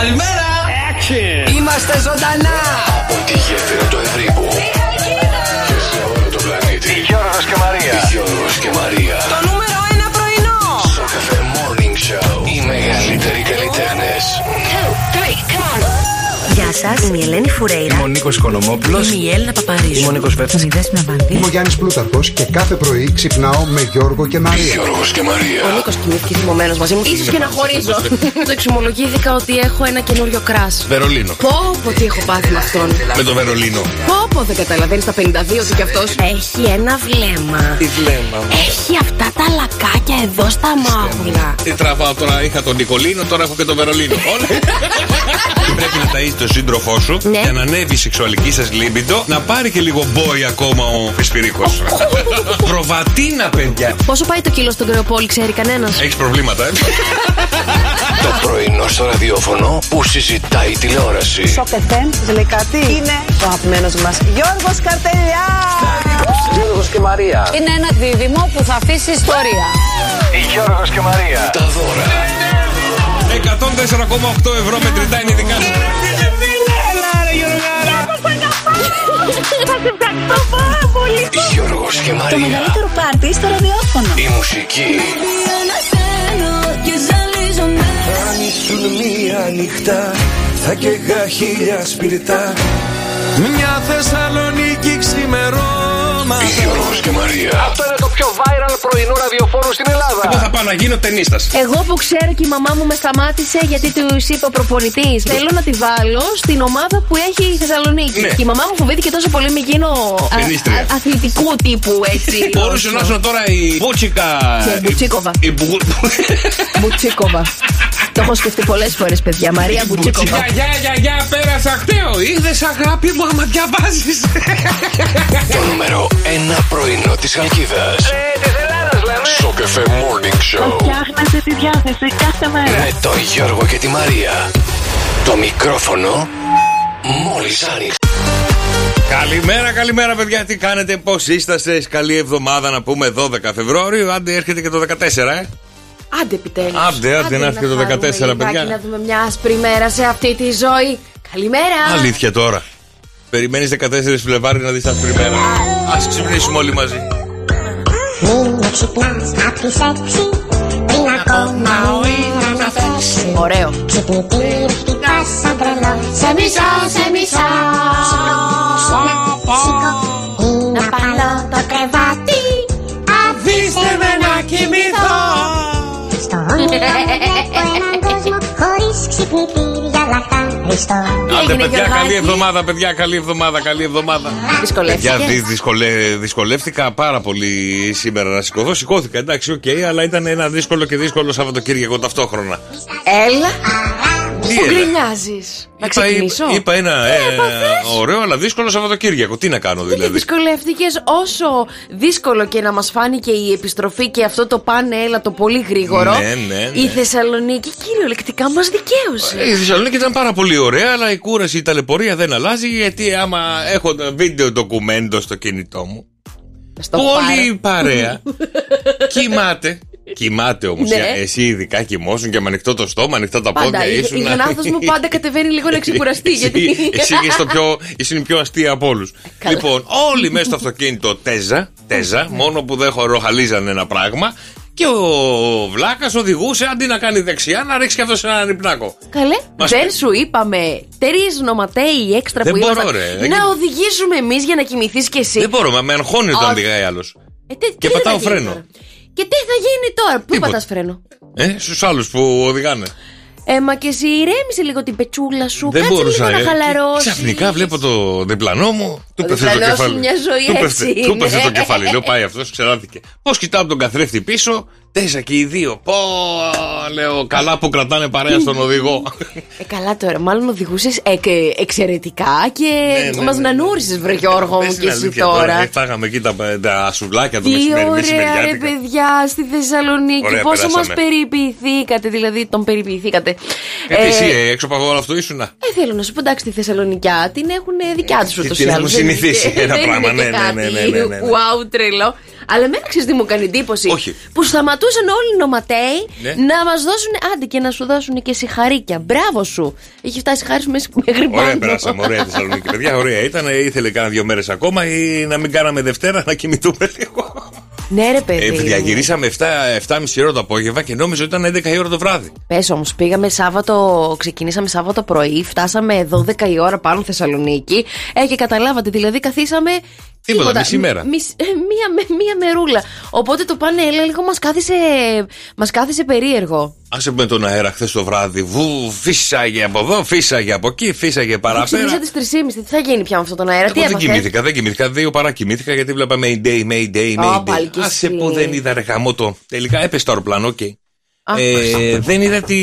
Καλημέρα! Είμαστε ζωντανά! Από τη γέφυρα του Ευρύπου σας, είμαι η Ελένη Φουρέιρα. Είμαι ο Νίκος Οικονομόπουλος. Είμαι η Έλληνα Παπαρίζου. Είμαι ο Νίκος Βέρτσα. Είμαι η Δέσποινα Βανδύ. Είμαι ο Γιάννης Πλούταρχος και κάθε πρωί ξυπνάω με Γιώργο και Μαρία. Γιώργος και Ο Μαρία. Νίκος κοιμήθηκε θυμωμένος μαζί μου. σω και να χωρίζω. Το εξομολογήθηκα ότι έχω ένα καινούριο κράς. Βερολίνο. Πω, πω, τι έχω πάθει με αυτόν. Με το Βερολίνο. Πω, πω, δεν καταλαβαίνεις τα 52 ότι κι αυτός. Έχει ένα βλέμμα. Τι βλέμμα. Έχει αυτά τα λακάκια εδώ στα μάγουλα. Τι τραβάω τώρα, είχα τον Νικολίνο, τώρα έχω και τον Βερολίνο. Όλα. Πρέπει να ταΐσει τον σύντροφό σου Ναι. για να ανέβει η σεξουαλική σας λίμπιντο, να πάρει και λίγο μπόι ακόμα ο Φεσπυρίκο. Προβατίνα, παιδιά. Πόσο πάει το κιλό στον Κρεοπόλη, ξέρει κανένας; Έχεις προβλήματα, ε; Το πρωινό στο ραδιόφωνο που συζητάει η τηλεόραση. Σοκ FM, σας λέει κάτι; Είναι ο αγαπημένος μας Γιώργος Καρτελιά. Γιώργος και Μαρία. Είναι ένα δίδυμο που θα αφήσει ιστορία. Γιώργος και Μαρία. Τα δώρα. 104,8 ευρώ μετρητά είναι δικά σου. Γιώργος και Μαρία. μεγαλύτερο πάρτι στο ραδιόφωνο. Η μουσική. Αν ήσουν μία νυχτά, θα καίγα χίλια σπιρτά. Μια Θεσσαλονίκη ξημερώματα. Γιώργος και Μαρία. Αυτό είναι το πιο viral πρωινό ραδιοφόρο στην Εγώ Ελλάδα. θα πάω να γίνω ταινίστας. Εγώ που ξέρω και η μαμά μου με σταμάτησε γιατί του είπε ο προπονητής. Θέλω να τη βάλω στην ομάδα που έχει η Θεσσαλονίκη. Ναι. Και η μαμά μου φοβήθηκε τόσο πολύ μην γίνω α- Ταινίστρια. α- αθλητικού τύπου έτσι. Μπορούσε να είσαι τώρα η Μπούτσικα. Και Μπουτσίκοβα. Η Μπου- Μπουτσίκοβα. Το έχω σκεφτεί πολλές φορές, παιδιά. Μαρία Μπουτσίκοβα. Γεια, γεια, γεια, γεια, πέρασα χταίο. Είδες αγάπη μου άμα διαβάζεις. Το νούμερο 1 πρωινό της Χαλκίδας. Ε, της Ελλάδας λέμε. Σοκεφέ Morning Show. Φτιάχνετε τη διάθεση κάθε μέρα. Με τον Γιώργο και τη Μαρία. Το μικρόφωνο μόλις άνοιξε. Καλημέρα, καλημέρα, παιδιά. Τι κάνετε, πώς είσαστε. Καλή εβδομάδα να πούμε 12 Φεβρουάριο. Άντε, έρχεται και το 14, ε. Άντε επιτέλους. Άντε, άντε, να έρθει και το 14, παιδιά. Να δούμε μια άσπρη μέρα σε αυτή τη ζωή. Καλημέρα. Αλήθεια τώρα. Περιμένεις 14 Φλεβάρι να δεις τα μέρα. Α ξυπνήσουμε όλοι μαζί. Μην ξυπνάς απ' τις έξι Πριν ακόμα ο ήλιος να φέξει Ωραίο. Ξυπνητήρι χτυπάς σαν τρελό Σε μισό, σε μισό. Σήκω, σήκω Είναι απαλό το κρεβάτι. Αφήστε με να κοιμηθώ. Στο όνειρο μου βλέπω έναν κόσμο Χωρίς ξυπνητήρια αλλά ευχαριστώ Άντε, έγινε, παιδιά, Γιωργάκη; καλή εβδομάδα, παιδιά, καλή εβδομάδα, καλή εβδομάδα. Παιδιά, Δυσκολεύτηκε. δυ- δυσκολε- δυσκολεύτηκα πάρα πολύ σήμερα να σηκωθώ. Σηκώθηκα, εντάξει, οκ, αλλά ήταν ένα δύσκολο και δύσκολο Σαββατοκύριακο ταυτόχρονα. Έλα. Τι Που έλα. γκρινιάζεις. Να Είπα, ξεκινήσω. είπα ένα ε, έπαθες. ωραίο αλλά δύσκολο Σαββατοκύριακο. Τι να κάνω Γιατί δηλαδή; δυσκολεύτηκε όσο δύσκολο και να μας φάνηκε η επιστροφή και αυτό το πάνε έλα το πολύ γρήγορο. Ναι, ναι, ναι. Η Θεσσαλονίκη κυριολεκτικά μας δικαίωσε. Η Θεσσαλονίκη ήταν πάρα πολύ ωραία, αλλά η κούραση, η ταλαιπωρία δεν αλλάζει γιατί άμα έχω το βίντεο ντοκουμέντο στο κινητό μου. Στο που όλη η πάρε. παρέα κοιμάται. Κοιμάται όμως. Ναι. Εσύ ειδικά κοιμόσουν και με ανοιχτό το στόμα, ανοιχτά τα Πάντα. πόδια. Η, ήσουν- η γονάθο μου πάντα κατεβαίνει λίγο να ξεκουραστεί. Εσύ, γιατί... εσύ είσαι το πιο, είσαι η πιο αστεία από όλους. Καλά. Λοιπόν, όλοι μέσα στο αυτοκίνητο τέζα, τέζα, μόνο που δεν χωροχαλίζανε ένα πράγμα. Και ο Βλάκας οδηγούσε αντί να κάνει δεξιά να ρίξει και αυτός ένα ρηπνάκο. Καλέ, Μας δεν πει- σου είπαμε τρει νοματέοι έξτρα Δεν που μπορώ, ήμασταν, ρε. Να Δεν- οδηγήσουμε εμείς για να κοιμηθείς κι εσύ. Δεν μπορώ, μα με αγχώνει όταν Όχι. οδηγάει άλλος. Ε, τι- Και τι θα πατάω γίνει φρένο. Τώρα; Και τι θα γίνει τώρα, πού Τίποτα. πατάς φρένο; Ε, στους άλλους που οδηγάνε. Ε, μα και εσύ ηρέμησε λίγο την πετσούλα σου. Δεν Κάτσε μπορούσα. λίγο να ε, χαλαρώσεις. και Ξαφνικά βλέπω το διπλανό μου. Του Ο πέφτει το διπλανός σου κεφάλι. μια ζωή του έτσι πέφτει- Του είναι. πέφτει το κεφάλι. Λέω πάει αυτός, ξεράθηκε. Πώς κοιτάω τον καθρέφτη πίσω, τέσσερα και οι δύο. Πω, λέω, καλά που κρατάνε παρέα στον οδηγό. Ε, καλά τώρα, μάλλον οδηγούσες εξαιρετικά και Ναι, ναι, μας ναι. νανούρισες, βρε Γιώργο Πες μου, την και εσύ αλήθεια τώρα. Ε, Φάγαμε εκεί τα, τα σουβλάκια το Τι μεσημέρι, ωραία ρε μεσημεριάτικα. παιδιά στη Θεσσαλονίκη. Ωραία, Πόσο μας περάσαμε. περιποιηθήκατε, δηλαδή τον περιποιηθήκατε. Ε, τι εσύ ε, έξω από όλο αυτό ήσουνα; Ε, θέλω να σου πω, εντάξει, τη Θεσσαλονικιά την έχουν δικιά τους ούτως την ή έχουν άλλως. συνηθίσει ένα πράγμα, ναι, ναι, ναι, ναι, ναι, ναι. Wow, τρελό. Αλλά εμένα ξέρεις τι μου κάνει εντύπωση; Όχι. Που σταματούσαν όλοι οι νοματέοι Ναι. να μας δώσουν. Άντε και να σου δώσουν και συγχαρήκια. Μπράβο σου. Έχει φτάσει χάρη σου μέχρι μέχρι Ωραία, πάνω. περάσαμε. Ωραία Θεσσαλονίκη. Παιδιά, ωραία ήταν. Ήθελε κάνα δύο μέρες ακόμα ή να μην κάναμε Δευτέρα να κοιμηθούμε λίγο. Ναι, ρε παιδί. Ε, παιδιά, γυρίσαμε 7, 7.30 ώρα το απόγευμα και νόμιζα ότι ήταν 11 η ώρα το βράδυ. Πες όμως, πήγαμε Σάββατο, ξεκινήσαμε Σάββατο πρωί, φτάσαμε 12 η ώρα πάνω Θεσσαλονίκη. Ε, και καταλάβατε, δηλαδή καθίσαμε. Τίποτα, μισή μέρα. μισ- ε, μία, με- μία μερούλα. Οπότε το πάνελ λίγο μα κάθισε, μας κάθισε περίεργο. Άσε με τον αέρα χθες το βράδυ. Βου, φύσαγε από εδώ, φύσαγε από εκεί, φύσαγε παραπέρα. Ξύπνησα τις 3.30. Τι θα γίνει πια με αυτόν τον αέρα, τι Εγώ δεν έπαθε. κοιμήθηκα, δεν κοιμήθηκα. Δύο παρά κοιμήθηκα γιατί βλέπα Mayday, Mayday, Ω, πάλι Mayday. κι Άσε εσύ. που δεν είδα ρε γαμώτο. Τελικά έπεσε το αεροπλάνο, οκ. Αχ, Ε, δεν είδα τι...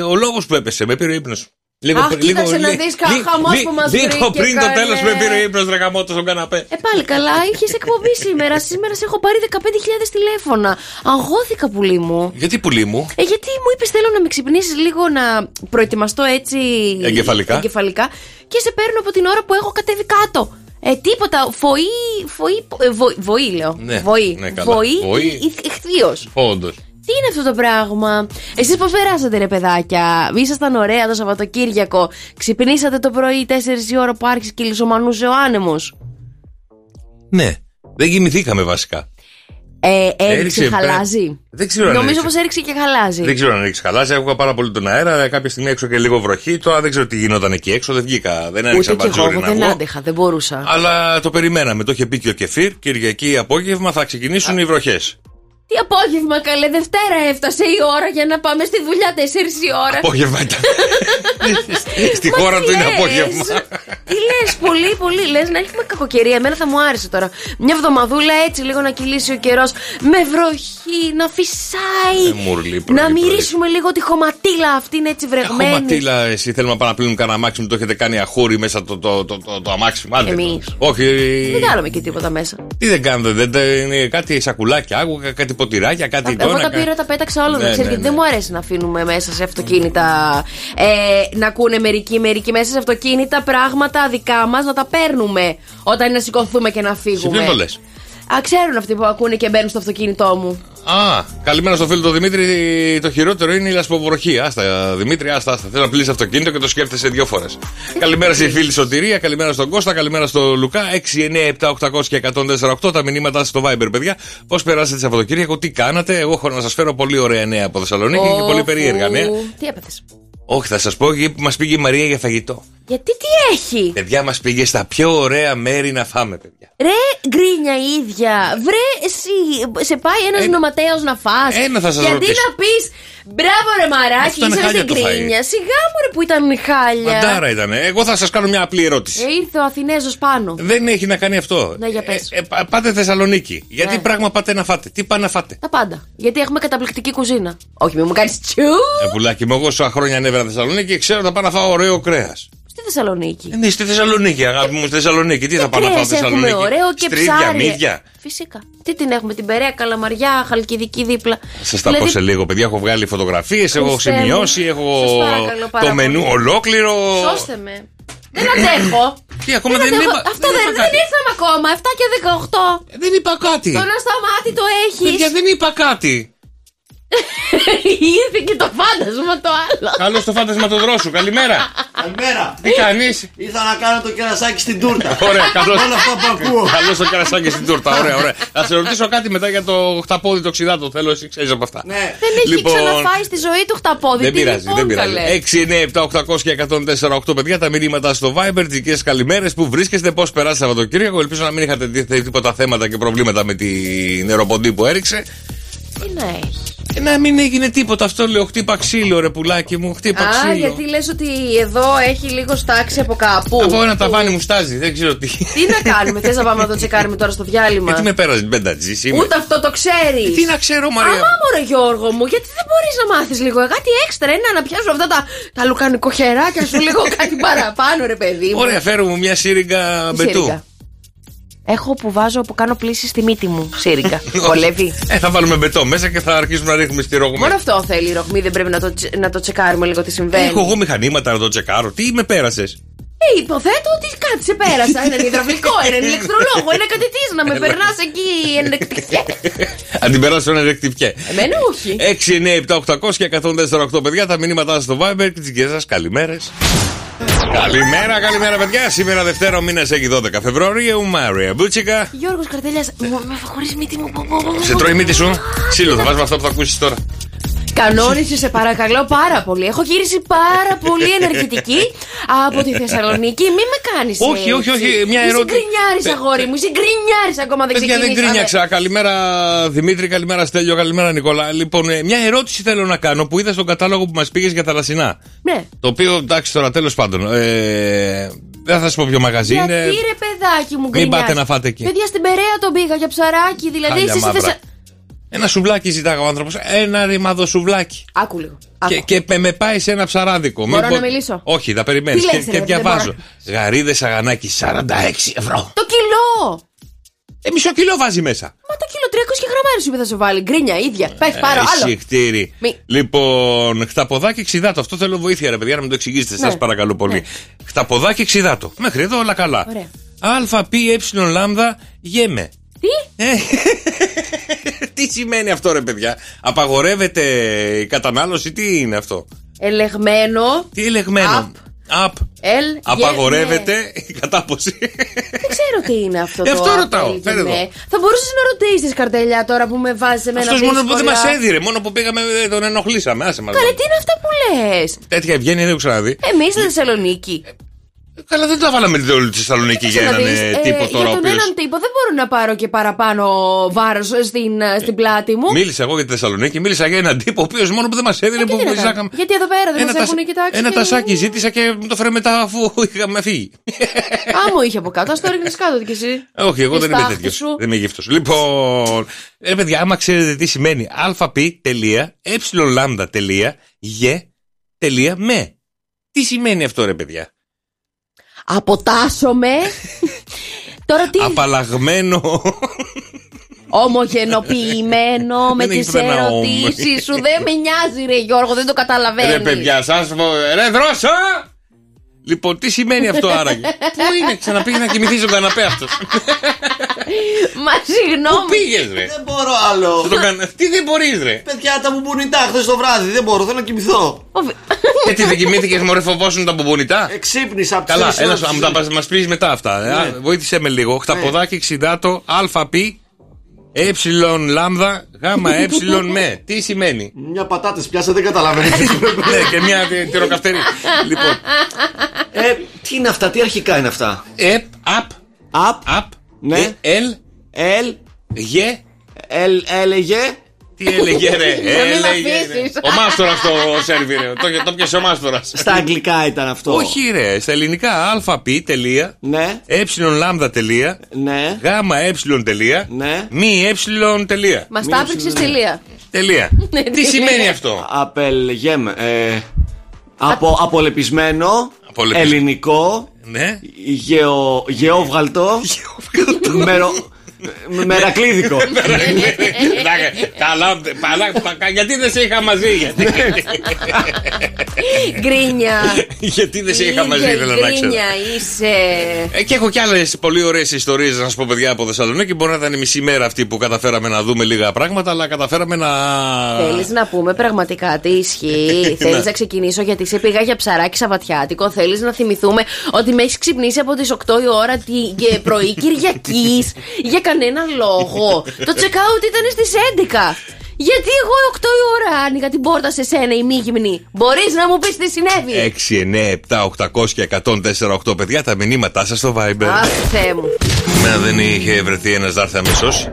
ο λόγος που έπεσε. Με πήρε ύπνος. Λίγο, Αχ, πριν- κοίταξε λίγο, να λι- δεις κα- λι- χαμός λι- που μας Λίγο βρήκε, πριν το καλέ. τέλο με πήρε ύπνος ρε γαμώτο στον καναπέ. Ε, πάλι καλά, είχες εκπομπή σήμερα. Σήμερα σε έχω πάρει 15.000 τηλέφωνα. Αγχώθηκα, πουλί μου. Γιατί πουλί μου; Ε, γιατί μου είπες θέλω να με ξυπνήσεις λίγο να προετοιμαστώ έτσι. Εγκεφαλικά. εγκεφαλικά και σε παίρνω από την ώρα που έχω κατέβει κάτω. Ε, τίποτα. Φοή. φοή ε, βο, βοή, λέω. Ναι, βοή. ναι, καλά. βοή, Βοή. εχθείο. Όντως. Τι είναι αυτό το πράγμα; Εσείς πώς περάσατε, ρε παιδάκια; Ήσασταν ωραία το Σαββατοκύριακο. Ξυπνήσατε το πρωί 4 η ώρα που άρχισε και λισομανούσε ο άνεμος. Ναι. Δεν κοιμηθήκαμε βασικά. Ε, έριξε, Έριξε, χαλάζει. Δεν ξέρω αν Νομίζω έριξε. πως έριξε και χαλάζει. Δεν ξέρω αν έχει χαλάσει. Άκουγα πάρα πολύ τον αέρα. Κάποια στιγμή έξω και λίγο βροχή. Τώρα δεν ξέρω τι γινόταν εκεί έξω. Δεν βγήκα. Δεν άνοιξα Ούτε κι εγώ, μπατζόρι εγώ να δεν βγω. άντεχα, δεν μπορούσα. Αλλά το περιμέναμε. Το είχε πει και ο Κεφίρ. Κυριακή απόγευμα θα ξεκινήσουν οι βροχές. Τι απόγευμα, καλέ. Δευτέρα έφτασε η ώρα για να πάμε στη δουλειά 4 η ώρα. Απόγευμα ήταν. Στη Μα χώρα τι του είναι λες; απόγευμα. Τι λες, πολύ, πολύ. Λες να έχουμε κακοκαιρία. Εμένα θα μου άρεσε τώρα. Μια εβδομαδούλα έτσι λίγο να κυλήσει ο καιρός. Με βροχή, να φυσάει. Ε, μουρλί, πρωί, να πρωί. μυρίσουμε λίγο τη χωματίλα αυτή είναι έτσι βρεγμένη. Χωματίλα, εσύ θέλουμε να πάμε να πλύνουμε κανένα αμάξι μου. Το έχετε κάνει αχούρι μέσα το, το, το, το, το αμάξι μου. Άντε. Εμείς. Όχι. Δεν κάναμε και τίποτα μέσα. Τι δεν κάνετε, δεν, δεν- είναι κάτι σακουλάκια, άκουγα, κάτι ποτηράκια, κάτι Εγώ τόνα, τα κα- πήρα, τα πέταξα όλα. Ναι, να ξέρεις, ναι, γιατί ναι. δεν μου αρέσει να αφήνουμε μέσα σε αυτοκίνητα. Ε, να ακούνε μερικοί, μερικοί μέσα σε αυτοκίνητα πράγματα δικά μας να τα παίρνουμε όταν είναι να σηκωθούμε και να φύγουμε. Σε ποιον το λες; Α, ξέρουν αυτοί που ακούνε και μπαίνουν στο αυτοκίνητό μου. Α, καλημέρα στο φίλο του Δημήτρη. Το χειρότερο είναι η λασποβροχή. Άστα, Δημήτρη, άστα, άστα. Θέλω να πλύνει αυτοκίνητο και το σκέφτεσαι δύο φορές. καλημέρα στη φίλη Σωτηρία, καλημέρα στον Κώστα, καλημέρα στο Λουκά. 6, 9, 7, 800 και 148 τα μηνύματα στο Viber, παιδιά. Πώς περάσατε Σαββατοκύριακο, τι κάνατε; Εγώ έχω να σας φέρω πολύ ωραία νέα από Θεσσαλονίκη και πολύ Ωφου. περίεργα νέα. Τι έπαθες; Όχι, θα σας πω γιατί μας πήγε η Μαρία για φαγητό. Γιατί τι έχει; Παιδιά μας πήγε στα πιο ωραία μέρη να φάμε, παιδιά. Ρε γκρίνια η ίδια. Βρε εσύ. Σε πάει ένας Ε, νοματέο να φας ένα θα σας Γιατί ρωτήσω. να πεις. Μπράβο ρε μαράκι, Αυτό είναι είσαι χάλια στην το φαΐ. γκρίνια. Σιγά μου ρε που ήταν η χάλια. Μαντάρα ήταν. Εγώ θα σας κάνω μια απλή ερώτηση. Ε, ήρθε ο Αθηνέζος πάνω. Δεν έχει να κάνει αυτό. Ναι, για πες. Ε, ε, πα- πάτε Θεσσαλονίκη. Γιατί Ναι. πράγμα πάτε να φάτε; Τι πάνε να φάτε; Τα πάντα. Γιατί έχουμε καταπληκτική κουζίνα. Όχι, μην μου κάνεις τσου. Ε, πουλάκι μου, εγώ όσα χρόνια ανέβαινα Θεσσαλονίκη και ξέρω ότι θα πάω να φάω ωραίο κρέας. Στη Θεσσαλονίκη. Ναι, στη Θεσσαλονίκη, αγάπη μου, στη Θεσσαλονίκη. Τι θα πάω να φάω Κρέας Θεσσαλονίκη; έχουμε ωραίο και Στρίδια, ψάρι. μύδια. Φυσικά. Τι την έχουμε, την Περαία, Καλαμαριά, Χαλκιδική δίπλα. Σας τα Δηλαδή, πω σε λίγο, παιδιά. Έχω βγάλει φωτογραφίες, έχω Χριστέ μου. σημειώσει, έχω Σας παρακαλώ πάρα το μενού πολύ. ολόκληρο. Σώστε με. Δεν αντέχω. Τι, ακόμα δεν αντέχω. είπα- Αυτό δεν δεν, είπα δεν κάτι. ήρθαμε ακόμα. 7 και 18. Ε, Δεν είπα κάτι. Το να σταμάτη το έχεις. Παιδιά, δεν είπα κάτι. Ήρθε και το φάντασμα το άλλο. Καλώς το φάντασμα το δρόσου. Καλημέρα. Καλημέρα. Τι κάνεις; Ήρθα να κάνω το κερασάκι στην τούρτα. Ωραία, καλώς. Όλα αυτά που ακούω. Καλώς το κερασάκι στην τούρτα. Ωραία, ωραία. Θα σε ρωτήσω κάτι μετά για το χταπόδι το ξηδάτο. Θέλω, εσύ ξέρεις από αυτά. Ναι. Δεν έχει Λοιπόν, ξαναφάει στη ζωή του χταπόδι. Δεν Τι πειράζει, λοιπόν, δεν πειράζει. καλέ. 6, 9, 7, 800 και 104, 8 παιδιά, τα μηνύματα στο Viber, δικές καλημέρες που βρίσκεστε, πώς περάσατε Σαββατοκύριακο. Ελπίζω να μην είχατε δει- τίποτα θέματα και προβλήματα με τη νεροποντή που έριξε. Τι να έχεις. Και να μην έγινε τίποτα. Αυτό λέω, χτύπα ξύλο, ρε πουλάκι μου, χτύπα Α, ξύλο. γιατί λες ότι εδώ έχει λίγο στάξει από κάπου. Από ένα ταβάνι μου στάζει, δεν ξέρω τι. Τι να κάνουμε, θες να πάμε να το τσεκάρουμε τώρα στο διάλειμμα; Γιατί με πέρασε την πεντατζή, είμαι. Ούτε αυτό το ξέρεις. Τι να ξέρω, Μαρία. Αμά μωρέ Γιώργο μου, γιατί δεν μπορείς να μάθεις λίγο κάτι έξτρα. Ένα να πιάσω αυτά τα, τα λουκανικοχεράκια σου λίγο κάτι παραπάνω, ρε παιδί μου. Ωραία, φέρω μου μια σύριγγα Τι μπετού. Σύριγγα; Έχω που βάζω που κάνω πλήση στη μύτη μου. Σύριγγα. Βολεύει. Ε, θα βάλουμε μπετό μέσα και θα αρχίσουμε να ρίχνουμε στη ρόγμα. Μόνο αυτό θέλει η ρογμή, δεν πρέπει να το, τσε- να το τσεκάρουμε λίγο τι συμβαίνει. Έχω εγώ μηχανήματα να το τσεκάρω. Τι με πέρασες; Ε, υποθέτω ότι κάτι σε πέρασα. Έναν υδραυλικό, έναν ηλεκτρολόγο, ένα κάτι τι να με περνάς εκεί ενεκτικέ. Αν την περάσω ένα ρεκτιφιέ. Εμένα όχι. 6, 9, 7, 800 και 148 παιδιά. Τα μηνύματά σας στο Viber και τις δικέ σας καλημέρες. Καλημέρα, καλημέρα παιδιά. Σήμερα Δευτέρα ο μήνας έχει 12 Φεβρουαρίου. Μάρια Μπούτσικα. Γιώργος Καρτέλιας, με χωρί μύτη μου. πω, πω, πω, πω. Σε τρώει η μύτη σου. Ξύλο, θα βάζουμε αυτό που θα ακούσεις τώρα. Κανόνισε, σε παρακαλώ πάρα πολύ. Έχω γύρισει πάρα πολύ ενεργητική από τη Θεσσαλονίκη. Μην με κάνεις. Όχι, όχι, όχι, μια ερώτηση. Μην γκρινιάρει, αγόρι μου, είσαι γκρινιάρη ακόμα δεν Παιδιά, δεν ξεκινήσαμε. γκρίνιαξα. Καλημέρα Δημήτρη, καλημέρα Στέλιο, καλημέρα Νικόλα. Λοιπόν, ε, μια ερώτηση θέλω να κάνω που είδα στον κατάλογο που μας πήγες για θαλασσινά. Ναι. Το οποίο εντάξει τώρα τέλος πάντων. Ε, δεν θα σα πω ποιο μαγαζί Γιατί είναι. ρε παιδάκι μου Μην γκρινιάρεις. πάτε να φάτε εκεί. Παιδιά στην Περαία τον πήγα για ψαράκι, δηλαδή Χάλια Ένα σουβλάκι ζητάγα ο άνθρωπος. Ένα ρημαδό σουβλάκι. Άκου λίγο. Άκου. Και, και με, με πάει σε ένα ψαράδικο. Μπορώ Μην να πω- μιλήσω; Όχι, θα περιμένεις. Τι Και, λες, ρε, και δεν διαβάζω. μπορώ. Γαρίδες αγανάκι 46 ευρώ. Το κιλό! Ε, μισό κιλό βάζει μέσα. Μα το κιλό 300 γραμμάρια σου είπε θα σου βάλει. Γκρίνια, ίδια. Πες πάρω, άλλο. Εισιχτήρι. Μη. Λοιπόν, χταποδάκι ξιδάτο. Αυτό θέλω βοήθεια, ρε παιδιά, να μου το εξηγήσετε. Ναι. Σας παρακαλώ πολύ. Χταποδάκι ξιδάτο. Μέχρι εδώ όλα καλά. Ωραία. Α, π, ε, λάμδα, γέμε. Τι; Ε, τι σημαίνει αυτό, ρε παιδιά; Απαγορεύεται η κατανάλωση, τι είναι αυτό; Ελεγμένο. Τι ελεγμένο; Απ. Απ. Ελ. Απαγορεύεται η κατάποση. Δεν ξέρω τι είναι αυτό Ε, το αυτό απ, ρωτάω. ελ, Φέρε γεμέ. εδώ. Θα μπορούσες να ρωτήσεις καρτελιά τώρα που με βάζεις εμένα Αυτός μόνο που δεν δύσκολα. μας έδιρε, μόνο που πήγαμε ε, τον ενοχλήσαμε. Άσε μας. Καλέ, τι είναι αυτά που λες; Τέτοια ευγένεια δεν έχω ξαναδεί. Εμείς στη Θεσσαλονίκη. Καλά, δεν τα βάλαμε την όλη τη Θεσσαλονίκη για έναν Ξαναδείς, ε, ε, τύπο τώρα ο Για τον οποίος- έναν τύπο δεν μπορώ να πάρω και παραπάνω βάρος στην, ε, στην πλάτη μου. Μίλησα εγώ για τη Θεσσαλονίκη, μίλησα για έναν τύπο ο οποίος μόνο που δεν μας έδινε Ε, και που τι να κάνω; ζητάγαμε. Γιατί εδώ πέρα δεν Ένα μας έχουν τασα- κοιτάξει. Ένα και- τασάκι ζήτησα και μου το φέρε μετά αφού είχαμε φύγει. Α, μου είχε από κάτω, ας το ρίχνεις κάτω κι εσύ. Όχι, εγώ Της δεν είμαι στάχτη τέτοιος. σου. Δεν είμαι γύφτος. Λοιπόν, ε, παιδιά, άμα ξέρετε τι σημαίνει ΑΠ τελεία, ε λάμδα τελεία, γε τελεία με. Τι σημαίνει αυτό, ρε παιδιά; Αποτάσσομαι. Τώρα τι. Απαλλαγμένο. Ομογενοποιημένο με Δεν έχει τις πουθενά όμο. ερωτήσεις σου. Δεν με νοιάζει, ρε Γιώργο, δεν το καταλαβαίνεις. Ρε παιδιά, σας Ρε δρόσο! Λοιπόν, τι σημαίνει αυτό άραγε; Πού είναι, ξαναπήγε να κοιμηθεί στον καναπέ αυτός; Μα συγγνώμη. Πού πήγες, ρε; Δεν μπορώ άλλο. Στο κα- Τι δεν μπορείς, ρε; Παιδιά, τα μπουμπουνιτά χθες το βράδυ. Δεν μπορώ, θέλω να κοιμηθώ. Γιατί δεν κοιμήθηκες, μωρέ, φοβόσουν τα μπουμπουνιτά; Ξύπνησα από Καλά, τις έλα, τρεις μου τα μας πεις μετά αυτά. ε. Α, Βοήθησε με λίγο. Χταποδάκι, ξιδάτο, ΑΠ, ε λάμδα, γάμα ε με. Τι σημαίνει; Μια πατάτες πιάσα, δεν καταλαβαίνω. Ναι, και μια τι- τυροκαυτερή. Λοιπόν, ε, τι είναι αυτά, τι αρχικά είναι αυτά; επ, απ, Απ, απ, Ναι. ε, ελ, ελ, γε. ελ, έλεγε. Τι έλεγε, ρε. Να μην έλεγε, αφήσεις. ρε. Ο μάστορας το σερβι, ρε. Το, το πιασε ο μάστορας. Στα αγγλικά ήταν αυτό. Όχι, ρε. Στα ελληνικά, ΑΠ, τελεία, Ναι, ε λάμδα, τελεία, ναι, γάμα ε τελεία, Ναι. μη ε τελεία. Μας τα άπληξε τελεία. Τελεία. Τι σημαίνει αυτό; απελγέμ. Ε, απο, απολεπισμένο, Απολεπισ- ελληνικό, Ναι. γεω, γεώβγαλτο, μερο, μερακλίδικο. Εντάξει, Καλά, παλά- πα- γιατί δεν σε είχα μαζί, γιατί, Γκρίνια. γιατί δεν σε είχα μαζί, Ίδια θέλω να ξέρω. γκρίνια είσαι. Ε, και έχω κι άλλες πολύ ωραίες ιστορίες να σας πω, παιδιά, από Θεσσαλονίκη. Μπορεί να ήταν η μισή μέρα αυτή που καταφέραμε να δούμε λίγα πράγματα, αλλά καταφέραμε να. Θέλεις να πούμε πραγματικά τι ισχύει; Ναι. Θέλεις να ξεκινήσω γιατί σε πήγα για ψαράκι Σαββατιάτικο. Θέλεις να θυμηθούμε ότι με έχεις ξυπνήσει από τις 8 η ώρα τη ε, πρωί Κυριακής για κανένα λόγο. Το check-out ήταν στις 11. Γιατί εγώ 8 η ώρα άνοιγα την πόρτα σε σένα η μήγυμνη. Μπορείς να μου πεις τι συνέβη; 6, 9, 7, 800 και 104, 8 παιδιά, τα μηνύματά σας στο Viber. Αχ, Θεέ μου. Εμένα δεν είχε βρεθεί ένας Δάρθα μισός.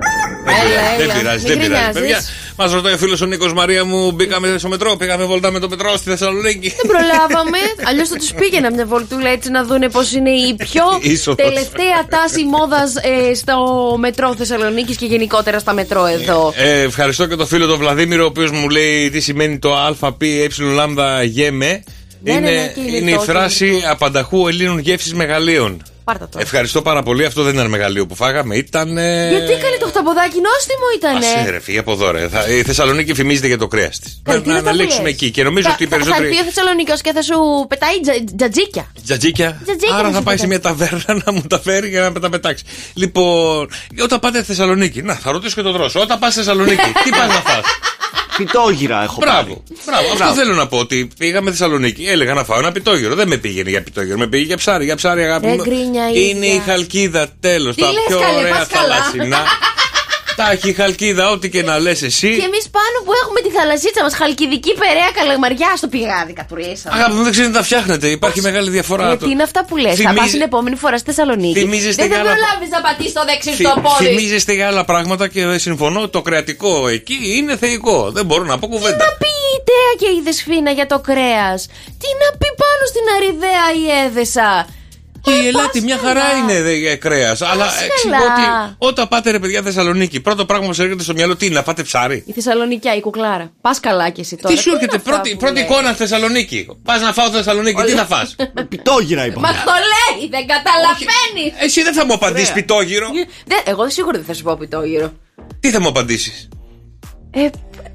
Έλα, Δεν έλα. πειράζει, Μην δεν πειράζει. γκρινιάζεις. Παιδιά, μας ρωτάει ο φίλος ο Νίκος Μαρία μου, μπήκαμε στο μετρό, πήγαμε βολτά με το μετρό στη Θεσσαλονίκη. Δεν προλάβαμε. Αλλιώς θα τους πήγαινα μια βολτούλα έτσι να δούνε πώς είναι η πιο Είσοδος. τελευταία τάση μόδας στο μετρό Θεσσαλονίκης και γενικότερα στα μετρό εδώ. Ε, ευχαριστώ και τον φίλο τον Βλαδίμηρο, ο οποίος μου λέει τι σημαίνει το ΑΠ, ε λάμδα γέμε. Ναι, ναι, είναι ναι, και είναι είναι η το, φράση και είναι απανταχού Ελλήνων γεύσης μεγαλείων. Πάρτα το. Ευχαριστώ πάρα πολύ. Αυτό δεν ήταν μεγαλείο που φάγαμε. Ήταν. Γιατί καλή το χταποδάκι νόστιμο ήτανε. Ασέ, ρε, φύγε από εδώ, ρε. Θα- Η Θεσσαλονίκη φημίζεται για το κρέας της. Καλή, τι Να είναι αυτά που αναλύξουμε λες. εκεί. Και νομίζω Θα- ότι οι θα- Θα περισσότεροι. έρθει ο Θεσσαλονίκιο και θα σου πετάει τζα- τζατζίκια. Τζατζίκια. Τζατζίκια Άρα μου θα σου πάει σε πετάει. μια ταβέρνα να μου τα φέρει για να τα πετάξει. Λοιπόν, όταν πάτε στη Θεσσαλονίκη, να θα ρωτήσω και τον δρόσο. Όταν πας στη Θεσσαλονίκη, τι πας να φας; Πιτόγυρα έχω Μπράβο. πάρει. Μπράβο. Αυτό θέλω να πω. Ότι πήγαμε Θεσσαλονίκη, έλεγα να φάω ένα πιτόγυρο. Δεν με πήγαινε για πιτόγυρο, με πήγε για ψάρι. Για ψάρι, αγάπη Ρε, μου. γκρίνια Είναι ίδια. η χαλκίδα, τέλος. Τι Τα λες, πιο καλέ, ωραία πας καλά. θαλασσινά. Τα έχει η χαλκίδα, ό,τι και να λες εσύ. Και εμείς πάνω που έχουμε τη θαλασσίτσα μας, χαλκιδική περαία καλαμαριά στο πηγάδι κατουρίσα. Αγάπη μου, δεν ξέρει να τα φτιάχνετε. Υπάρχει μεγάλη διαφορά. Γιατί είναι αυτά που λες. Θα Θυμίζει- πας την επόμενη φορά στη Θεσσαλονίκη. Θυμίζεστε Δεν θα για άλλα- προλάβεις να πατήσεις το δεξί Θυ- στο πόδι. Θυμίζεστε για άλλα πράγματα και δεν συμφωνώ. Το κρεατικό εκεί είναι θεϊκό. Δεν μπορώ να πω κουβέντα. Να πει η Ιδέα και η Δεσφίνα για το κρέας; Τι να πει πάνω στην Αριδαία η Έδεσα; Και η Ελάτη μια χαρά είναι δε, κρέας. Αλλά εξηγώ ότι όταν πάτε ρε παιδιά Θεσσαλονίκη, πρώτο πράγμα που σα έρχεται στο μυαλό τι είναι, να πάτε ψάρι; Η Θεσσαλονικιά, η κουκλάρα. Πας καλά κι εσύ τώρα. Τι σου είναι έρχεται, αυτά πρώτη, που πρώτη λέει. εικόνα Θεσσαλονίκη; Πας να φάω Θεσσαλονίκη, τι θα φας; Πιτόγυρα είπα. Μα το λέει, δεν καταλαβαίνεις. Εσύ δεν θα μου απαντήσεις πιτόγυρο. Εγώ σίγουρα δεν θα σου πω πιτόγυρο. Τι θα μου απαντήσεις; Ε,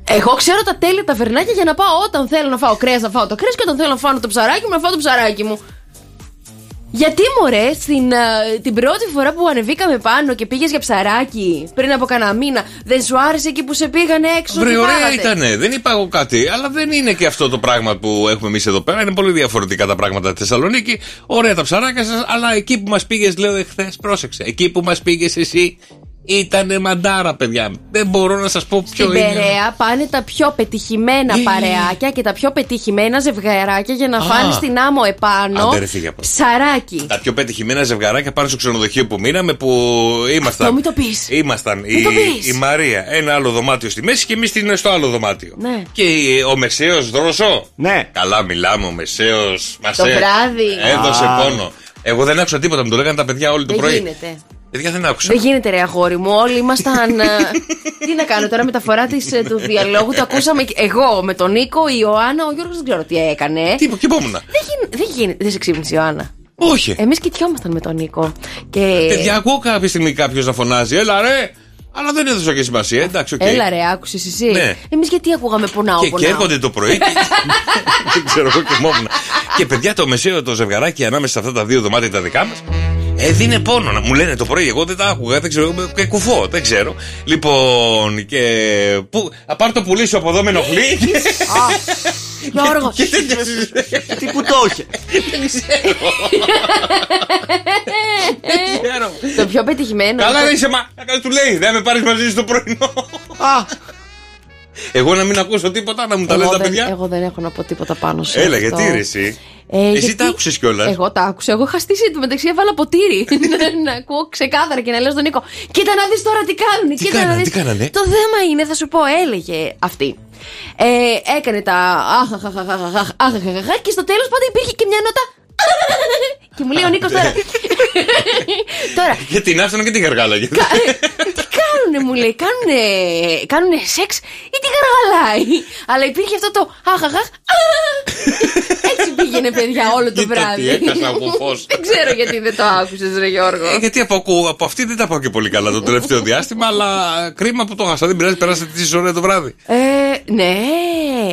εγώ ξέρω τα τέλεια τα βερνάκια για να πάω όταν θέλω να φάω κρέας να φάω το κρέας και όταν θέλω να φάω το ψαράκι μου να φάω το ψαράκι μου. Γιατί μωρέ, στην, ε, την πρώτη φορά που ανεβήκαμε πάνω και πήγες για ψαράκι πριν από κανένα μήνα, δεν σου άρεσε εκεί που σε πήγανε έξω. Βρε, τι ωραία φάγατε; ήτανε. Δεν είπα εγώ κάτι. Αλλά δεν είναι και αυτό το πράγμα που έχουμε εμείς εδώ πέρα. Είναι πολύ διαφορετικά τα πράγματα στη Θεσσαλονίκη. Ωραία τα ψαράκια σας. Αλλά εκεί που μας πήγες, λέω εχθές, πρόσεξε. Εκεί που μας πήγες εσύ ήτανε μαντάρα, παιδιά. Δεν μπορώ να σας πω ποιο Στην είναι. Περαία πάνε τα πιο πετυχημένα Ε. παρεάκια και τα πιο πετυχημένα ζευγαράκια για να Α. φάνε στην άμμο επάνω Άντε ρε, φύγε από εδώ. ψαράκι. Τα πιο πετυχημένα ζευγαράκια πάνω στο ξενοδοχείο που μείναμε που ήμασταν. Αυτό μην το πεις. Ήμασταν η, Μην το πεις. η Μαρία, ένα άλλο δωμάτιο στη μέση και εμείς στο άλλο δωμάτιο. Ναι. Και η- ο Μεσαίος δρόσο. Ναι. Καλά, μιλάμε, ο Μεσαίος. Το βράδυ. Έδωσε Α. πόνο. Εγώ δεν άκουσα τίποτα, μου το λέγανε τα παιδιά όλη το Δεν πρωί. γίνεται. Παιδιά δεν άκουσα. Δεν γίνεται ρε αγόρι μου, όλοι ήμασταν... ε, Τι να κάνω τώρα μεταφορά της, ε, του διαλόγου, το ακούσαμε και- εγώ με τον Νίκο, η Ιωάννα, ο Γιώργος δεν ξέρω τι έκανε. Τι, και πόμουν; Δεν, γι- δεν γίνεται, δεν σε ξύπνησε η Ιωάννα. Όχι. Εμείς κοιτιόμασταν με τον Νίκο. Και... Παιδιά, ακούω κάποια στιγμή κάποιος να φωνάζει, έλα ρε! Αλλά δεν έδωσα και σημασία, εντάξει, οκ. Έλα ρε, άκουσες εσύ. Ναι. Εμείς γιατί ακούγαμε πονάω, Και, και πονάω; έρχονται το πρωί. και- δεν ξέρω, εγώ κοιμόμουν. και παιδιά, το μεσαίο το ζευγαράκι ανάμεσα σε αυτά τα δύο δωμάτια τα δικά μας. Έδινε πόνο να μου λένε το πρωί. Εγώ δεν τα άκουγα, δεν ξέρω. εγώ Και κουφό, δεν ξέρω. Λοιπόν, και. Πού, α, πάρ το πουλί σου από εδώ με ενοχλεί. Γιώργο, Και δεν Τι που το είχε. ξέρω. το πιο πετυχημένο. Καλά δεν είσαι μα. Καλά του λέει, δεν με πάρεις μαζί σου το πρωινό. Α, Εγώ να μην ακούσω τίποτα, να μου τα εγώ, λένε τα δεν, παιδιά. εγώ δεν έχω να πω τίποτα πάνω σε Έλα, αυτό. γιατί ρε, εσύ. Ε, Εσύ γιατί- τα άκουσες κιόλας; Εγώ τα άκουσα. Εγώ είχα στήσει το μεταξύ, έβαλα ποτήρι. να ακούω ξεκάθαρα και να λέω στον Νίκο: Κοίτα να δεις τώρα τι κάνουν. Τι κοίτα κάνανε, να δεις». τι κάνανε; Το θέμα είναι, θα σου πω, έλεγε αυτή. Ε, έκανε τα αχαχαχαχαχαχαχαχαχαχα και στο τέλος πάντα υπήρχε και μια νότα. Και μου λέει ο Νίκος τώρα. τώρα, Και την άφηνα και την γαργάλαγε. τι κάνουνε μου λέει, κάνουνε, κάνουνε σεξ ή τι γαργαλάει. Αλλά υπήρχε αυτό το αχαχαχ. Έτσι πήγαινε παιδιά όλο το Κοίτα τι βράδυ. έχασα από φως. Δεν ξέρω γιατί δεν το άκουσες ρε Γιώργο. Ε, γιατί από, ακού- από αυτή δεν τα πάω και πολύ καλά το τελευταίο διάστημα, αλλά κρίμα που το χάσα. Δεν πειράζει, περάσατε τη ωραία το βράδυ. Ε, ναι,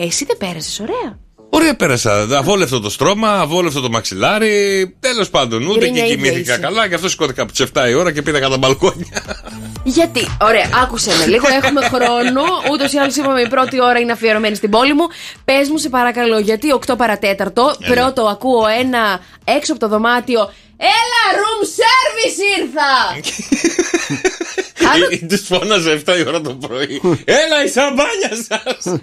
εσύ δεν πέρασες ωραία. Ωραία πέρασα. Αβόλευτο το στρώμα, αβόλευτο το μαξιλάρι. Τέλος πάντων, ούτε Γκρίνια και ίδια κοιμήθηκα είσαι. καλά. Και αυτό σηκώθηκα από τις 7 η ώρα και πήγα κατά μπαλκόνια. Γιατί, ωραία, άκουσε με λίγο, έχουμε χρόνο. Ούτως ή άλλως είπαμε η πρώτη ώρα είναι αφιερωμένη στην πόλη μου. Πες μου, σε παρακαλώ, γιατί 8 παρατέταρτο, πρώτο ακούω ένα έξω από το δωμάτιο. Έλα, room service ήρθα! Κάτω- Τους φώναζε 7 η ώρα το πρωί. Έλα η σαμπάνια σας!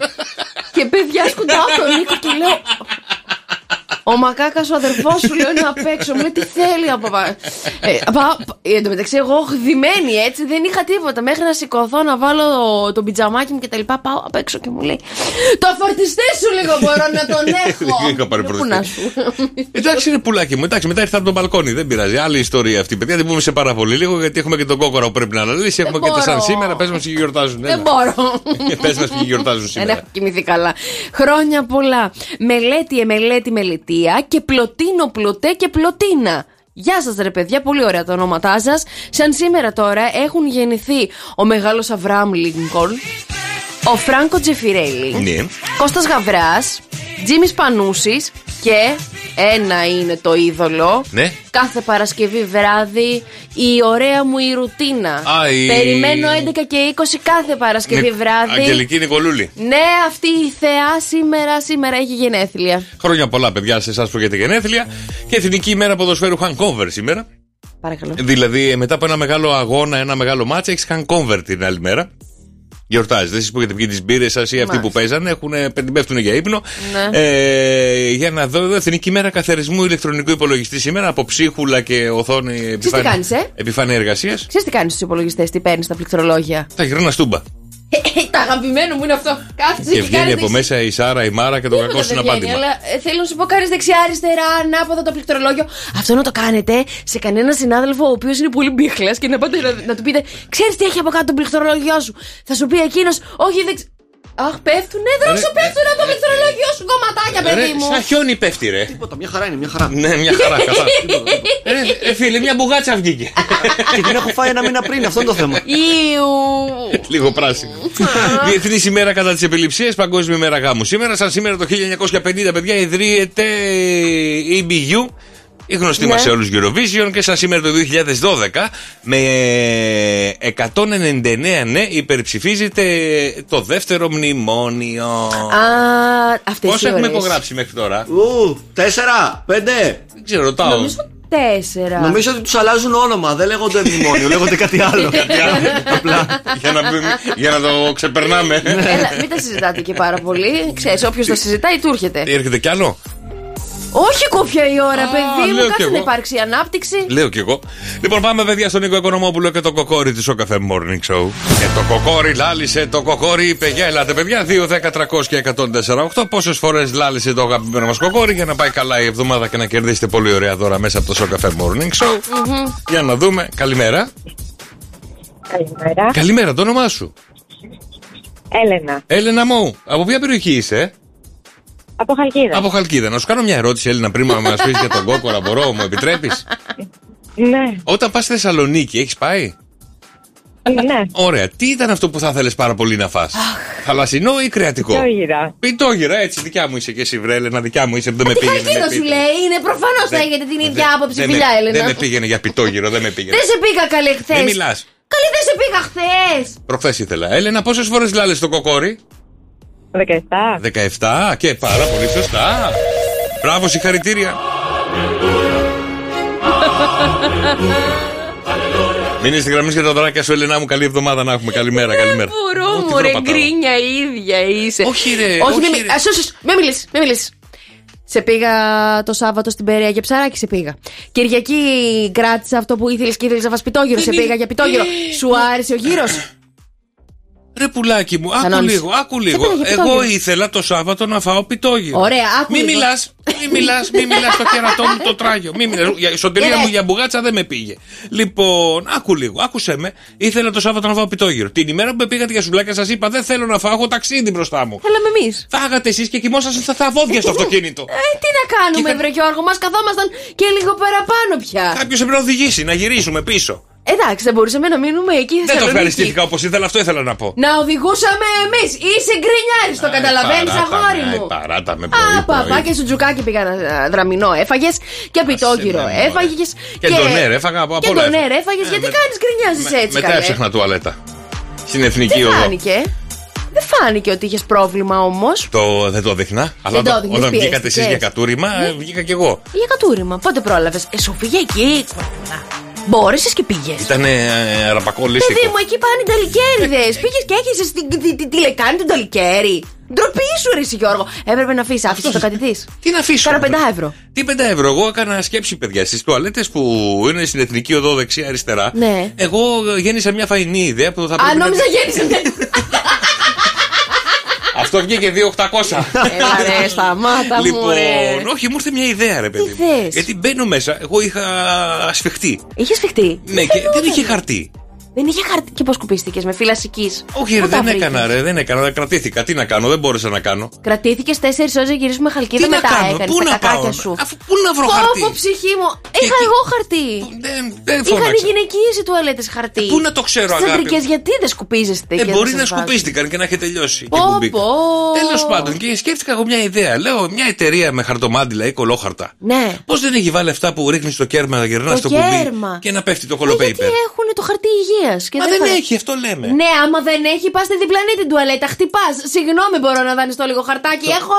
Και παιδιά σκουντάω τον Νίκο και λέω. Ο μακάκας ο αδερφός σου λέω είναι απ' έξω. Μου λέει τι θέλει από πα- ε, πα- Εν τω μεταξύ, εγώ γδυμένη έτσι δεν είχα τίποτα. Μέχρι να σηκωθώ να βάλω το πιτζαμάκι μου και τα λοιπά. Πάω απ' έξω και μου λέει Το φορτιστή σου λίγο μπορώ να τον έχω. Είχα πάρει Λέω, Πού να σου. Εντάξει, είναι πουλάκι μου. Εντάξει, μετά ήρθα από τον μπαλκόνι. Δεν πειράζει. Άλλη ιστορία αυτή. Παιδιά, δεν πούμε σε πάρα πολύ λίγο γιατί έχουμε και τον κόκορα που πρέπει να αναλύσει. Έχουμε και τα σαν μπορώ. σήμερα. Πες μας ποιοι γιορτάζουν. Δεν μπορώ. Πες μας ποιοι γιορτάζουν Δεν σήμερα. έχω κοιμηθεί καλά. Χρόνια πολλά. Μελέτη, εμελέτη, μελετία και πλωτίνο, πλωτέ και πλωτίνα. Γεια σας, ρε παιδιά, πολύ ωραία τα ονόματά σας. Σαν σήμερα τώρα έχουν γεννηθεί ο μεγάλος Αβραάμ Λίνκολn, ο Φράνκο Τζεφιρέλη, Ναι. Κώστας Γαβράς, Τζίμις Πανούσης και ένα είναι το είδωλο. Ναι. Κάθε Παρασκευή βράδυ η ωραία μου η ρουτίνα. Α, η- Περιμένω 11 και 20 κάθε Παρασκευή Νι- βράδυ. Αγγελική Νικολούλη. Ναι, αυτή η θεά σήμερα, σήμερα έχει γενέθλια. Χρόνια πολλά, παιδιά, σε εσάς που έχετε γενέθλια. Και εθνική ημέρα ποδοσφαίρου Hancover σήμερα. Παρακαλώ. Δηλαδή, ε, μετά από ένα μεγάλο αγώνα, ένα μεγάλο μάτσα, έχεις Hancover την άλλη μέρα. Γιορτάζετε. Εσεί που έχετε πιει τι μπύρες σας ή αυτοί Μάλιστα. που παίζανε, έχουν, πέφτουν για ύπνο. Ναι. Ε, για να δω εδώ, Εθνική ημέρα καθαρισμού ηλεκτρονικού υπολογιστή σήμερα από ψίχουλα και οθόνη επιφάνεια, κάνεις, ε; επιφάνεια εργασίας. Ξέρεις τι κάνεις στους υπολογιστές, τι παίρνεις στα πληκτρολόγια; Τα γυρνά στούμπα. Τα αγαπημένο μου είναι αυτό. Κάθεσαι Και και, βγαίνει κάνεις από δεξι- μέσα η Σάρα, η Μάρα και το Τίποτα κακό δεν βγαίνει, συναπάντημα. αλλά ε, θέλω να σου πω, κάνεις δεξιά-αριστερά, ανάποδα το πληκτρολόγιο. Αυτό να το κάνετε σε κανένα συνάδελφο ο οποίος είναι πολύ μπίχλας και να πάτε να, να του πείτε, Ξέρεις τι έχει από κάτω το πληκτρολόγιο σου; Θα σου πει εκείνος, Όχι δεξιά. Αχ, πέφτουνε, δεν Ρε, σου πέφτουν από το πληκτρολόγιο σου κομματάκια, παιδί Ρε, μου. σαν χιόνι πέφτει, ρε. Τίποτα, μια χαρά είναι, μια χαρά. Ναι, μια χαρά, καθά. ρε, ρε, φίλε, μια μπουγάτσα βγήκε. Και την έχω φάει ένα μήνα πριν, αυτό είναι το θέμα. Ιου. Λίγο πράσινο. Διεθνής ημέρα κατά τις επιληψίες, Παγκόσμια ημέρα γάμου. Σήμερα, σαν σήμερα το 1950, παιδιά, ιδρύεται η EBU. Η γνωστή Ναι. μας σε όλους Eurovision και σαν σήμερα το 2012 με 199 ναι υπερψηφίζεται το δεύτερο μνημόνιο. Α, αυτές Πόσα οι έχουμε ώρες. υπογράψει μέχρι τώρα; Ου, τέσσερα, πέντε. Δεν ξέρω, ρωτάω. Νομίζω τέσσερα. Νομίζω ότι τους αλλάζουν όνομα. Δεν λέγονται μνημόνιο, λέγονται κάτι άλλο. Απλά. για, να, για να το ξεπερνάμε. Έλα, μην τα συζητάτε και πάρα πολύ. Ξέρεις, όποιος τα συζητάει, του έρχεται. Έρχεται κι άλλο; Όχι κόφια η ώρα, Α, παιδί λέω μου. κι Κάτσε εγώ. να υπάρξει ανάπτυξη. Λέω κι εγώ. Λοιπόν, πάμε παιδιά στον Νίκο Οικονομόπουλο και το κοκόρι της Σοκαφέ Morning Show. Και το κοκόρι λάλησε, το κοκόρι είπε: Για ελάτε, παιδιά. 2, 10, 300 και 148. Πόσες φορές λάλησε το αγαπημένο μας κοκόρι για να πάει καλά η εβδομάδα και να κερδίσετε πολύ ωραία δώρα μέσα από το Σοκαφέ Morning Show. Για να δούμε. Καλημέρα. Καλημέρα. Καλημέρα, το όνομά σου. Έλενα. Έλενα μου, από ποια περιοχή είσαι, Από Χαλκίδα. Από Χαλκίδα. Να σου κάνω μια ερώτηση, Έλληνα, πριν να μας πεις για τον κόκορα, μπορώ, μου επιτρέπεις; Ναι. Όταν πας στη Θεσσαλονίκη, έχεις πάει; Ναι. Ωραία. Τι ήταν αυτό που θα ήθελε πάρα πολύ να φας; Θαλασσινό ή κρεατικό; Πιτόγυρα. Πιτόγυρα, έτσι. Δικιά μου είσαι και εσύ, βρε, Έλενα, δικιά μου είσαι. Δεν με Τι πήγαινε. χαλκίδα με σου πήγαινε. λέει, είναι προφανώς θα Δεν- έχετε την δεν- ίδια άποψη, δεν φιλιά, με- Έλενα. Δεν με πήγαινε για πιτόγυρο, δεν με πήγαινε. Δεν σε πήγα καλέ χθες. Μην μιλάς. Καλή δεν σε πήγα χθες. Προχθές ήθελα. Έλενα, πόσες φορές λάλες το κοκόρι; 17. 17 και πάρα πολύ σωστά. Μπράβο, συγχαρητήρια. Μείνε στη γραμμή για τα δωράκια σου, Ελένα μου. Καλή εβδομάδα να έχουμε. Καλημέρα, καλημέρα. Μπορώ, Ό,τι μου ρε βρω πατάω. γκρίνια η ίδια είσαι. Όχι, ρε, Όχι, όχι, μην ρε. ας, σ, σ, μην μιλήσεις, μην μιλήσεις. Σε πήγα το Σάββατο στην Περία για ψαράκι, σε πήγα. Κυριακή κράτησα αυτό που ήθελες και ήθελες να φας πιτόγυρο, σε Δεν πήγα είναι- για πιτόγυρο. Ε, Σου άρεσε ο γύρος; Ρε πουλάκι μου, άκου Κανόνισε. λίγο, άκου λίγο. πήγα για Εγώ πιτόγυρο. ήθελα το Σάββατο να φάω πιτόγυρο. Ωραία, άκου Μη λίγο. μιλάς, μη μιλάς, μη μιλάς στο κερατό μου το τράγιο. Μη μιλάς. Για- Η σωτηρία Κύριε. μου για μπουγάτσα δεν με πήγε. Λοιπόν, άκου λίγο, άκουσε με. Ήθελα το Σάββατο να φάω πιτόγυρο. Την ημέρα που με πήγατε για σουβλάκια σας είπα δεν θέλω να φάω, έχω ταξίδι μπροστά μου. Θέλαμε εμείς. Φάγατε εσείς και κοιμόσασταν στα τα βόδια στο αυτοκίνητο. Ε, τι να κάνουμε, Και- βρε Γιώργο, μας καθόμασταν και λίγο παραπάνω πια. Κάποιος έπρεπε να οδηγήσει, να γυρίσουμε πίσω. Εντάξει, δεν μπορούσαμε να μείνουμε εκεί. Δεν το Θεσσαλονίκη. ευχαριστήθηκα όπως ήθελα, αυτό ήθελα να πω. Να οδηγούσαμε εμείς. Είσαι γκρινιάρη, το καταλαβαίνεις, Παράτα αγόρι με, μου. ε, Παράτα με Α, πρωί, παπά πρωί. και σου τζουκάκι πήγα να δραμινό έφαγες και πιτόγυρο με, μωρέ. έφαγες. Και ντονέρ έφαγα από Και απ' όλα ντονέρ έφαγα. έφαγες. Ε, Γιατί με- κάνεις γκρινιάζεις έτσι, Μετά καλέ. έψαχνα τουαλέτα. Στην εθνική Δεν οδό. φάνηκε. Δεν φάνηκε ότι είχες πρόβλημα όμως. Το, δεν το δείχνα. Αλλά το όταν, έδειχνες, όταν βγήκατε πιέστηκες. εσείς για κατούριμα, ε, βγήκα κι εγώ. Για κατούριμα. Πότε πρόλαβες. Ε, σου φύγε εκεί. Μπόρεσες και πήγες. Ήταν ε, Παιδί ραπακολίστικο. μου, εκεί πάνε οι ταλικέριδε. Πήγες και έχεσαι στην τη, τη, τη λεκάνη του ταλικέρι. Ντροπή σου, ρε εσύ, Γιώργο. Έπρεπε να αφήσεις. Άφησε το κάτι τη. Τι να αφήσω. Κάνα ρε, πεντά ευρώ. Τι 5 ευρώ. Εγώ έκανα σκέψη, παιδιά. Στις τουαλέτες που είναι στην εθνική οδό δεξιά-αριστερά. Ναι. Εγώ γέννησα μια φαϊνή ιδέα που θα Α, πρέπει. να- νόμιζα γέννησε. Αυτό βγήκε 2.800. Έλα ρε, σταμάτα μου ρε. Λοιπόν, όχι, μου ήρθε μια ιδέα, ρε παιδί. μου. θες; Γιατί μπαίνω μέσα, εγώ είχα σφιχτεί. Είχες σφιχτεί; Ναι, και δεν είχε χαρτί. Δεν είχε χαρτί. Και πώς σκουπίστηκε, με φυλασική. Όχι, ρε, δεν έκανα, ρε, δεν έκανα. Κρατήθηκα. Τι να κάνω, δεν μπόρεσα να κάνω. Κρατήθηκες τέσσερις ώρες να γυρίσουμε χαλκίδα Τι να μετά. κάνω, Έκανες πού τα να κακάκια πάω, σου; αφού πού να βρω χαρτί; Κόφω ψυχή μου. Είχα εγώ χαρτί. Δεν, δεν Είχαν οι φώναξα. γυναικείες οι τουαλέτες χαρτί. Πού να το ξέρω, Στις αγάπη αντρικές μου; γιατί δεν σκουπίζεστε. Ε, και μπορεί δεν να σας βάζουν; σκουπίστηκαν και να έχει τελειώσει. Πω, πω. Τέλος πάντων, και σκέφτηκα εγώ μια ιδέα. Λέω, μια εταιρεία με χαρτομάντιλα ή κολόχαρτα. Ναι. Πώς δεν έχει βάλει αυτά που ρίχνεις στο κέρμα, να γυρνάς Το στο κουμπί κέρμα. και να πέφτει το Γιατί κολοπέιπερ. έχουν το χαρτί υγείας; Μα δεν έχει, αυτό λέμε. Ναι, άμα δεν έχει, πας στη διπλανή την τουαλέτα. Χτυπάς. Συγγνώμη, μπορώ να δανειστώ λίγο χαρτάκι. Έχω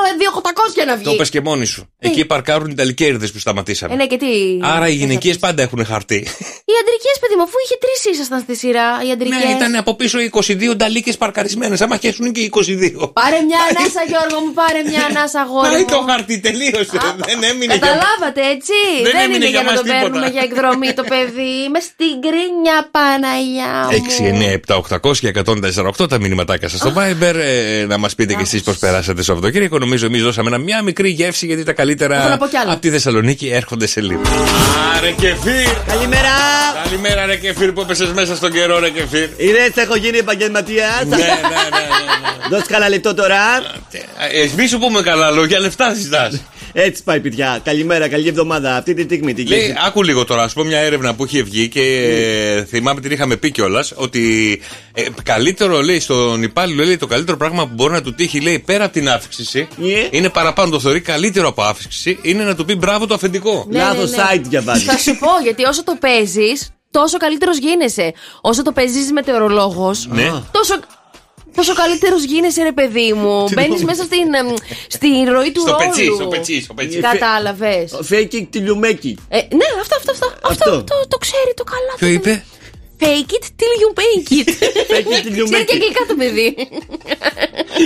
2.800 να Το βγει. πες και μόνη σου. Εκεί παρκάρουν οι ταλικέριδε που σταματήσαμε. Ε, ναι, και τι; Άρα οι γυναικείες πάντα έχουν χαρτί. Οι αντρικές, παιδί μου, αφού είχε τρεις ήσασταν στη σειρά. Οι αντρικές. Ναι, ήταν από πίσω 22 νταλίκες παρκαρισμένες. Άμα χέσουν και 22. Πάρε μια ανάσα, Γιώργο μου, πάρε μια ανάσα, αγόρι. Πάει μου. το χαρτί, τελείωσε. Δεν έμεινε για Καταλάβατε, έτσι. Δεν Δεν, έμεινε είναι για για να μας το τίποτα. παίρνουμε για εκδρομή το παιδί. Είμαι στην κρίνια Παναγιά μου. 6, 9, 7, 800 και 148 τα μηνυματάκια σας στο Viber. Ε, να μας πείτε κι εσείς πώς περάσατε το Σαββατοκύριακο. Νομίζω εμείς δώσαμε ένα- μια μικρή γεύση γιατί τα Έχω καλύτερα να πω κι άλλο. από τη Θεσσαλονίκη έρχονται σε λίγο. Άρε κεφίρ! Καλημέρα! Καλημέρα, ρε κεφίρ που έπεσες μέσα στον καιρό, ρε κεφίρ. Είδε, έχω γίνει επαγγελματίας. ναι, ναι, ναι, ναι. Δώσ' κανένα λεπτό τώρα. Ε, μη σου πούμε καλά λόγια, λεφτά ζητάς. Έτσι πάει, παιδιά. Καλημέρα, καλή εβδομάδα. Αυτή τη στιγμή τι Λέει, γίνεται. άκου λίγο τώρα, α πούμε μια έρευνα που είχε βγει και ε, θυμάμαι την είχαμε πει κιόλας ότι ε, καλύτερο λέει στον υπάλληλο λέει το καλύτερο πράγμα που μπορεί να του τύχει λέει πέρα από την αύξηση Yeah. είναι παραπάνω το θεωρεί καλύτερο από αύξηση είναι να του πει μπράβο το αφεντικό. Ναι, Λάθος ναι, ναι. site διαβάζει. Θα σου πω, γιατί όσο το παίζεις, τόσο καλύτερος γίνεσαι. Όσο το παίζεις μετεωρολόγο, Ναι. τόσο. Τόσο καλύτερος γίνεσαι, ρε παιδί μου. Μπαίνεις μέσα στην, εμ, στην ροή του Στο ρόλου. πετσί, στο πετσί, στο πετσί. Κατάλαβες. Fake it till you make it. Ε, ναι, αυτό, αυτό, αυτό. Αυτό, Αυτό. το, το ξέρει το καλά. Ποιο το είπε; Fake it till you make it. Fake it till you Ξέρει make και it. αγγλικά το παιδί.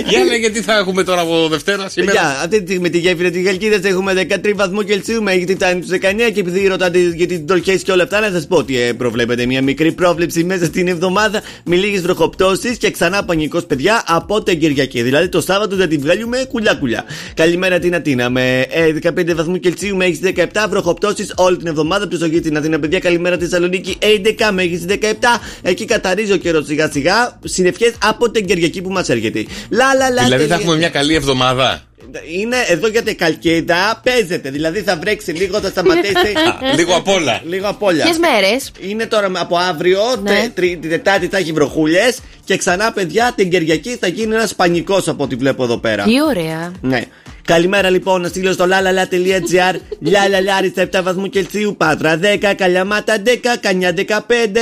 Για λέει γιατί θα έχουμε τώρα από Δευτέρα σήμερα. Παιδιά, αυτή τη στιγμή τη γέφυρα τη Χαλκίδα έχουμε 13 βαθμού Κελσίου με έχει φτάνει στου 19 και επειδή ρωτάτε για τις τροχέ και όλα αυτά, να σας πω ότι ε, προβλέπετε μια μικρή πρόβλεψη μέσα στην εβδομάδα με λίγες βροχοπτώσεις και ξανά πανικός παιδιά από την Κυριακή. Δηλαδή το Σάββατο θα τη βγάλουμε κουλιά-κουλιά. Καλημέρα την Αθήνα με ε, 15 βαθμού Κελσίου με έχεις 17 βροχοπτώσεις όλη την εβδομάδα. Προσοχή στην Αθήνα, παιδιά; Καλημέρα τη Θεσσαλονίκη 11 με έχεις 17. Εκεί καταρρίζει ο καιρός σιγά-σιγά. Συνευχέ από την Κυριακή που μας έρχεται. Λα, λα, λα, Δηλαδή θα τελεία. έχουμε μια καλή εβδομάδα. Είναι εδώ για την καλκίδα, παίζεται. Δηλαδή θα βρέξει λίγο, θα σταματήσει. Α, Λίγο απ' όλα. λίγο απ' όλα. Ποιες μέρες; Είναι τώρα από αύριο, Ναι. τε- τρι- την Τετάρτη θα έχει βροχούλες και ξανά, παιδιά, την Κυριακή θα γίνει ένας πανικός από ό,τι βλέπω εδώ πέρα. Τι ωραία. Ναι. Καλημέρα λοιπόν, να στείλω στο lalala.gr. Λαλαλά, αριστα 7 βαθμού Κελσίου, Πάτρα 10, Καλιαμάτα 10, Κανιά 15,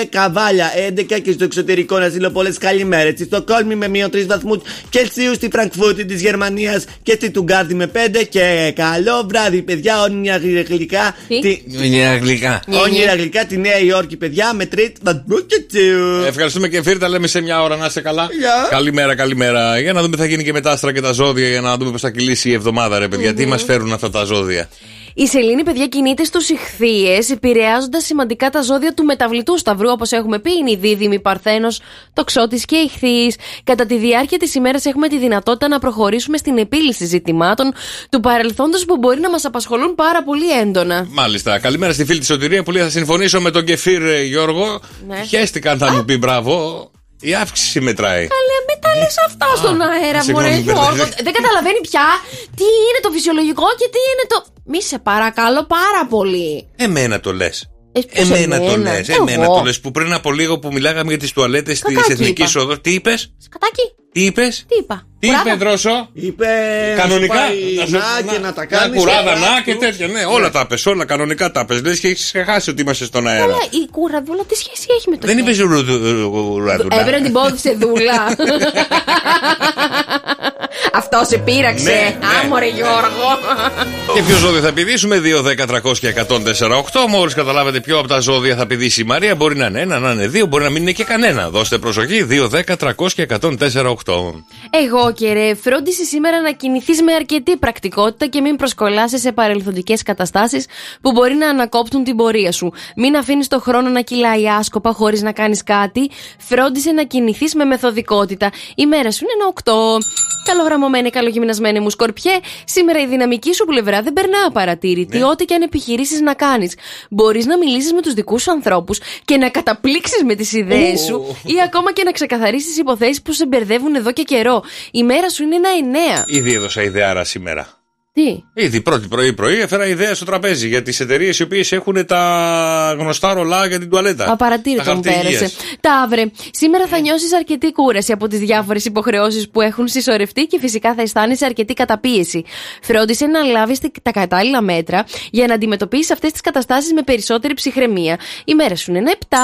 Καβάλια 11 και στο εξωτερικό να στείλω πολλές καλημέρες. Στη Στοκόλμη με μείον 3 βαθμούς Κελσίου, στη Φραγκφούρτη της Γερμανίας και στη Τουγκάρδη με 5. Και καλό βράδυ, παιδιά, όνειρα γλυκά. Τι; Τη... Είναι αγγλικά. Όνειρα γλυκά τη Νέα Υόρκη, παιδιά, με 3 βαθμού Κελσίου. Ευχαριστούμε και φίλοι, τα λέμε σε μια ώρα να είστε καλά. Γεια. Καλημέρα, καλημέρα. Για να δούμε τι θα γίνει και με τα άστρα και τα ζώδια, για να δούμε πώς θα κυλήσει η εβδομάδα, ρε παιδιά. Τι μας φέρουν αυτά τα ζώδια. Η Σελήνη, παιδιά, κινείται στους ηχθείες, επηρεάζοντας σημαντικά τα ζώδια του μεταβλητού σταυρού. Όπως έχουμε πει, είναι η δίδυμη Παρθένος, το ξώτης και η ηχθή. Κατά τη διάρκεια της ημέρας έχουμε τη δυνατότητα να προχωρήσουμε στην επίλυση ζητημάτων του παρελθόντος που μπορεί να μας απασχολούν πάρα πολύ έντονα. Μάλιστα. Καλημέρα στη φίλη της Σωτηρία που λέει θα συμφωνήσω με τον Κεφίρ ε, Γιώργο. Ναι. Χαίστηκα αν θα μου πει μπράβο. Η αύξηση μετράει. Καλέ, μην τα λες αυτά στον αέρα, συγγνώμη, μωρέ μπερδεύτηκα. Γιώργο. Δεν καταλαβαίνει πια τι είναι το φυσιολογικό και τι είναι το. Μη σε παρακαλώ πάρα πολύ. Εμένα το λες. Ε, ποιος Εμένα το εμένα; λες. Εγώ. Εμένα το λες που πριν από λίγο που μιλάγαμε για τις τουαλέτες της Κακάκι Εθνικής είπα. Οδός. Τι είπες, Σκατάκι, τι είπες, τι είπα. τι Κουράδα. είπες, Δρόσο; Είπε. Κανονικά. να σου πάει Να και να τα κάνεις. κουράδα, να και τέτοια. Ναι, όλα τα πες, όλα κανονικά τα πες. Λες και έχεις ξεχάσει ότι είμαστε στον αέρα. Καλά, η κουραδούλα τι σχέση έχει με το Δεν χέρι; είπες ρουδούλα. Έπρεπε να την πω σε δούλα. Αυτό σε πείραξε. Ναι, ναι. Άμορε Γιώργο. Και ποιο ζώδιο θα πηδήσουμε, 2, 10, 300 και 148. Μόλις καταλάβετε ποιο από τα ζώδια θα πηδήσει η Μαρία, μπορεί να είναι ένα, να είναι δύο, μπορεί να μην είναι και κανένα. Δώστε προσοχή, 2, 10, 300 και 148. Εγώ και ρε, φρόντισε σήμερα να κινηθείς με αρκετή πρακτικότητα και μην προσκολάσει σε παρελθοντικές καταστάσεις που μπορεί να ανακόπτουν την πορεία σου. Μην αφήνεις το χρόνο να κυλάει άσκοπα χωρίς να κάνεις κάτι. Φρόντισε να κινηθείς με μεθοδικότητα. Η μέρα σου είναι ένα 8. Καλογραμμωμένη, καλογυμνασμένη μου σκορπιέ, σήμερα η δυναμική σου πλευρά δεν περνά απαρατήρητη. Ναι. Ό,τι και αν επιχειρήσεις να κάνεις. Μπορείς να μιλήσεις με τους δικούς σου ανθρώπους και να καταπλήξεις με τις ιδέες σου ή ακόμα και να ξεκαθαρίσεις τις υποθέσεις που σε μπερδεύουν εδώ και καιρό. Η μέρα σου είναι ένα εννέα. Ήδη έδωσα ιδεάρα σήμερα. Τι; Ήδη πρώτη πρωί-πρωί έφερα ιδέα στο τραπέζι για τις εταιρείες οι οποίες έχουν τα γνωστά ρολά για την τουαλέτα. Απαρατήρητο Τα μου χαρτί πέρασε. υγείας. Ταύρε, σήμερα θα νιώσεις αρκετή κούραση από τις διάφορες υποχρεώσεις που έχουν συσσωρευτεί και φυσικά θα αισθάνεσαι αρκετή καταπίεση. Φρόντισε να λάβεις τα κατάλληλα μέτρα για να αντιμετωπίσεις αυτές τις καταστάσεις με περισσότερη ψυχραιμία. Η μέρα σου είναι ένα 7.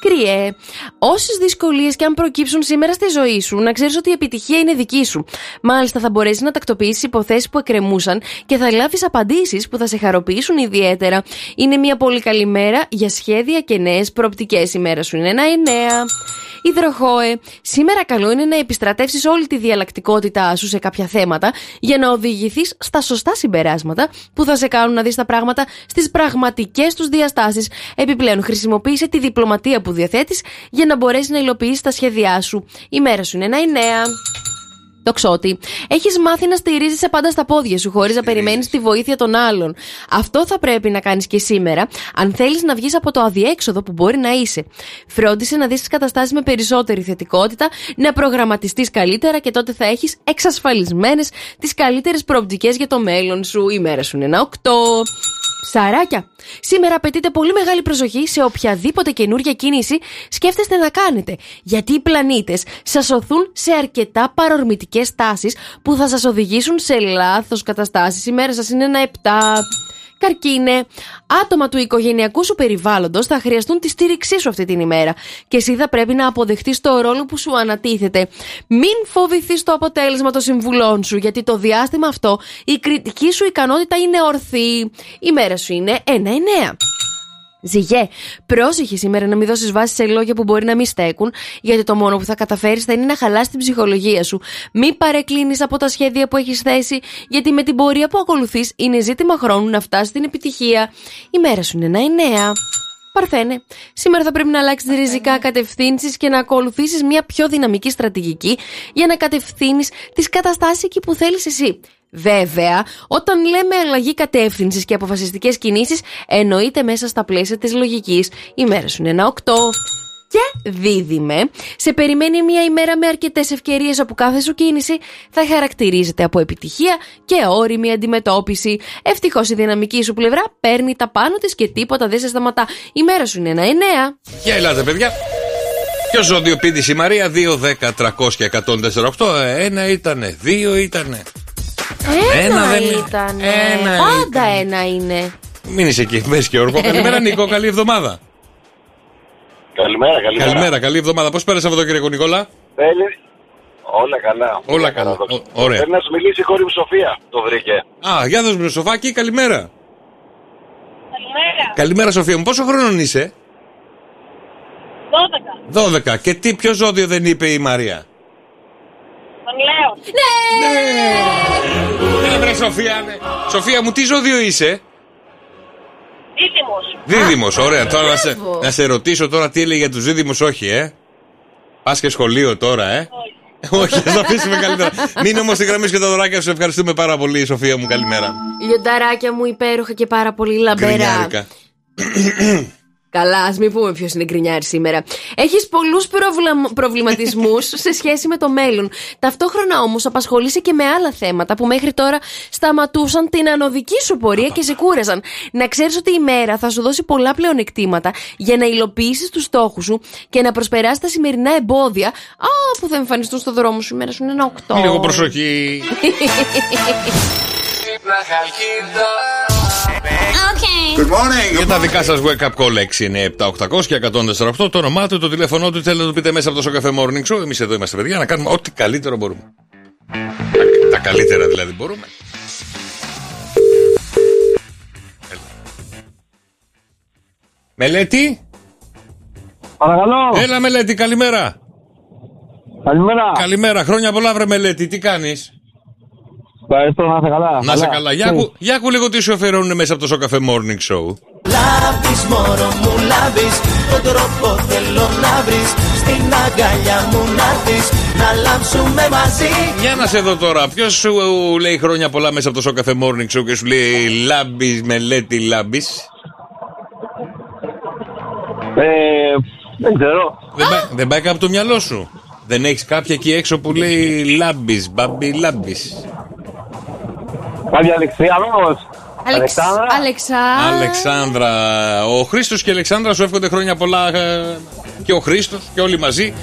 Κρυέ, όσες δυσκολίες και αν προκύψουν σήμερα στη ζωή σου, να ξέρεις ότι η επιτυχία είναι δική σου. Μάλιστα, θα μπορέσεις να τακτοποιήσεις υποθέσεις που εκκρεμούσαν και θα λάβεις απαντήσεις που θα σε χαροποιήσουν ιδιαίτερα. Είναι μια πολύ καλή μέρα για σχέδια και νέες προοπτικές. Η μέρα σου είναι ένα εννέα. Υδροχόε, σήμερα καλό είναι να επιστρατεύσεις όλη τη διαλλακτικότητά σου σε κάποια θέματα για να οδηγηθείς στα σωστά συμπεράσματα που θα σε κάνουν να δεις τα πράγματα στις πραγματικές τους διαστάσεις. Επιπλέον, χρησιμοποίησε τη διπλωματία που διαθέτεις για να μπορέσεις να υλοποιήσεις τα σχέδιά σου. Η μέρα σου είναι ένα εννέα. Το ξότι. Έχεις μάθει να στηρίζεσαι πάντα στα πόδια σου, χωρίς να περιμένεις τη βοήθεια των άλλων. Αυτό θα πρέπει να κάνεις και σήμερα, αν θέλεις να βγεις από το αδιέξοδο που μπορεί να είσαι. Φρόντισε να δεις τις καταστάσεις με περισσότερη θετικότητα, να προγραμματιστείς καλύτερα και τότε θα έχεις εξασφαλισμένες τις καλύτερες προοπτικές για το μέλλον σου. Η μέρα σου είναι ένα 8. Ψαράκια. Σήμερα απαιτείται πολύ μεγάλη προσοχή σε οποιαδήποτε καινούργια κίνηση σκέφτεστε να κάνετε. Γιατί οι πλανήτες σας οθούν σε αρκετά παρορμητικές τάσεις που θα σας οδηγήσουν σε λάθος καταστάσεις. Η μέρα σας είναι ένα 7. Καρκίνε, άτομα του οικογενειακού σου περιβάλλοντος θα χρειαστούν τη στήριξή σου αυτή την ημέρα και εσύ θα πρέπει να αποδεχτείς το ρόλο που σου ανατίθεται. Μην φοβηθείς το αποτέλεσμα των συμβουλών σου γιατί το διάστημα αυτό η κριτική σου ικανότητα είναι ορθή. Η μέρα σου είναι ένα εννέα. Ζυγέ, πρόσεχε σήμερα να μην δώσεις βάση σε λόγια που μπορεί να μην στέκουν, γιατί το μόνο που θα καταφέρεις θα είναι να χαλάσει την ψυχολογία σου. Μην παρεκκλίνεις από τα σχέδια που έχεις θέσει, γιατί με την πορεία που ακολουθείς είναι ζήτημα χρόνου να φτάσεις στην επιτυχία. Η μέρα σου είναι ένα εννέα. Παρθένε, σήμερα θα πρέπει να αλλάξεις ριζικά κατευθύνσεις και να ακολουθήσεις μια πιο δυναμική στρατηγική για να κατευθύνεις τις καταστάσεις εκεί που θέλεις εσύ. Βέβαια, όταν λέμε αλλαγή κατεύθυνσης και αποφασιστικές κινήσεις, εννοείται μέσα στα πλαίσια της λογικής. Η μέρα σου είναι ένα 8. Και δίδυμε, σε περιμένει μια ημέρα με αρκετές ευκαιρίες όπου κάθε σου κίνηση θα χαρακτηρίζεται από επιτυχία και όρημη αντιμετώπιση. Ευτυχώς η δυναμική σου πλευρά παίρνει τα πάνω της και τίποτα δεν σε σταματά. Η μέρα σου είναι ένα 9. Για ελάτε, παιδιά. Ποιο ζώδιο πήδησε η Μαρία, 2, 10, 300 και 148. Ε, Ένα ήτανε, δύο ήτανε. Ένα, Ένα δεν είναι. ήταν. Ένα Πάντα ένα είναι. Μην είσαι εκεί, μπες και όργο. Καλημέρα, Νίκο, καλή εβδομάδα. Καλημέρα, καλημέρα. Καλημέρα, καλή εβδομάδα. Πώς πέρασες αυτό, κύριε Νικόλα. Θέλεις... Όλα καλά. Όλα καλά. Ο- ωραία. Θέλεις να σου μιλήσει η κόρη μου Σοφία; Το βρήκε. Α, για δώσ' μου σοφάκι, καλημέρα. Καλημέρα. Καλημέρα, Σοφία μου. Πόσο χρόνο είσαι, 12. 12. Και τι, ποιο ζώδιο δεν είπε η Μαρία; Τον λέω. Ναι! Ναι, βρε, Σοφία, ναι. Σοφία μου, τι ζώδιο είσαι; Δίδυμος. Δίδυμος, ωραία. Τώρα να σε, να σε ρωτήσω τώρα τι έλεγε για τους δίδυμους, όχι, ε. Πας και σχολείο τώρα, ε. Όχι, θα το αφήσουμε καλύτερα. Μην όμως τη γραμμή και τα δωράκια σου. Ευχαριστούμε πάρα πολύ, Σοφία μου. Καλημέρα. Λιονταράκια μου υπέροχα και πάρα πολύ λαμπερά. Γκρινιάρικα. Καλά, ας μην πούμε ποιος είναι γκρινιάρη σήμερα. Έχεις πολλούς προβληματισμούς σε σχέση με το μέλλον. Ταυτόχρονα όμως απασχολείσαι και με άλλα θέματα που μέχρι τώρα σταματούσαν την ανωδική σου πορεία και σε κούραζαν. Να ξέρεις ότι η μέρα θα σου δώσει πολλά πλεονεκτήματα για να υλοποιήσεις τους στόχους σου και να προσπεράσεις τα σημερινά εμπόδια. Α, που θα εμφανιστούν στο δρόμο σου. Η μέρα σου είναι ένα 8. Λίγο προσοχή. Good morning. Για τα δικά σας wake up call 6, 9, 7, 800 και 148. Το όνομά του, το τηλέφωνό του, θέλετε να το πείτε μέσα από το Σοκαφέ Morning Show. Εμείς εδώ είμαστε, παιδιά, να κάνουμε ό,τι καλύτερο μπορούμε. Τα, τα καλύτερα δηλαδή μπορούμε. Έλα. Μελέτη; Παρακαλώ. Έλα, Μελέτη, καλημέρα. Καλημέρα. Καλημέρα, χρόνια πολλά, βρε Μελέτη, τι κάνεις; Ευχαριστώ, να είσαι καλά. Να είσαι καλά. Για, ακού, για ακού λίγο τι σου αφιερώνουν μέσα από το Σοκαφέ Morning Show. Λάμπεις μωρό μου λάμπεις Τον τρόπο θέλω να βρεις Στην αγκαλιά μου να έρθεις Να λάμψουμε μαζί Για να σε δω τώρα, ποιος σου λέει χρόνια πολλά μέσα από το Σοκαφέ Morning Show και σου λέει λάμπη, μελέτη λάμπη. Ε, δεν ξέρω. Δεν, πάει- δεν πάει κάπου από το μυαλό σου. Δεν έχεις κάποια εκεί έξω που λέει λάμπη, μπαμπι λάμπη. Κάποια Αλεξιανός. Αλεξ... Αλεξά. Αλεξάνδρα. Ο Χρήστος και η Αλεξάνδρα σου εύχονται χρόνια πολλά ε, και ο Χρήστος και όλοι μαζί.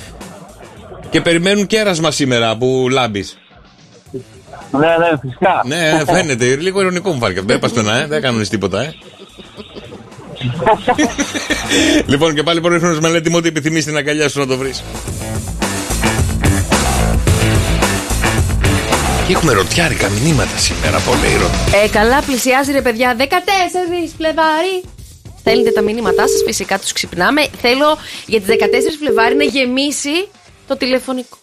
Και περιμένουν κέρασμα σήμερα που λάμπεις. Ναι, ναι, φυσικά. Ναι, φαίνεται. Λίγο ειρωνικό μου φάνηκε αυτό. Δεν έπα ε. Δεν κάνουν τίποτα, ε. λοιπόν, και πάλι μπορεί να μελέτη μου ό,τι επιθυμείς στην αγκαλιά σου να το βρεις. Και έχουμε ρωτιάρικα μηνύματα σήμερα. Πολύ ρωτιάρικα. Ε, καλά, πλησιάζει ρε παιδιά. 14 Φλεβάρι. Θέλετε τα μηνύματά σας, φυσικά τους ξυπνάμε. Θέλω για τις 14 Φλεβάρι να γεμίσει το τηλεφωνικό.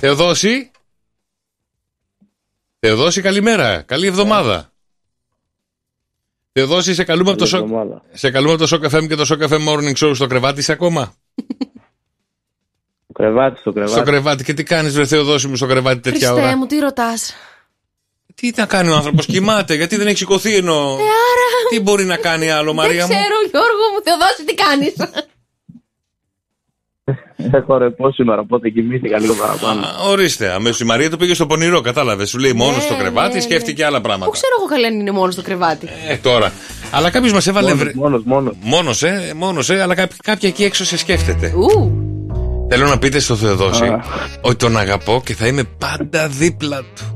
Θεοδόση. Θεοδόση, καλημέρα. Καλή εβδομάδα. Θεοδόση, σε καλούμε, από το, σο... σε καλούμε από το Shock FM και το Shock FM Morning Show στο κρεβάτι είσαι ακόμα; Στο κρεβάτι, στο κρεβάτι. Στο κρεβάτι. Και τι κάνεις βρε Θεοδόση μου στο κρεβάτι τέτοια Χριστέ ώρα; μου, τι ρωτάς; Τι να κάνει ο άνθρωπος, κοιμάται, γιατί δεν έχει σηκωθεί ενώ... Ε, άρα. Τι μπορεί να κάνει άλλο, Μαρία Δεν μου; ξέρω, Γιώργο μου, Θεοδόση, τι κάνεις; Έχω ρεπό σήμερα, οπότε κοιμήθηκα λίγο παραπάνω. Α, Ορίστε, αμέσως η Μαρία το πήγε στο πονηρό, κατάλαβες. Σου λέει μόνος στο κρεβάτι, ναι, σκέφτηκε άλλα Πού πράγματα. ξέρω εγώ καλά αν είναι μόνος στο κρεβάτι. Ε, τώρα. Αλλά κάποιος μας έβαλε. Μόνος, βρε- μόνος, μόνος. Μόνος, ε, μόνος, ε, αλλά κάποιοι, κάποιοι εκεί έξω σε σκέφτεται. Ου. Θέλω να πείτε στο Θεοδόση ότι τον αγαπώ και θα είμαι πάντα δίπλα του.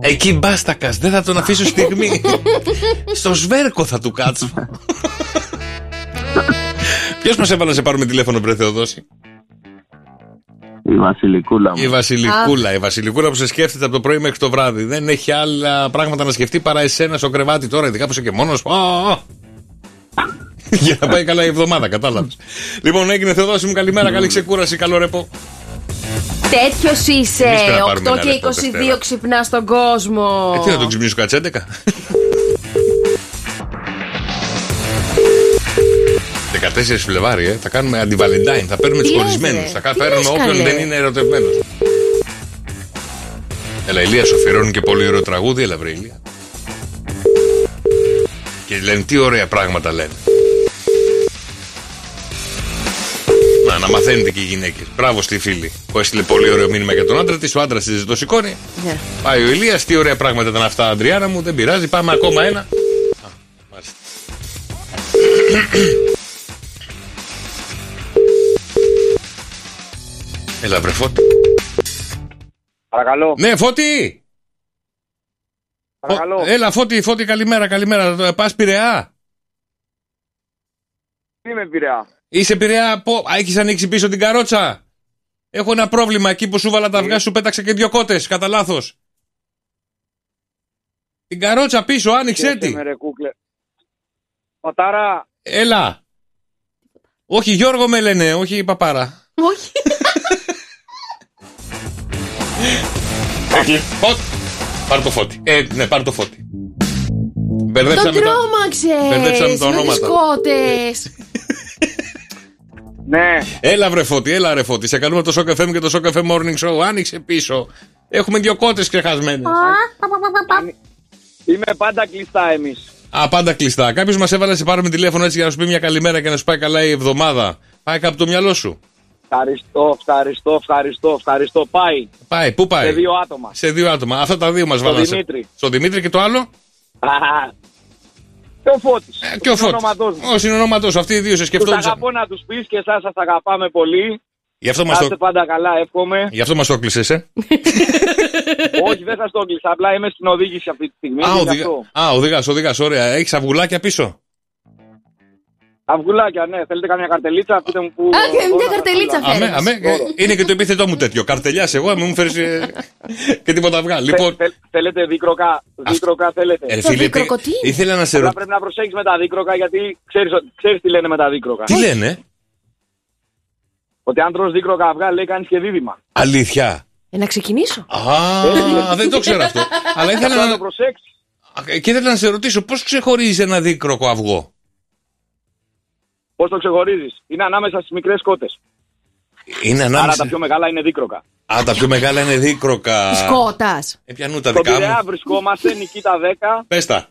Εκεί μπάστακας, δεν θα τον αφήσω στιγμή. Στο σβέρκο θα του κάτσω. Ποιος μας έβαλε να σε πάρουμε τηλέφωνο, Μπρε Θεοδόση; Η Βασιλικούλα μου. Η Βασιλικούλα. Η Βασιλικούλα που σε σκέφτεται από το πρωί μέχρι το βράδυ. Δεν έχει άλλα πράγματα να σκεφτεί παρά εσένα στο κρεβάτι τώρα, ειδικά που είσαι και μόνος. Για να πάει καλά η εβδομάδα, κατάλαβες. λοιπόν, έγινε Θεοδόση μου, καλημέρα, καλή ξεκούραση, καλό ρεπό. Τέτοιος είσαι. Εμείς πρέπει να πάρουμε 8 ένα και λεπτό 22 Δευτέρα. ξυπνά στον κόσμο. Ε, τι να τον ξυπνήσω κάτσε 11. 14 Φλεβάρι, ε, θα κάνουμε αντιβαλεντάιν. Θα παίρνουμε Τι του λες, χωρισμένου. ρε; Θα κα- Τι παίρνουμε λες, όποιον καλέ; δεν είναι ερωτευμένος. Έλα, Ηλίας, σου αφιερώνουν και πολύ ωραίο τραγούδι, έλα, βρε Ηλία. Και λένε τι ωραία πράγματα λένε. Να, να μαθαίνετε και οι γυναίκες. Μπράβο στη φίλη που έστειλε πολύ ωραίο μήνυμα για τον άντρα της. Ο άντρας της το σηκώνει. Ναι. Πάει ο Ηλίας, τι ωραία πράγματα ήταν αυτά, Αντριάνα μου, δεν πειράζει, πάμε ακόμα ένα. Α, μάλιστα. Έλα βρε Φώτη. Παρακαλώ. Ναι, Φώτη! Παρακαλώ. Φω- Έλα, Φώτη, Φώτη, καλημέρα, καλημέρα. Πας Πειραιά. Τι είμαι πειραιά; Είσαι Πειραιά, έχεις ανοίξει πίσω την καρότσα. Έχω ένα πρόβλημα εκεί που σου βάλα τα αυγά σου πέταξε και δυο κότες, κατά λάθος. Την καρότσα πίσω, άνοιξε τη. Με ρε κούκλε. Πατάρα. Έλα. Όχι, Γιώργο με λένε, όχι παπάρα. Όχι. Όχι. Φώτη. Πάρ το φώτη. Ε, ναι, πάρ το φώτη. Τον Μπερδέψαμε τα... τρόμαξες. Μπερδέψαμε τα Με ονόματα. Τις κότες. Ναι. Έλα βρε φώτη, έλα ρε φώτη. Σε καλούμε το Shock FM και το Shock FM Morning Show. Άνοιξε πίσω. Έχουμε δυο κότες ξεχασμένες. Είμαι πάντα κλειστά εμείς. Α, πάντα κλειστά. Κάποιος μας έβαλε να σε πάρουμε τηλέφωνο έτσι για να σου πει μια καλημέρα και να σου πάει καλά η εβδομάδα. Πάει κάπου το μυαλό σου. Ευχαριστώ, ευχαριστώ, ευχαριστώ, ευχαριστώ. Πάει. Πάει, πού πάει; Σε δύο άτομα. Σε δύο άτομα. Αυτά τα δύο μας Στο βάλανε. Δημήτρη. Στο Δημήτρη και το άλλο; Α, Και ο Φώτης. Και ο Φώτης. συνονόματός μου. Ο συνονόματό σου. Αυτοί οι δύο σε Τους σκεφτόντουσαν. αγαπώ να τους πεις και εσάς σας αγαπάμε πολύ. Γι' αυτό Να μα είστε το, πάντα καλά, εύχομαι. γι αυτό μας το έκλεισες, ε. Όχι, δεν σας το έκλεισα. Απλά είμαι στην οδήγηση αυτή τη στιγμή. Α, και γι' οδηγά, αυτό. α, οδηγάς, οδηγάς, ωραία. Έχεις αυγουλάκια πίσω; Αυγουλάκια, ναι. Θέλετε καμιά καρτελίτσα, πείτε μου που. Α, και μια καρτελίτσα Αμέ, φέρνεις. αμέ, ε, είναι και το επίθετό μου τέτοιο. Καρτελιάς εγώ, μην μου φέρεις ε, και τίποτα αυγά. Λοιπόν, Θε- Θέλετε δίκροκα, δίκροκα θέλετε; ε, φίλε, τι- ήθελα να σε Αλλά ρωτήσω. πρέπει να προσέξεις με τα δίκροκα γιατί ξέρεις, ο- ξέρεις τι λένε με τα δίκροκα. Τι λένε, Ότι αν τρως δίκροκα αυγά λέει κάνεις και δίδυμα. αλήθεια. Ε, να ξεκινήσω. Α, δεν το ξέρω αυτό. Αλλά ήθελα Αυτό να το να. προσέξεις. Α, Και ήθελα να σε ρωτήσω, πώς ξεχωρίζει ένα δίκροκο αυγό; Πώς το ξεχωρίζεις, Είναι ανάμεσα στις μικρές κότες. Είναι Άρα ανάμεσα. τα πιο μεγάλα είναι δίκροκα. Α, τα πιο μεγάλα είναι δίκροκα. Της κότας. Ε, πιανού τα Στον δικά Πειραιά μου. βρισκόμαστε, Νικήτα 10, Πες τα.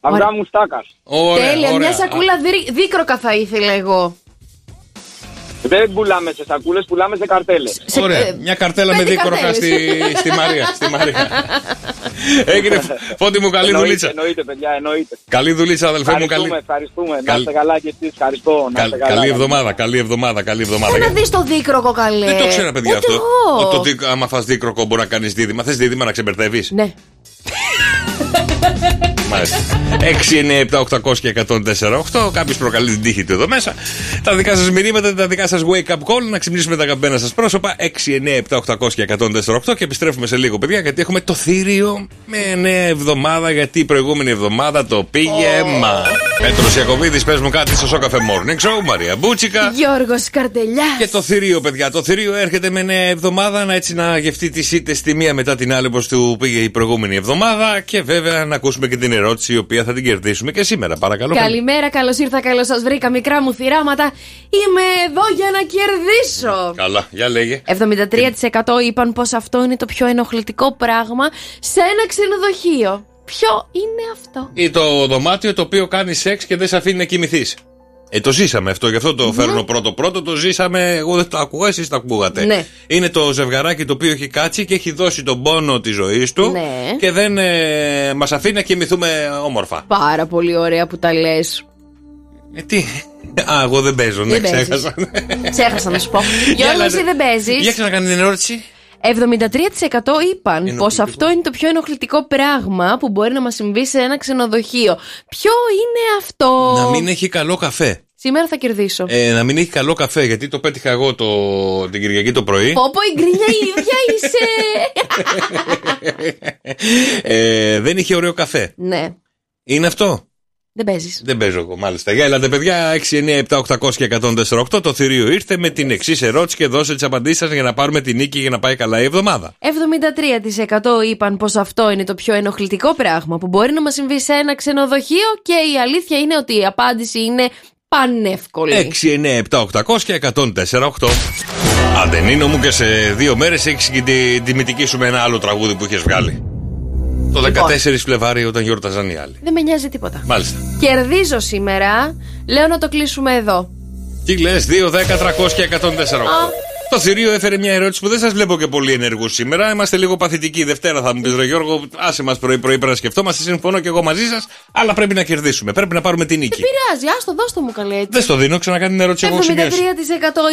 αυγά μου στάκα. Ωραία, Τέλεια, ωραία. μια σακούλα δί- δίκροκα θα ήθελα εγώ. Δεν πουλάμε σε σακούλες, πουλάμε σε καρτέλες. Σε- Ωραία, ε, μια καρτέλα με πέντε δίκροκα στη, καρτέλες; στη Μαρία. Στη Μαρία. Έγινε φώτη μου καλή εννοείται, δουλίτσα. εννοείται, παιδιά, εννοείται. Καλή δουλίτσα, αδελφέ μου. Καλή, Ευχαριστούμε, ευχαριστούμε. Να Καλ- είστε καλά και εσείς. Ευχαριστώ. Να καλ- είστε καλά. καλή εβδομάδα, καλή εβδομάδα, καλή εβδομάδα. Θέλω να δεις το δίκροκο καλέ. Δεν το ξέρα, παιδιά Ούτε αυτό. εγώ. Ότι το δίκ- άμα φας δίκροκο μπορεί να κάνεις δίδυμα. Θες δίδυμα να ξεμπερδεύεις; Ναι. Μάλιστα. 6, 9, 7, 800 και 104, 8. Κάποιος προκαλεί την τύχη του εδώ μέσα. Τα δικά σας μηνύματα, τα δικά σας wake up call, να ξυπνήσουμε τα αγαπημένα σας πρόσωπα. 6, 9, 7, 800 και 104, και επιστρέφουμε σε λίγο, παιδιά, γιατί έχουμε το θήριο με νέα εβδομάδα. Γιατί η προηγούμενη εβδομάδα το πήγε μα. Πέτρος Ιακοβίδης, πες μου κάτι στο Σόκαφε Morning Show, Μαρία Μπούτσικα. Γιώργος Καρτελιάς. Και το θηρίο, παιδιά. Το θηρίο έρχεται με νέα εβδομάδα να έτσι να γευτεί τις ήττες τη μία μετά την άλλη όπως του πήγε η προηγούμενη εβδομάδα. Και βέβαια να ακούσουμε και την ερώτηση η οποία θα την κερδίσουμε και σήμερα. Παρακαλώ. Καλημέρα, καλώς ήρθα, καλώς σας βρήκα. Μικρά μου θυράματα. Είμαι εδώ για να κερδίσω. Καλά, για λέγε. 73% είπαν πως αυτό είναι το πιο ενοχλητικό πράγμα σε ένα ξενοδοχείο. Ποιο είναι αυτό; Ή το δωμάτιο το οποίο κάνει σεξ και δεν σε αφήνει να κοιμηθείς. Ε, το ζήσαμε αυτό, γι' αυτό το φέρνω πρώτο-πρώτο. Το ζήσαμε, εγώ δεν το ακούγα, εσείς το ακούγατε. Ναι. Είναι το ζευγαράκι το οποίο έχει κάτσει και έχει δώσει τον πόνο της ζωής του Ναι. και δεν ε, μας αφήνει να κοιμηθούμε όμορφα. Πάρα πολύ ωραία που τα λες. Ε, τι; Α, εγώ δεν παίζω, ναι, Δεν παίζεις. ξέχασα. Ξέχασα να σου πω. Γιώργος, έλα, εσύ ρε. δεν παίζεις. Για ξανακάνει την ερώτηση. 73% είπαν πως αυτό είναι το πιο ενοχλητικό πράγμα που μπορεί να μας συμβεί σε ένα ξενοδοχείο. Ποιο είναι αυτό; Να μην έχει καλό καφέ. Σήμερα θα κερδίσω. Ε, να μην έχει καλό καφέ, γιατί το πέτυχα εγώ το, την Κυριακή το πρωί. Πω πω η γκρινιά η ίδια είσαι. Ε, δεν είχε ωραίο καφέ. ναι, Είναι αυτό; Δεν παίζεις. Δεν παίζω εγώ, μάλιστα. Για έλατε, παιδιά. 6, 9, 7, 800 και 148. Το θηρίο ήρθε με την εξή ερώτηση και δώσε τις απαντήσεις σας για να πάρουμε την νίκη για να πάει καλά η εβδομάδα. 73% είπαν πως αυτό είναι το πιο ενοχλητικό πράγμα που μπορεί να μας συμβεί σε ένα ξενοδοχείο και η αλήθεια είναι ότι η απάντηση είναι πανεύκολη. 6, 9, 7, 800 και 104, 8. Αντενίνο μου και σε δύο μέρες έχεις και τη τιμητική σου με ένα άλλο τραγούδι που είχες βγάλει. Το 14 Φλεβάρι όταν γιόρταζαν οι άλλοι. Δεν με νοιάζει τίποτα. Μάλιστα. Κερδίζω σήμερα. Λέω να το κλείσουμε εδώ. Τι λες, 2, 10, 300 και 104. Το θηρίο έφερε μια ερώτηση που δεν σας βλέπω και πολύ ενεργούς σήμερα. Είμαστε λίγο παθητικοί. Δευτέρα θα μου πεις, Ρε Γιώργο, άσε μας πρωί-πρωί πρέπει να σκεφτόμαστε. Συμφωνώ και εγώ μαζί σας, αλλά πρέπει να κερδίσουμε. Πρέπει να πάρουμε την νίκη. Πειράζει, άστο, δώστο μου καλέ. έτσι. Δεν στο δίνω, ξανακάνει την ερώτηση εγώ 73% σημειώσει.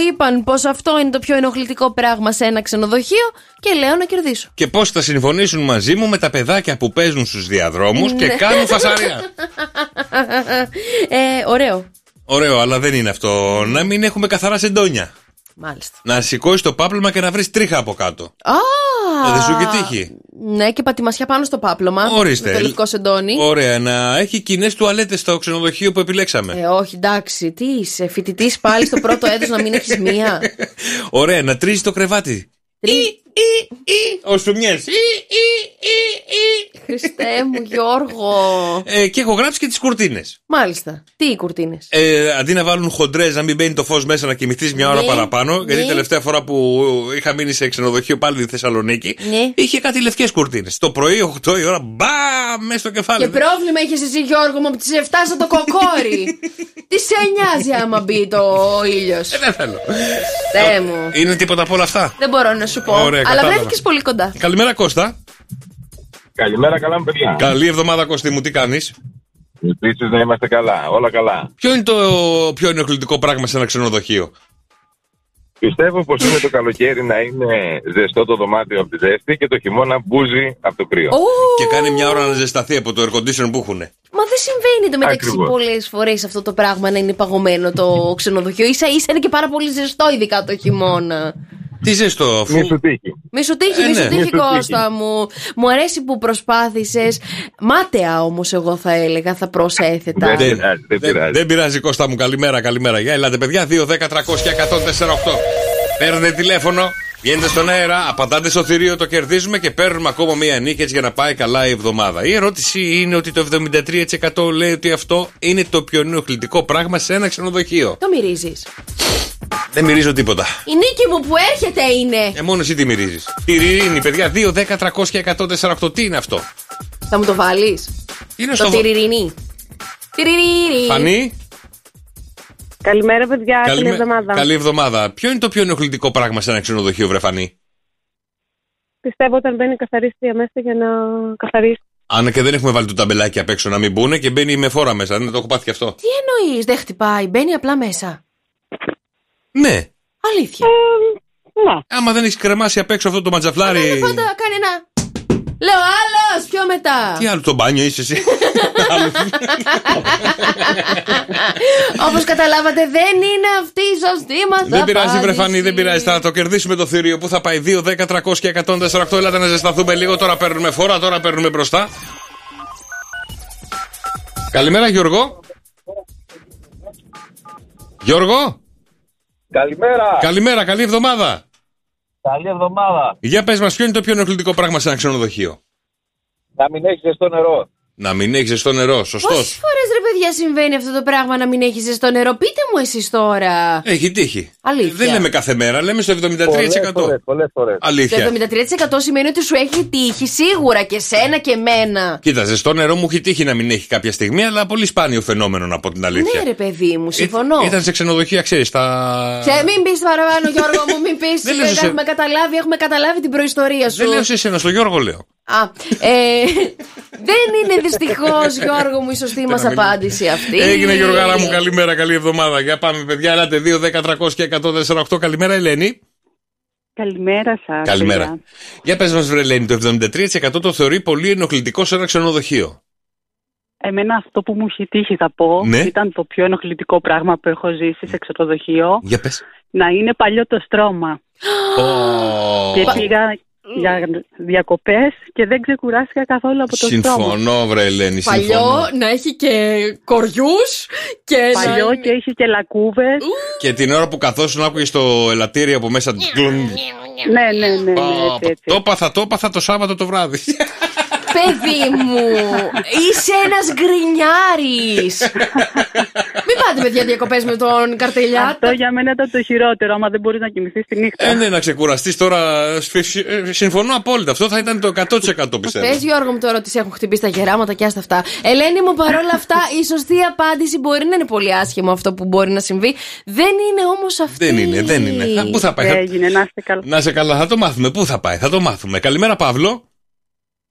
είπαν πως αυτό είναι το πιο ενοχλητικό πράγμα σε ένα ξενοδοχείο και λέω να κερδίσω. Και πώς θα συμφωνήσουν μαζί μου με τα παιδάκια που παίζουν στους διαδρόμους και Ναι. κάνουν φασαρία. ε, ωραίο. Ωραίο, αλλά δεν είναι αυτό. Να μην έχουμε καθαρά σεντόνια. Μάλιστα. Να σηκώσει το πάπλωμα και να βρεις τρίχα από κάτω. Α! Ε, δεν σου έχει τύχει; Ναι, και πατημασιά πάνω στο πάπλωμα. Ορίστε. Με το λευκό σεντόνι. Ωραία, να έχει κοινές τουαλέτες στο ξενοδοχείο που επιλέξαμε. Ε, όχι, εντάξει. Τι είσαι, φοιτητής πάλι στο πρώτο έτος να μην έχεις μία; Ωραία, να τρίζεις το κρεβάτι. Τρει. Ω του μιες. Χριστέ μου, Γιώργο. Ε, και έχω γράψει και τις κουρτίνες. Μάλιστα. Τι οι κουρτίνες; Ε, αντί να βάλουν χοντρές, να μην μπαίνει το φως μέσα, να κοιμηθείς μια ώρα Ναι, παραπάνω. Γιατί ναι. τελευταία φορά που είχα μείνει σε ξενοδοχείο πάλι στη Θεσσαλονίκη, Ναι. είχε κάτι λευκές κουρτίνες. Το πρωί, 8 η ώρα, μπα μέσα στο κεφάλι. Και πρόβλημα είχε εσύ, Γιώργο μου, από τις 7 στο το κοκόρι. Τι σε νοιάζει άμα μπει το ήλιος; Ε, δεν θέλω. Θεέ μου. Είναι τίποτα από όλα αυτά; Δεν μπορώ να σου πω. Ωραία, Αλλά κατάλαβα. βρέθηκες πολύ κοντά. Καλημέρα, Κώστα. Καλημέρα, καλά μου παιδιά. Καλή εβδομάδα, Κωστή μου, τι κάνεις; Επίση να είμαστε καλά, όλα καλά. Ποιο είναι το πιο ενοχλητικό πράγμα σε ένα ξενοδοχείο; Πιστεύω πως είναι το καλοκαίρι να είναι ζεστό το δωμάτιο από τη ζέστη και το χειμώνα μπούζει από το κρύο. Και κάνει μια ώρα να ζεσταθεί από το air condition που έχουν. Μα δεν συμβαίνει το μεταξύ Ακριβώς. πολλές φορές αυτό το πράγμα να είναι παγωμένο το ξενοδοχείο. σα ίσα είναι και πάρα πολύ ζεστό, ειδικά το χειμώνα. Τι ζεστό, αφού. Μη σου τύχει. Μη σου τύχει, Ε, μη ναι. σου Μη τύχει, σου τύχει. Κώστα μου. Μου αρέσει που προσπάθησες. Μάταια όμως, εγώ θα έλεγα, θα προσέθετα. Δεν πειράζει, δεν Δεν, πειράζει. δεν πειράζει, Κώστα μου. Καλημέρα, καλημέρα. Για ελάτε, παιδιά. 2, 10, 300 και 104, 8. Παίρνετε τηλέφωνο. Βγαίνετε στον αέρα, απαντάτε στο θηρίο, το κερδίζουμε και παίρνουμε ακόμα μία νίκη έτσι για να πάει καλά η εβδομάδα. Η ερώτηση είναι ότι το 73% λέει ότι αυτό είναι το πιο ενοχλητικό πράγμα σε ένα ξενοδοχείο. Το μυρίζεις. Δεν μυρίζω τίποτα. Η νίκη μου που έρχεται είναι. Ε, μόνο εσύ τι μυρίζεις. Τη Ριρίνη, παιδιά, 2, 10, 300 και 148. Τι είναι αυτό; Θα μου το βάλεις; Είναι Το στο- τυριρινί. Τυριρινί. Φανή, Καλημέρα, παιδιά. Καλή καλή, εβδομάδα. καλή εβδομάδα. Ποιο είναι το πιο ενοχλητικό πράγμα σε ένα ξενοδοχείο, βρε Φανή; Πιστεύω όταν μπαίνει η καθαρίστρια μέσα για να καθαρίσει. Αν και δεν έχουμε βάλει το ταμπελάκι απ' έξω να μην μπουνε και μπαίνει με φόρα μέσα. Δεν το έχω πάθει και αυτό. Τι εννοείς, δεν χτυπάει, μπαίνει απλά μέσα. Ναι. Αλήθεια. ναι. Άμα δεν έχεις κρεμάσει απ' έξω αυτό το ματζαφλάρι. Πάντα κάνει ένα. Λέω άλλος, πιο μετά; Τι άλλο το μπάνιο είσαι εσύ. Όπως καταλάβατε, δεν είναι αυτή η σωστή μας δεν πειράζει, βρε Φανή, δεν πειράζει. Θα το κερδίσουμε το θηρίο. Πού θα πάει; 2, 10, 300 και 148. Έλατε να ζεσταθούμε λίγο. Τώρα παίρνουμε φόρα, τώρα παίρνουμε μπροστά. Καλημέρα, Γιώργο. Γιώργο. Καλημέρα. Καλημέρα, καλή εβδομάδα. Καλή εβδομάδα. Για πες μας, ποιο είναι το πιο ενοχλητικό πράγμα σε ένα ξενοδοχείο; Να μην έχεις ζεστό νερό. Να μην έχεις ζεστό νερό, σωστός. Πόσες φορές ρε παιδιά συμβαίνει αυτό το πράγμα να μην έχεις ζεστό νερό, πείτε μου εσείς τώρα. Έχει τύχει. Αλήθεια. Δεν λέμε κάθε μέρα, λέμε στο 73%. Πολλές φορές. Αλήθεια. Το 73% σημαίνει ότι σου έχει τύχει σίγουρα και σένα και εμένα. Κοίτα, ζεστό νερό μου έχει τύχει να μην έχει κάποια στιγμή, αλλά πολύ σπάνιο φαινόμενο να πω την αλήθεια. Ναι, ρε παιδί μου, συμφωνώ. Ήταν σε ξενοδοχεία, ξέρεις, τα. Και μην πεις παραπάνω, Γιώργο μου, μην πεις. Δεν λέω σε- Έχουμε καταλάβει, έχουμε καταλάβει την προϊστορία σου. Δεν λέω σε εσένα, στο Γιώργο λέω. Α, ε, δεν είναι δυστυχώς, Γιώργο μου, η σωστή μας απάντηση αυτή. Έγινε Γιώργαρα μου, καλημέρα, καλή εβδομάδα. Για πάμε, παιδιά, ελάτε 2, 10, 300 και 148. Καλημέρα, Ελένη. Καλημέρα σας. Καλημέρα. Για πες μας, βρε Ελένη, το 73% το θεωρεί πολύ ενοχλητικό σε ένα ξενοδοχείο. Εμένα αυτό που μου έχει τύχει θα πω Ναι. ήταν το πιο ενοχλητικό πράγμα που έχω ζήσει σε ξενοδοχείο. Για πες. Να είναι παλιό το στρώμα. Και πήγα για διακοπές και δεν ξεκουράστηκα καθόλου από το στρώμα. Συμφωνώ, βρε Ελένη. Παλιό Συμφωνώ. να έχει και κοριούς και. Παλιό και είχε και λακκούβες. Και την ώρα που καθόσουν άκουγες το ελαττήρι από μέσα. γκλουμ. Ναι, ναι, ναι, ναι, Πω, έτσι, έτσι. Το έπαθα, το έπαθα το Σάββατο το βράδυ. Παιδί μου, είσαι ένας γκρινιάρης. Μην πάτε, παιδιά, διακοπές με τον καρτελιά. Αυτό για μένα ήταν το χειρότερο, άμα δεν μπορείς να κοιμηθείς τη νύχτα. Ε, ναι, να ξεκουραστείς τώρα. σφι- ε, Συμφωνώ απόλυτα. Αυτό θα ήταν το 100% πιστεύω. Πες, Γιώργο μου, τώρα ότι σε έχουν χτυπήσει τα γεράματα και άστα αυτά. Ελένη μου, παρόλα αυτά, η σωστή απάντηση μπορεί να είναι πολύ άσχημο αυτό που μπορεί να συμβεί. Δεν είναι όμως αυτή. Δεν είναι, δεν είναι. Α, Πού θα πάει, θα- Έγινε, να είστε καλά. Να σε καλά, θα το μάθουμε. Πού θα πάει, θα το μάθουμε. Καλημέρα, Παύλο.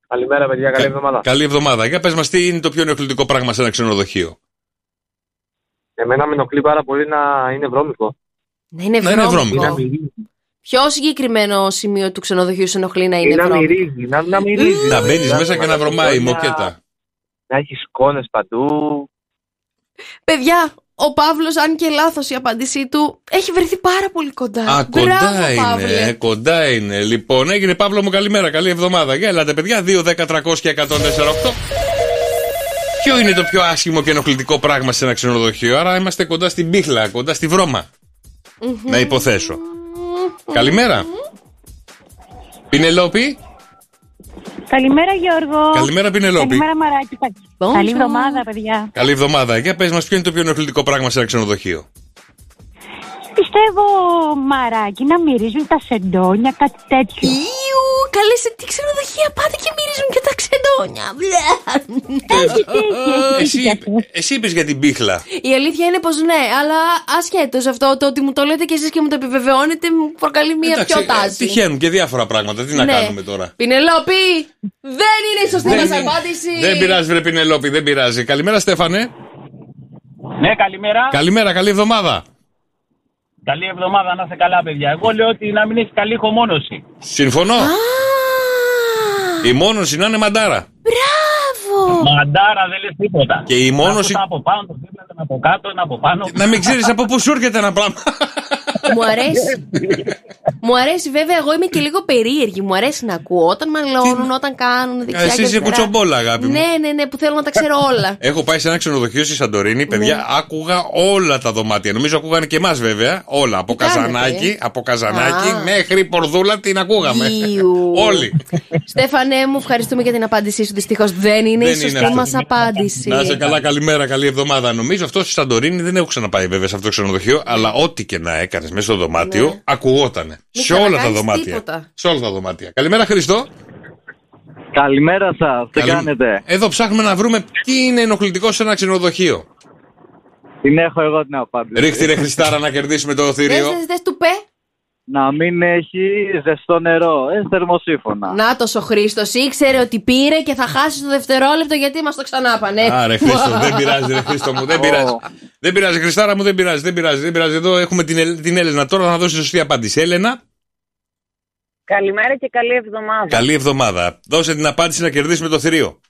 Καλημέρα, παιδιά. Καλή εβδομάδα. Καλή εβδομάδα. Για πες μας, τι είναι το πιο ενοχλητικό πράγμα σε ένα ξενοδοχείο; Εμένα με ενοχλεί πάρα πολύ να είναι βρώμικο. Να είναι Να είναι βρώμικο. βρώμικο. Ποιο συγκεκριμένο σημείο του ξενοδοχείου σε ενοχλεί να Ή είναι να βρώμικο; μυρίζει. Να, να μυρίζει. Να μπαίνεις μέσα και να βρωμάει η Να- μοκέτα. Να έχει σκόνε παντού. Παιδιά, ο Παύλος, αν και λάθος η απάντησή του, έχει βρεθεί πάρα πολύ κοντά. Α, Μπράβο, κοντά είναι, Παύλε. κοντά είναι. Λοιπόν, έγινε Παύλο μου, καλημέρα, καλή εβδομάδα. Για ελάτε, παιδιά, 2, 10, 300 και 148. Ποιο είναι το πιο άσχημο και ενοχλητικό πράγμα σε ένα ξενοδοχείο, άρα είμαστε κοντά στην πίχλα, κοντά στη βρώμα. Να υποθέσω. Καλημέρα. Πινελόπη. Καλημέρα Γιώργο. Καλημέρα, Πινελόπη. Καλημέρα Μαράκη. Bonjour. Καλή εβδομάδα παιδιά. Καλή εβδομάδα. Για πες μας ποιο είναι το πιο ενοχλητικό πράγμα σε ένα ξενοδοχείο; Πιστεύω Μαράκη να μυρίζουν τα σεντόνια, κάτι τέτοιο. Ιου, καλέ σε τι ξενοδοχεία πάτε και μυρίζουν και τα ξεντόνια. Μπλε. Εσύ, εσύ είπες για την πίχλα. Η αλήθεια είναι πως ναι, αλλά ασχέτως αυτό το ότι μου το λέτε και εσείς και μου το επιβεβαιώνετε μου προκαλεί μία Εντάξει, πιο ε, τάση. Τυχαίνουν και διάφορα πράγματα. Τι να Ναι. κάνουμε τώρα. Πινελόπη, δεν είναι η σωστή Δεν μας είναι. απάντηση. Δεν πειράζει, βρε Πινελόπη, δεν πειράζει. Καλημέρα, Στέφανε. Ναι, καλημέρα. Καλημέρα, καλή εβδομάδα. Καλή εβδομάδα, να είστε καλά, παιδιά. Εγώ λέω ότι να μην έχεις καλή ηχομόνωση. Συμφωνώ. Η μόνωση να είναι μαντάρα. Μπράβο. Μαντάρα δεν λες τίποτα. Και η μόνωση- Να από πάνω, το δίπλα, ένα από κάτω, ένα από πάνω. Να μην ξέρεις από πού σου έρχεται ένα πράγμα. Μου αρέσει. Μου αρέσει, βέβαια, εγώ είμαι και λίγο περίεργη. Μου αρέσει να ακούω όταν μαλώνουν, όταν κάνουν δεξιά. Εσύ και είσαι αριστερά. κουτσομπόλα, αγάπη μου. Ναι, ναι, ναι, που θέλω να τα ξέρω όλα. Έχω πάει σε ένα ξενοδοχείο στη Σαντορίνη, παιδιά, Ναι. άκουγα όλα τα δωμάτια. Νομίζω ακούγανε και εμάς βέβαια. Όλα. Από κάνετε, καζανάκι, ε; από καζανάκι Α. μέχρι πορδούλα την ακούγαμε. Ιου. Όλοι. Στέφανε μου, ευχαριστούμε για την απάντησή σου. Δυστυχώς δεν είναι Δεν η είναι σωστή αυτό. μα απάντηση. Να είσαι καλά, καλημέρα, καλή εβδομάδα. Νομίζω αυτό στη Σαντορίνη δεν έχω ξαναπάει βέβαια σε αυτό το ξενοδοχείο, αλλά ό,τι και να έκανες μέσα στο δωμάτιο, ακουγότανε. Μην σε όλα τα ξανακάνεις δωμάτια. τίποτα. Σε όλα τα δωμάτια. Καλημέρα, Χριστό. Καλημέρα σας, τι Καλη- κάνετε; Εδώ ψάχνουμε να βρούμε τι είναι ενοχλητικό σε ένα ξενοδοχείο. Την έχω εγώ την απάντηση. Ρίχτη ρε Χριστάρα να κερδίσουμε το Δες, θηρίο. δες, δες του πέ. Να μην έχει ζεστό νερό, ε, θερμοσύφωνα. Να ο Χρήστος ήξερε ότι πήρε και θα χάσει το δευτερόλεπτο γιατί μας το ξανάπανε. Άρε Χρήστο, δεν πειράζει, ρε Χρήστο μου, δεν πειράζει. Δεν πειράζει, Χριστάρα μου, δεν πειράζει, δεν πειράζει. Δεν πειράζει. Εδώ έχουμε την, Ελ- την Έλενα τώρα να δώσει σωστή απάντηση. Έλενα, Καλημέρα και καλή εβδομάδα. καλή εβδομάδα. Δώσε την απάντηση να κερδίσουμε το θηρίο.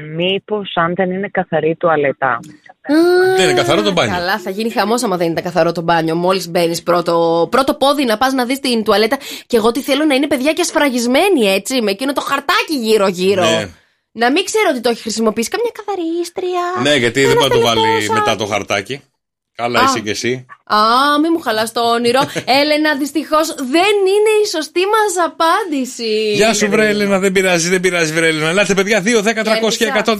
Μήπως αν δεν είναι καθαρή η τουαλετά. Δεν είναι καθαρό το μπάνιο. Καλά, θα γίνει χαμός άμα δεν είναι καθαρό το μπάνιο. Μόλις μπαίνεις πρώτο, πρώτο πόδι να πας να δεις την τουαλέτα. Και εγώ τι θέλω να είναι παιδιά και ασφραγισμένη έτσι, με εκείνο το χαρτάκι γύρω-γύρω. Ναι. Να μην ξέρω ότι το έχει χρησιμοποιήσει καμιά καθαρίστρια. Ναι, γιατί δεν Ένας μπορεί να το βάλει τελικός, α. μετά το χαρτάκι. Καλά, Α. είσαι κι εσύ. Α, μη μου χαλάς το όνειρο. Έλενα, δυστυχώς δεν είναι η σωστή μας απάντηση. Γεια σου, βρε Έλενα, δεν πειράζει, δεν πειράζει, βρε Έλενα. Ελάτε, παιδιά, 2, 10, 300 και 104, 8.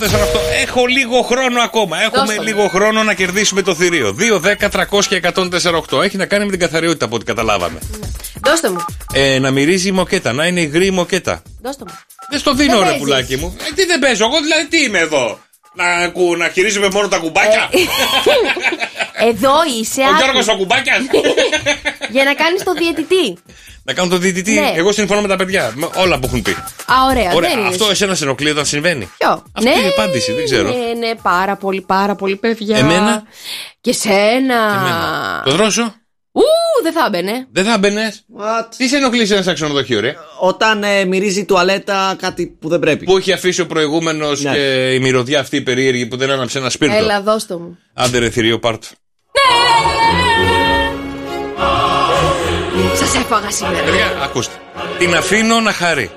Έχω λίγο χρόνο ακόμα. Έχουμε Δώστε μου. λίγο χρόνο να κερδίσουμε το θηρίο. 2, 10, 300 και 104, Έχει να κάνει με την καθαριότητα από ό,τι καταλάβαμε. Δώστε μου. Ε, να μυρίζει η μοκέτα, να είναι υγρή η μοκέτα. Δώστε μου. Δεν στο δίνω, Δεν ρε παίζεις. πουλάκι μου. Ε, τι δεν παίζω, εγώ δηλαδή τι είμαι εδώ. Να, κου- να χειρίζομαι μόνο τα κουμπάκια. Εδώ είσαι. Ο άκου. Γιώργος ο κουμπάκιας. Για να κάνεις το διαιτητή. να κάνω το διαιτητή. Ναι. Εγώ συμφωνώ με τα παιδιά. Με όλα που έχουν πει. Α, ωραία. Ωραία, δεν είναι αυτό εσένα σε ενοχλεί όταν συμβαίνει; Ποιο; Αυτή είναι η απάντηση, δεν ξέρω. Ναι, ναι, πάρα πολύ, πάρα πολύ, παιδιά. Εμένα; Και σένα. Το δρόσο; Ου, δεν θα έμπαινε. Δεν θα μπαινε. Τι σε ενοχλεί σε ένα σαν ξενοδοχείο, ρε; Όταν ε, μυρίζει η τουαλέτα κάτι που δεν πρέπει. Που έχει αφήσει ο προηγούμενος Ναι. και η μυρωδιά αυτή η περίεργη που δεν άναψε ένα σπίρτο. Έλα, δώστε μου. Άντε ρε θηρίο πάρτο. Σας έφαγα σήμερα. Παιδιά, ακούστε. Την αφήνω να χαρεί.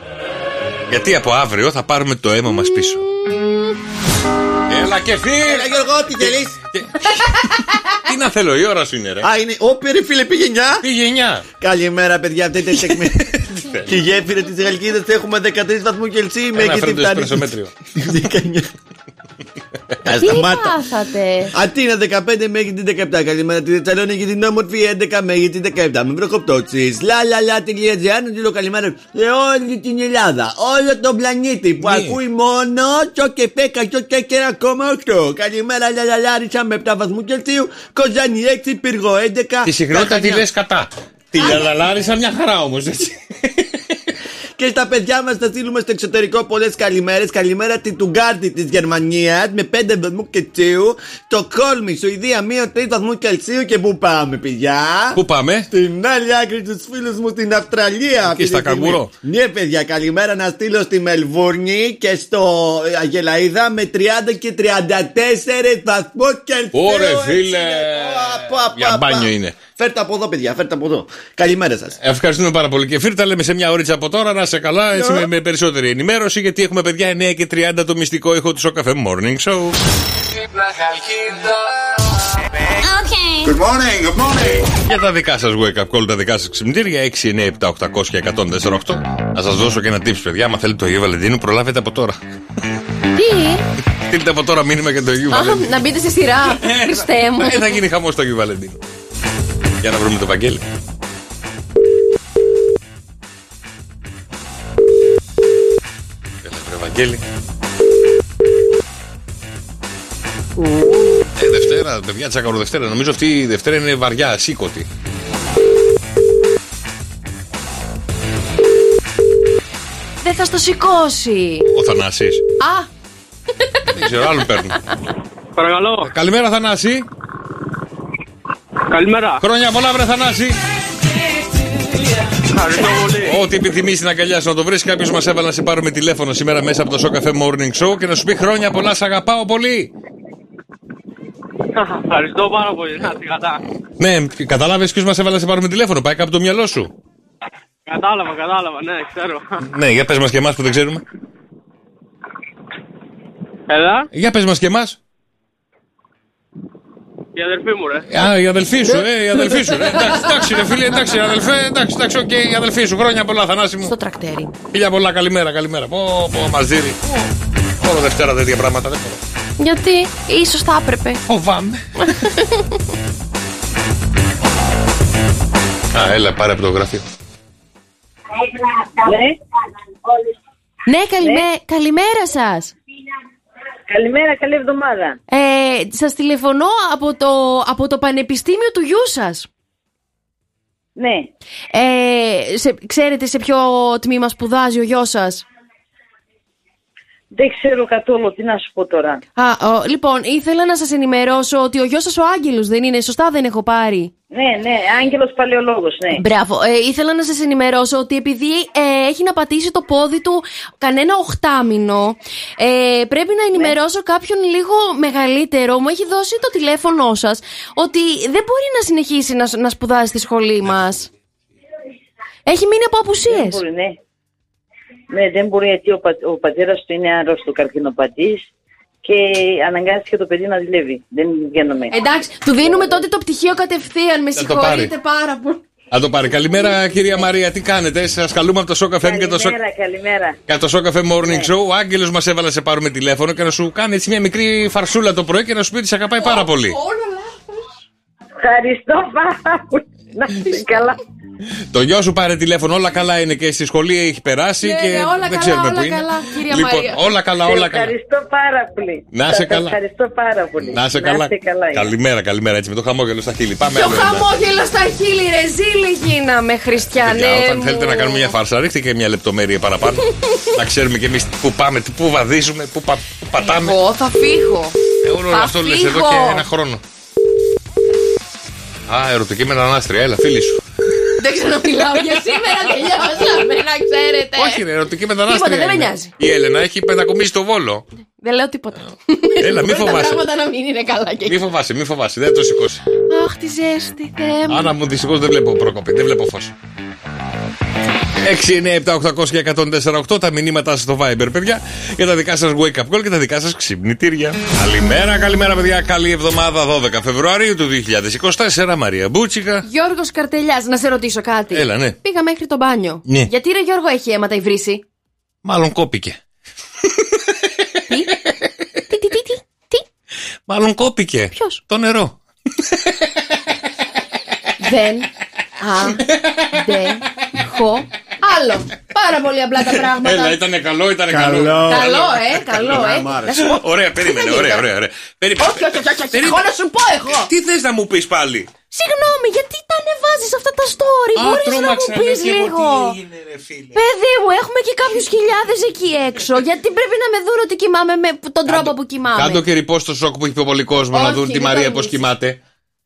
Γιατί από αύριο θα πάρουμε το αίμα μας πίσω. Έλα και φίλ! Έλα Γιώργο, τι θέλεις; Τι να θέλω, η ώρα σου είναι ρε. Α, είναι. Ω, πήρε φίλε, πήγε 9. Πήγε 9. Καλημέρα, παιδιά. Αυτή είναι τεκμή. Και η γέφυρα τη Γαλλικίδα έχουμε 13 βαθμού Κελσίου. Ένα Μέχρι φέρνει την το φτάνει. εσπρέσο μέτριο. 19. Α, Τι σταμάτα. πάθατε. Αθήνα 15 μέχρι την 17. Καλημέρα τη Θεσσαλονίκη την όμορφη 11 μέχρι την 17. Με βροχοπτώσεις. Λαλαλα.gr. Να στείλω καλημέρα σε όλη την Ελλάδα. Όλο τον πλανήτη που Ναι. ακούει μόνο τσο και πέκα τσο και 4,8. Καλημέρα λαλαλάρισα με 7 βαθμού Κελσίου. Κοζάνη 6, πύργο 11. Τη συχνότητα τη λες κατά. Τη λαλαλάρισα μια χαρά όμως, έτσι. Και στα παιδιά μας θα στείλουμε στο εξωτερικό πολλές καλημέρες. Καλημέρα τη Τουγκάρτη της Γερμανίας με 5 βαθμού Κελσίου. Το Κόλμη, Σουηδία, μείον 3 βαθμού Κελσίου. Και πού πάμε, παιδιά; Πού πάμε; Στην άλλη άκρη τους φίλους μου στην Αυστραλία. αυτή στα τη στιγμή. καγκουρό. Ναι, παιδιά, καλημέρα να στείλω στη Μελβούρνη και στο ε, Αγελαίδα με 30 και 34 βαθμού Κελσίου. Ωρε Έτσι φίλε. είναι. Πα, πα, Για πα, μπάνιο πα. είναι. Φέρτε από εδώ, παιδιά, φέρτε από εδώ. Καλημέρα σας. Ευχαριστούμε πάρα πολύ. Και φύρτα λέμε σε μια ώριτσα από τώρα να σε καλά, έτσι Ναι. με, με περισσότερη ενημέρωση, γιατί έχουμε παιδιά 9 και 30 το μυστικό ήχο του Σοκαφέ Morning Show. Good morning, good morning. Για τα δικά σας wake up call, τα δικά σας ξυπνητήρια 6, 9, 7, 800 και 148. Να σας δώσω και ένα tips, παιδιά. Αν θέλετε το Αγίου Βαλεντίνου, προλάβετε από τώρα. Τι; Στείλτε από τώρα μήνυμα για το Αγίου Α, Βαλεντίνου. να μπείτε στη σειρά. Χριστέ μου. Ε, θα γίνει χαμός το Αγίου Βαλεντίνου. Για να βρούμε το Βαγγέλη. Έλα, βρε Βαγγέλη. Ε, Δευτέρα, παιδιά, τσακαρό Δευτέρα. Νομίζω αυτή η Δευτέρα είναι βαριά, σήκωτη. Δεν θα στο σηκώσει. Ο Θανάσης. Α, Δεν ξέρω, άλλον παίρνω. Παρακαλώ. Καλημέρα, Θανάση. Καλημέρα. Χρόνια πολλά, βρε Θανάση. Ευχαριστώ πολύ. Ό,τι επιθυμείς στην αγκαλιά σου να το βρεις. Κάποιος μας έβαλε να σε πάρουμε τηλέφωνο σήμερα μέσα από το Show Cafe Morning Show και να σου πει χρόνια πολλά, σ' αγαπάω πολύ. Ευχαριστώ πάρα πολύ. Να είστε καλά. Ναι, κατάλαβε ποιος μας έβαλε να σε πάρουμε τηλέφωνο. Πάει κάπου το μυαλό σου. Κατάλαβα, κατάλαβα, ναι, ξέρω. Ναι, για πες μας και εμάς που δεν ξέρουμε. Έλα, Για πες μας και εμάς. Η αδερφή μου, ρε. Α, η αδελφή σου, ε, η αδελφή σου. Ε, εντάξει, εντάξει, ρε φίλε, εντάξει, αδελφέ, εντάξει, εντάξει, οκ, η αδελφή σου. Χρόνια πολλά, Θανάση μου. Στο τρακτέρι. Χίλια πολλά, καλημέρα, καλημέρα. Πω, πω, μα δίνει. Όλο Δευτέρα τέτοια πράγματα δεν μπορώ. Γιατί ίσως θα έπρεπε. Φοβάμαι. Α, έλα, πάρε από το γραφείο. Ναι, καλημέ- καλημέρα σας. Καλημέρα, καλή εβδομάδα. Ε, σας τηλεφωνώ από το, από το Πανεπιστήμιο του γιού σας. Ναι. Ε, σε, ξέρετε σε ποιο τμήμα σπουδάζει ο γιος σας; Δεν ξέρω καθόλου τι να σου πω τώρα. Α, ο, λοιπόν, ήθελα να σας ενημερώσω ότι ο γιος σας ο Άγγελος δεν είναι, σωστά δεν έχω πάρει; Ναι, ναι, Άγγελος Παλαιολόγος, ναι. Μπράβο. Ε, ήθελα να σας ενημερώσω ότι επειδή ε, έχει να πατήσει το πόδι του κανένα οχτάμινο, ε, πρέπει να ενημερώσω κάποιον λίγο μεγαλύτερο. Μου έχει δώσει το τηλέφωνό σας ότι δεν μπορεί να συνεχίσει να, να σπουδάζει στη σχολή μας. Έχει μείνει από Δεν απουσίες. μπορεί, ναι. Ναι, δεν μπορεί γιατί ο, πα, ο πατέρας του είναι άρρωστος καρκινοπατής και αναγκάστηκε το παιδί να δουλεύει. Δεν βγαίνουμε. Εντάξει, του δίνουμε τότε το πτυχίο κατευθείαν. Με Θα το πάρει. συγχωρείτε πάρα πολύ. Να το πάρει. Καλημέρα, κυρία Μαρία, τι κάνετε; Σας καλούμε από το Σοκ FM και το Σοκ. Καλημέρα, καλημέρα. Και το Σοκ FM Morning Show. Ο Άγγελος μας έβαλε να σε πάρουμε τηλέφωνο και να σου κάνει έτσι μια μικρή φαρσούλα το πρωί και να σου πει ότι σε αγαπάει πάρα πολύ. Ευχαριστώ πάρα πολύ. Να είσαι καλά. Το γιο σου πάρε τηλέφωνο, όλα καλά είναι και στη σχολή έχει περάσει Ναι, και ναι, όλα δεν καλά, ξέρουμε όλα που είναι. καλά, κυρία λοιπόν, Μαρία. όλα καλά, Σε όλα καλά. Ευχαριστώ πάρα πολύ. Να Σας είσαι καλά. Ευχαριστώ πάρα πολύ. Να είσαι καλά. είστε καλά. Καλημέρα, καλημέρα. Έτσι με το χαμόγελο στα χείλη. Πάμε Το άλλο ένα. χαμόγελο στα χείλη, ρε ζήλι γίναμε, Χριστιανέ. Παιδιά, όταν μου. θέλετε να κάνουμε μια φάρσα, ρίχτε και μια λεπτομέρεια παραπάνω. να ξέρουμε κι εμείς πού πάμε, τι- πού βαδίζουμε, πού, πα- πού πατάμε. Εγώ θα φύγω. Ε, όλο θα αυτό λες εδώ φύγω. και ένα χρόνο. Α, ερωτική μετανάστρια, έλα, φίλη σου. Δεν ξαναμιλάω για σήμερα, τελειώσαμε, να ξέρετε. Όχι, ρε, ερωτική μετανάστρια. Τίποτα, δεν με είναι. νοιάζει. Η Έλενα έχει μετακομίσει στο βόλο. Δεν λέω τίποτα. Έλα, μη Μπορεί Τα φοβάσαι. πράγματα να μην είναι καλά και Μη φοβάσαι, μη φοβάσαι, δεν θα το σηκώσει. Αχ, τη ζέστη, Θεέ μου. Άνα μου δυστυχώς δεν βλέπω πρόκοπη, δεν βλέπω φως. 6, 9, 7, 800 και 148 τα μηνύματά σας στο Viber, παιδιά, για τα δικά σας wake up call και τα δικά σας ξυπνητήρια. Καλημέρα, καλημέρα, παιδιά. Καλή εβδομάδα 12 Φεβρουαρίου του 2024. Μαρία Μπούτσικα. Γιώργος Καρτελιάς, να σε ρωτήσω κάτι. Έλα, ναι. Πήγα μέχρι το μπάνιο. Ναι. Γιατί ρε Γιώργο έχει αίματα η βρύση; Μάλλον κόπηκε. Μάλλον κόπηκε. Ποιος; Το νερό. Δεν αντέχω άλλο. Πάρα πολύ απλά τα πράγματα. Έλα, ήταν καλό, ήταν καλό. Καλό, ε, καλό, ε. Να σου πω. Ωραία, περίμενε, Τι ωραία, γίνεται; ωραία. ωραία. Περίμενε. Όχι, όχι, όχι, όχι, έχω να σου πω εγώ. Τι θες να μου πεις πάλι; Συγγνώμη, γιατί τα ανεβάζεις αυτά τα story; Α, Μπορείς να μου τρόμαξα, πεις λες, και εγώ λίγο. τι είναι, ρε φίλε. Παιδί μου, έχουμε και κάποιους χιλιάδες εκεί έξω. Γιατί πρέπει να με δουν ότι κοιμάμαι με τον τρόπο που κοιμάμαι. Κάντο και ρηπό στο σοκ που έχει πιο πολύ κόσμο να Όχι, δουν τη δεν Μαρία το πώς εμείς. κοιμάται.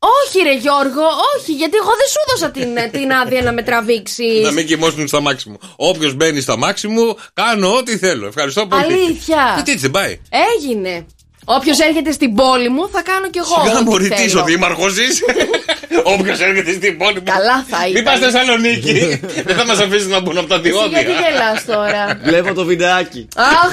Όχι, ρε Γιώργο, όχι, γιατί εγώ δεν σου δώσα την, την άδεια να με τραβήξει. Να μην κοιμώσουν στα μάξι μου. Όποιος μπαίνει στα μάξι μου, κάνω ό,τι θέλω. Ευχαριστώ πολύ. Αλήθεια. Γιατί έτσι δεν πάει; Έγινε. Όποιος έρχεται στην πόλη μου θα κάνω κι εγώ. Σιγά ό,τι μωρή, τι θέλω. ο δήμαρχος ζει. Όποιος έρχεται στην πόλη μου. Καλά θα ήταν. Μην πας Θεσσαλονίκη. Δεν θα μας αφήσεις να μπουν από τα Εσύ γιατί διόδια. γελάς τώρα; Βλέπω το βιντεάκι. Αχ,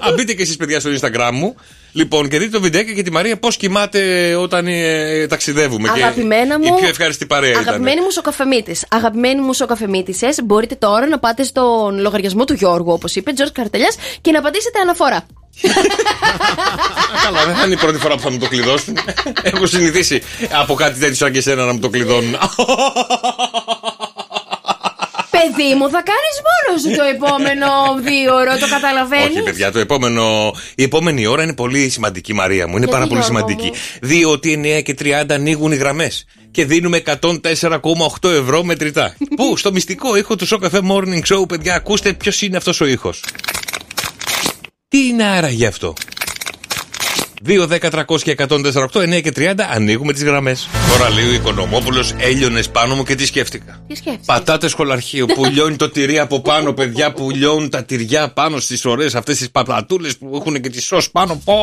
Α, μπείτε και εσείς, παιδιά, στο Instagram μου. Λοιπόν, και δείτε το βιντεάκι και τη Μαρία πώς κοιμάται όταν ε, ταξιδεύουμε. Και Αγαπημένα μου. Η πιο ευχάριστη παρέα ήταν. Αγαπημένοι μου σοκαφεμίτε. Αγαπημένοι μου σοκαφεμίτησες, μπορείτε τώρα να πάτε στον λογαριασμό του Γιώργου, όπως είπε, Τζορτ Καρτελιάς, και να πατήσετε αναφορά. Καλά, δεν θα είναι η πρώτη φορά που θα μου το κλειδώσουν. Έχω συνηθίσει από κάτι τέτοιο σαν και εσένα να μου το κλειδώνουν. Παιδί μου, θα κάνεις μόνος σου το επόμενο δύο ώρο, το καταλαβαίνεις; Όχι, παιδιά, το επόμενο, η επόμενη ώρα είναι πολύ σημαντική, Μαρία μου. Είναι Γιατί, πάρα πολύ Γιώργο σημαντική. μου; Διότι 9 και 30 ανοίγουν οι γραμμές. Και δίνουμε 104,8 ευρώ μετρητά. Πού, στο μυστικό ήχο του Show Cafe Morning Show, παιδιά, ακούστε ποιος είναι αυτός ο ήχος. Τι είναι άραγε αυτό; 2, 10, 300 και 148, 9 και 30 ανοίγουμε τις γραμμές. Τώρα λέει ο Οικονομόπουλος, έλειωνες πάνω μου και τι σκέφτηκα. Τι σκέφτεσαι. Πατάτες σχολαρχείο που λιώνει το τυρί από πάνω, παιδιά που λιώνουν τα τυριά πάνω στις ωραίες αυτές τις παπλατούλες που έχουν και τη σο πάνω. Πω,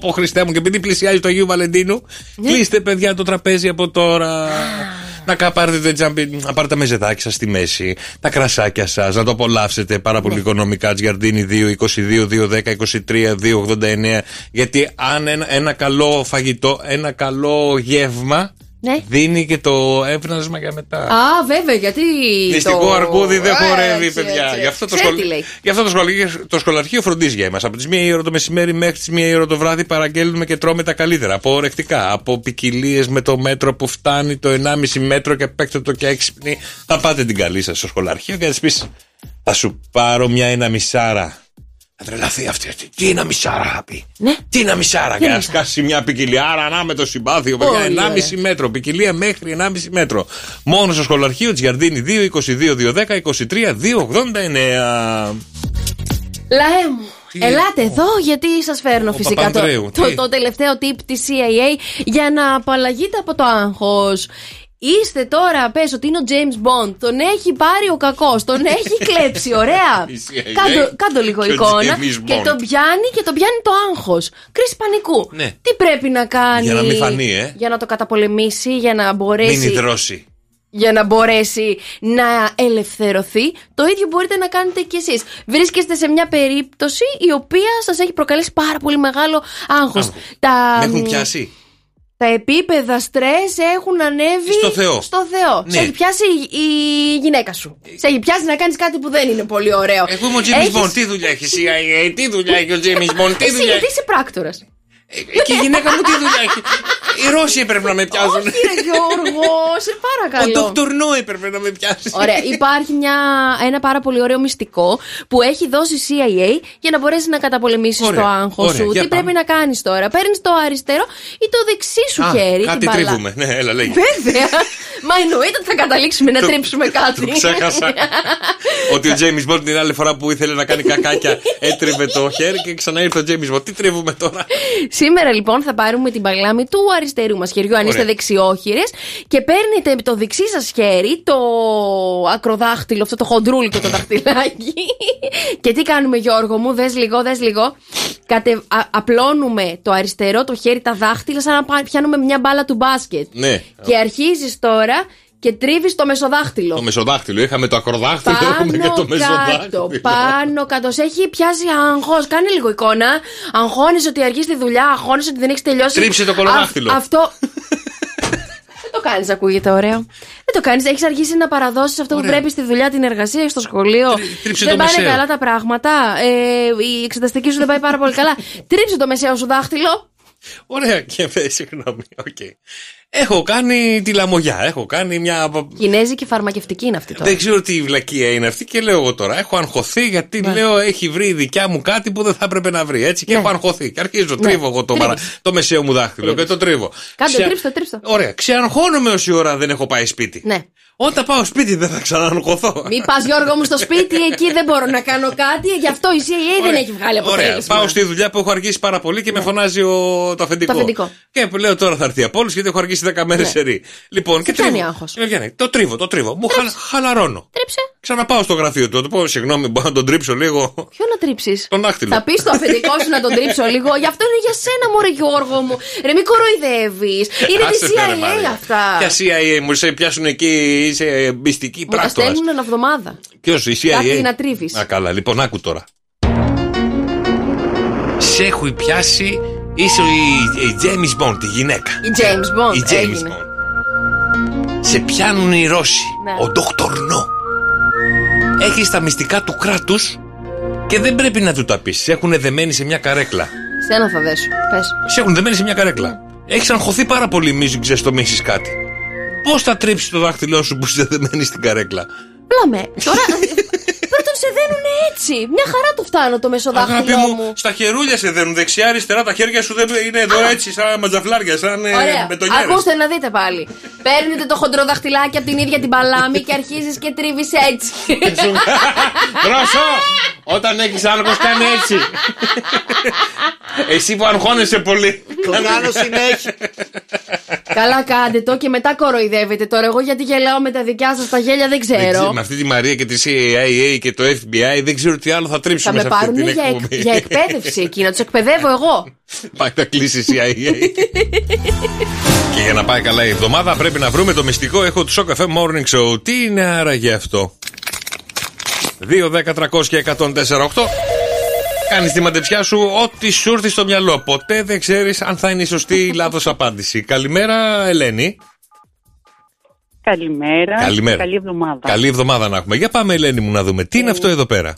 πω Χριστέ μου, και επειδή πλησιάζει το Αγίου Βαλεντίνου, κλείστε παιδιά το τραπέζι από τώρα. Να κα- πάρετε, το τζάμπι, να πάρετε τα μεζεδάκια σας στη μέση, τα κρασάκια σας, να το απολαύσετε πάρα πολύ οικονομικά. Τζιαρντίνι 2, 22, 2, 10, 23, 2, 89. Γιατί αν ένα, ένα καλό φαγητό, ένα καλό γεύμα Ναι. δίνει και το εύνασμα για μετά. Α, βέβαια, γιατί. Μυστικό το... αρκούδι δεν Α, χορεύει, έτσι, παιδιά. έτσι. Γι' αυτό το, Ξέρει σχολ... τι λέει. Γι αυτό το, σχολ... το σχολαρχείο φροντίζει για εμάς. Από τις 1 η ώρα το μεσημέρι μέχρι τις 1 η ώρα το βράδυ παραγγέλνουμε και τρώμε τα καλύτερα. Από ορεκτικά, από ποικιλίες με το μέτρο που φτάνει το 1,5 μέτρο και παίξτε το και έξυπνη. Θα πάτε την καλή σας στο σχολαρχείο και θα της πεις: Θα σου πάρω μια ένα μισάρα. Θα τρελαθεί αυτή. αυτή. Τι ένα μισάρα θα πει. Ναι. Τι ένα μισάρα. Τι Και να ένα σκάσει μια ποικιλία. Άρα να με το συμπάθειο, Πολύ παιδιά. ωραία. 1,5 μέτρο. Ποικιλία μέχρι 1,5 μέτρο. Μόνο στο σχολαρχείο Τζιαρντίνη 2, 22, 210, 23, 289. Λαέ μου. Ελάτε εδώ γιατί σας φέρνω φυσικά το, Παπανδρέου, το, τι; το τελευταίο tip της CIA για να απαλλαγείτε από το άγχος. Είστε τώρα, πες ότι είναι ο James Bond. Τον έχει πάρει ο κακός, τον έχει κλέψει, ωραία. Η CIA Κάντο, κάντο λίγο και ο εικόνα. James Και Bond. τον πιάνει και τον πιάνει το άγχος. Κρίση πανικού. Ναι. Τι πρέπει να κάνει Για να μην φανεί, ε. για να το καταπολεμήσει, για να μπορέσει Μην υδρώσει. για να μπορέσει να ελευθερωθεί. Το ίδιο μπορείτε να κάνετε κι εσείς. Βρίσκεστε σε μια περίπτωση η οποία σας έχει προκαλέσει πάρα πολύ μεγάλο άγχος. Τα, Με έχουν πιάσει. Τα επίπεδα στρες έχουν ανέβει Στο Θεό. στο Θεό. Ναι. Σε έχει πιάσει η, η γυναίκα σου. Σε έχει πιάσει να κάνεις κάτι που δεν είναι πολύ ωραίο. Εγώ είμαι ο James Έχεις- Bond. Τι δουλειά έχει η CIA, τι δουλειά έχει ο James Bond, τι Εσύ δουλειά γιατί έχει; είσαι πράκτορας; Ε, Και η γυναίκα μου τι δουλειά έχει; Οι Ρώσοι έπρεπε να με πιάσουν. Όχι ρε Γιώργο, σε Ο παρακαλώ. Dr. No έπρεπε να με πιάσει. Ωραία, υπάρχει μια, ένα πάρα πολύ ωραίο μυστικό που έχει δώσει η CIA για να μπορέσεις να καταπολεμήσεις Ωραία, το άγχος ωραία, σου. για Τι πάμε. πρέπει να κάνεις τώρα. Παίρνεις το αριστερό ή το δεξί σου Α, χέρι. Κάτι την μπαλά. τρίβουμε. Ναι, έλα, λέγει. Βέβαια. Μα εννοείται ότι θα καταλήξουμε να Το- τρίψουμε κάτι. Το ξέχασα. Ότι ο James Bond την άλλη φορά που ήθελε να κάνει κακάκια έτριβε το χέρι και ξανά ήρθε ο James Bond. Τι τρίβουμε τώρα; Σήμερα λοιπόν θα πάρουμε την παλάμη του αριστερού μας χεριού, αν είστε Ωραία. δεξιόχειρες, και παίρνετε το δεξί σας χέρι, το ακροδάχτυλο, αυτό το χοντρούλικο το δαχτυλάκι. και τι κάνουμε, Γιώργο μου, δες λίγο, δες λίγο. Κατε, α- απλώνουμε το αριστερό το χέρι, τα δάχτυλα, σαν να πα- πιάνουμε μια μπάλα του μπάσκετ. Ναι. Και αρχίζεις τώρα και τρίβεις το μεσοδάχτυλο. Το μεσοδάχτυλο. Είχαμε το ακροδάχτυλο, έχουμε και Πάνω το κάτω, μεσοδάχτυλο. πάνω κάτω. Σε έχει πιάσει άγχος. Κάνε λίγο εικόνα. Αγχώνει ότι αργείς τη δουλειά, αγχώνει ότι δεν έχεις τελειώσει. Τρίψε το κολοδάχτυλο. Α- αυτό. Δεν το κάνεις, ακούγεται ωραίο. Δεν το κάνεις. Έχεις αργήσει να παραδώσεις αυτό που Ωραία. πρέπει στη δουλειά, την εργασία, στο σχολείο. τρίψε δεν το πάνε μεσαίο. καλά τα πράγματα. Ε, η εξεταστική σου δεν πάει πάρα πολύ καλά. Τρίψε το μεσαίο σου δάχτυλο. Ωραία, και ε, συγγνώμη. οκ. Έχω κάνει τη λαμογιά. Έχω κάνει μια. Κινέζικη φαρμακευτική είναι αυτή τώρα. Δεν ξέρω τι βλακεία είναι αυτή και λέω εγώ τώρα. Έχω αγχωθεί γιατί Ναι. λέω έχει βρει η δικιά μου κάτι που δεν θα έπρεπε να βρει. Έτσι και έχω αγχωθεί. Και αρχίζω, Ναι. τρίβω εγώ το, Τρίβεις. μαρα... το μεσαίο μου δάχτυλο και το τρίβω. Κάντε, Ξε- τρίψτε, τρίψτε. Ωραία, ξεαγχώνομαι όση ώρα δεν έχω πάει σπίτι. Ναι. Όταν πάω σπίτι δεν θα ξαναγχωθώ. Μην πας Γιώργο μου στο σπίτι, εκεί δεν μπορώ να κάνω κάτι. Γι' αυτό η CIA δεν έχει βγάλει Ωραία, αποτέλεσμα. πάω στη δουλειά που έχω αργήσει πάρα πολύ και με φωνάζει ο... το αφεντικό. Το αφεντικό. Και λέω τώρα θα έρθει η Απόλυση γιατί έχω αργήσει 10 μέρες Ναι. σε ρί. Λοιπόν, και πιάνει τρίβω. άγχος. Με πιάνει. Το τρίβω, το τρίβω. Μου χαλα... χαλαρώνω. Τρίψε. Ξαναπάω στο γραφείο του. Θα του πω, συγγνώμη, μπορώ να τον τρίψω λίγο. Ποιο να τρίψεις; Τον δάχτυλο. Θα πεις στο αφεντικό σου να τον τρίψω λίγο. Γι' αυτό είναι για σένα, Μωρέ Γιώργο μου. Ρε, μην κοροϊδεύεις. Είναι τη Άσε με, ρε, CIA Μαρία. αυτά. Ποια CIA μου σε πιάσουν εκεί, είσαι μυστική Μου τα πράκτορας. στέλνουν ένα εβδομάδα. Ποιος, η CIA; Κάτι να τρίβεις. Α, καλά, λοιπόν, άκου τώρα. Σε έχω πιάσει, είσαι η, η James Bond, η γυναίκα. Η James Bond. Η James έγινε. Bond. Σε πιάνουν οι Ρώσοι. Ναι. Ο Dr. No. Έχεις τα μυστικά του κράτους και δεν πρέπει να του τα πεις. Σε έχουν δεμένοι σε μια καρέκλα. Σένα θα δέσω. Πες. Σε έχουν δεμένοι σε μια καρέκλα. Έχεις αγχωθεί πάρα πολύ, μη σου ξεστομίσει κάτι. Πώς θα τρίψεις το δάχτυλό σου που είσαι δεμένη στην καρέκλα; Πλάμε. Τώρα. Πρώτον σε δένουν έτσι. Μια χαρά το φτάνω το Αγάπη μεσοδάχτυλό μου, μου. στα χερούλια σε δένουν δεξιά-αριστερά. Τα χέρια σου δεν είναι εδώ έτσι, σαν ματζαφλάρια, σαν ε, Ωραία. μπετονιέρες. Ακούστε να δείτε πάλι. Παίρνετε το χοντρό δαχτυλάκι από την ίδια την παλάμη και αρχίζεις και τρίβεις έτσι. Δρόσο! Όταν έχεις άγχο, κάνε έτσι. Εσύ που αγχώνεσαι πολύ. Το κάνω συνέχεια. Καλά κάντε το και μετά κοροϊδεύετε τώρα. Εγώ γιατί γελάω με τα δικιά σας τα γέλια δεν Δεν ξέρω. ξέρω, Με αυτή τη Μαρία και τη CIA και το FBI δεν ξέρω τι άλλο θα Θα τρίψουμε με σε αυτή πάρουν την για, εκ- εκπομπή. για εκπαίδευση εκεί, να τους εκπαιδεύω εγώ. Πάει να κλείσει η CIA. και για να πάει καλά η εβδομάδα πρέπει να βρούμε το μυστικό. Έχω του Shock FM Morning Show. Τι είναι άραγε αυτό; 2, 10, 300 και 104, 8. Κάνεις τη μαντεψιά σου ό,τι σου έρθει στο μυαλό. Ποτέ δεν ξέρεις αν θα είναι η σωστή ή λάθος απάντηση. Καλημέρα, Ελένη. Καλημέρα. Καλημέρα. Καλή εβδομάδα. Καλή εβδομάδα να έχουμε. Για πάμε, Ελένη μου, να δούμε. Τι είναι αυτό εδώ πέρα;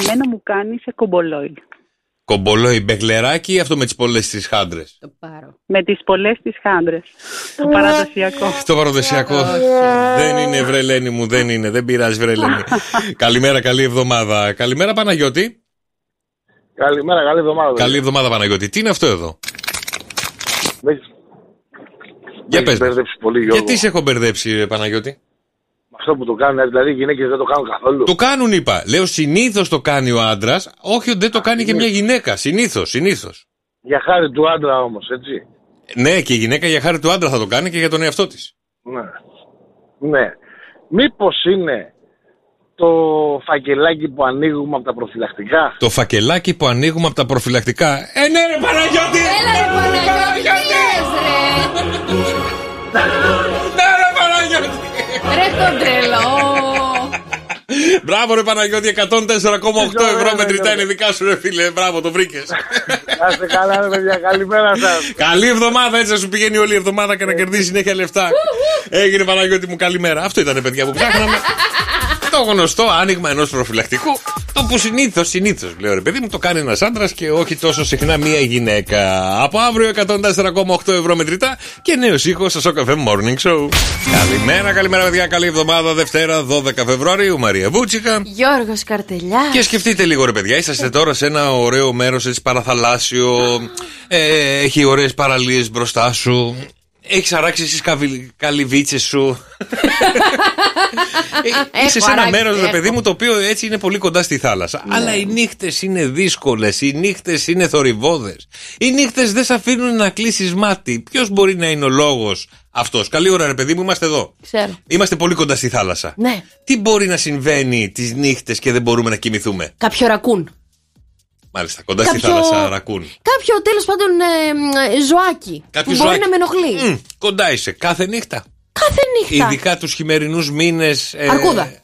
Εμένα μου κάνει σε κομπολόι. Κομπολόι μπεγλεράκι ή αυτό με τις πολλές τις χάντρες. Με τις πολλές τις χάντρες. Το παραδοσιακό. Το παραδοσιακό. δεν είναι βρελένη μου, δεν είναι. Δεν πειράζει βρελένη. Καλημέρα, καλή εβδομάδα. Καλημέρα, Παναγιώτη. Καλημέρα, καλή εβδομάδα. Καλή εβδομάδα, Παναγιώτη. Τι είναι αυτό εδώ; Με έχεις- Για με πες. έχεις μπερδέψει πολύ, Γιώργο. Γιατί σε έχω μπερδέψει, ρε, Παναγιώτη; Αυτό που το κάνουν, δηλαδή οι γυναίκες δεν το κάνουν καθόλου. Το κάνουν, είπα. Λέω συνήθως το κάνει ο άντρας, όχι ότι δεν το κάνει και μια γυναίκα. Συνήθως, συνήθως. Για χάρη του άντρα όμως, έτσι. Ναι, και η γυναίκα για χάρη του άντρα θα το κάνει και για τον εαυτό της. Ναι. Ναι. Μήπως είναι το φακελάκι που ανοίγουμε από τα προφυλακτικά. Το φακελάκι που ανοίγουμε από τα προφυλακτικά. Ε, ναι, ρε Παναγιώτη! Έλα ρε Παναγιώτη, τι λες ρε; Ναι, ρε Παναγιώτη! Ρε τον τρελό. Μπράβο, ρε Παναγιώτη, 104,8 ευρώ μετρητά είναι δικά σου, ρε φίλε. Μπράβο, το βρήκες. Να είστε καλά, ρε παιδιά, καλημέρα σας. Καλή εβδομάδα, έτσι θα σου πηγαίνει όλη η εβδομάδα και να κερδίσει συνέχεια λεφτά. Έγινε Παναγιώτη μου, καλημέρα. Αυτό ήταν, παιδιά, που ψάχναμε. Το γνωστό άνοιγμα ενός προφυλακτικού. Το που συνήθως, συνήθως, λέω ρε παιδί μου, το κάνει ένας άντρας και όχι τόσο συχνά μία γυναίκα. Από αύριο 104,8 ευρώ μετρητά και νέος ήχος στο Shock FM Morning Show. Καλημέρα, καλημέρα, παιδιά. Καλή εβδομάδα, Δευτέρα 12 Φεβρουαρίου. Μαρία Βούτσικα. Γιώργος Καρτελιά. Και σκεφτείτε λίγο ρε παιδιά, είσαστε τώρα σε ένα ωραίο μέρος έτσι παραθαλάσσιο, ε, έχει ωραίες παραλίες μπροστά σου, έχεις αράξει τις καβι- καλυβίτσες σου; Ε, Είσαι σε ένα αράξει, μέρος ρε έχω. παιδί μου το οποίο έτσι είναι πολύ κοντά στη θάλασσα. Αλλά οι νύχτες είναι δύσκολες, οι νύχτες είναι θορυβόδες. Οι νύχτες δεν σε αφήνουν να κλείσεις μάτι. Ποιος μπορεί να είναι ο λόγος αυτός; Καλή ώρα ρε παιδί μου, είμαστε εδώ. Ξέρω. Είμαστε πολύ κοντά στη θάλασσα. Ναι. Τι μπορεί να συμβαίνει τις νύχτες και δεν μπορούμε να κοιμηθούμε; Κάποιο ρακούν. Μάλιστα, κοντά στη Κάποιο- θάλασσα ρακούν. Κάποιο τέλος πάντων ε, ε, ζωάκι. Κάποιο που μπορεί ζωάκι. να με ενοχλεί. Μμ, κοντά είσαι κάθε νύχτα. Κάθε νύχτα. Ειδικά τους χειμερινούς μήνες. Αρκούδα.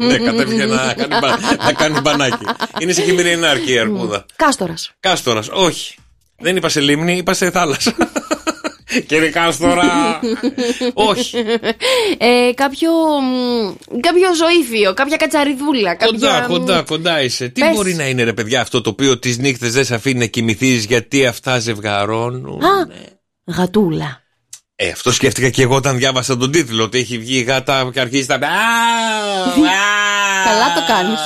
ναι, κατέβηκε να κάνει, μπα- να κάνει μπανάκι. Είναι σε χειμερινά αρκεί η αρκούδα. Κάστορας. Κάστορας, όχι. Δεν είπα σε λίμνη, είπα σε θάλασσα. Κύριε Κάστορα. όχι. Ε, κάποιο, μ, κάποιο ζωήφιο, κάποια κατσαριδούλα. Κοντά, κάποια, μ, κοντά, κοντά είσαι. Τι πες. μπορεί να είναι, ρε παιδιά, αυτό το οποίο τις νύχτες δεν σε αφήνει να κοιμηθείς γιατί αυτά ζευγαρώνουν. Α, γατούλα. Ε, αυτό σκέφτηκα και εγώ όταν διάβασα τον τίτλο. Ότι έχει βγει η γάτα και αρχίζει τα. Καλά το κάνεις.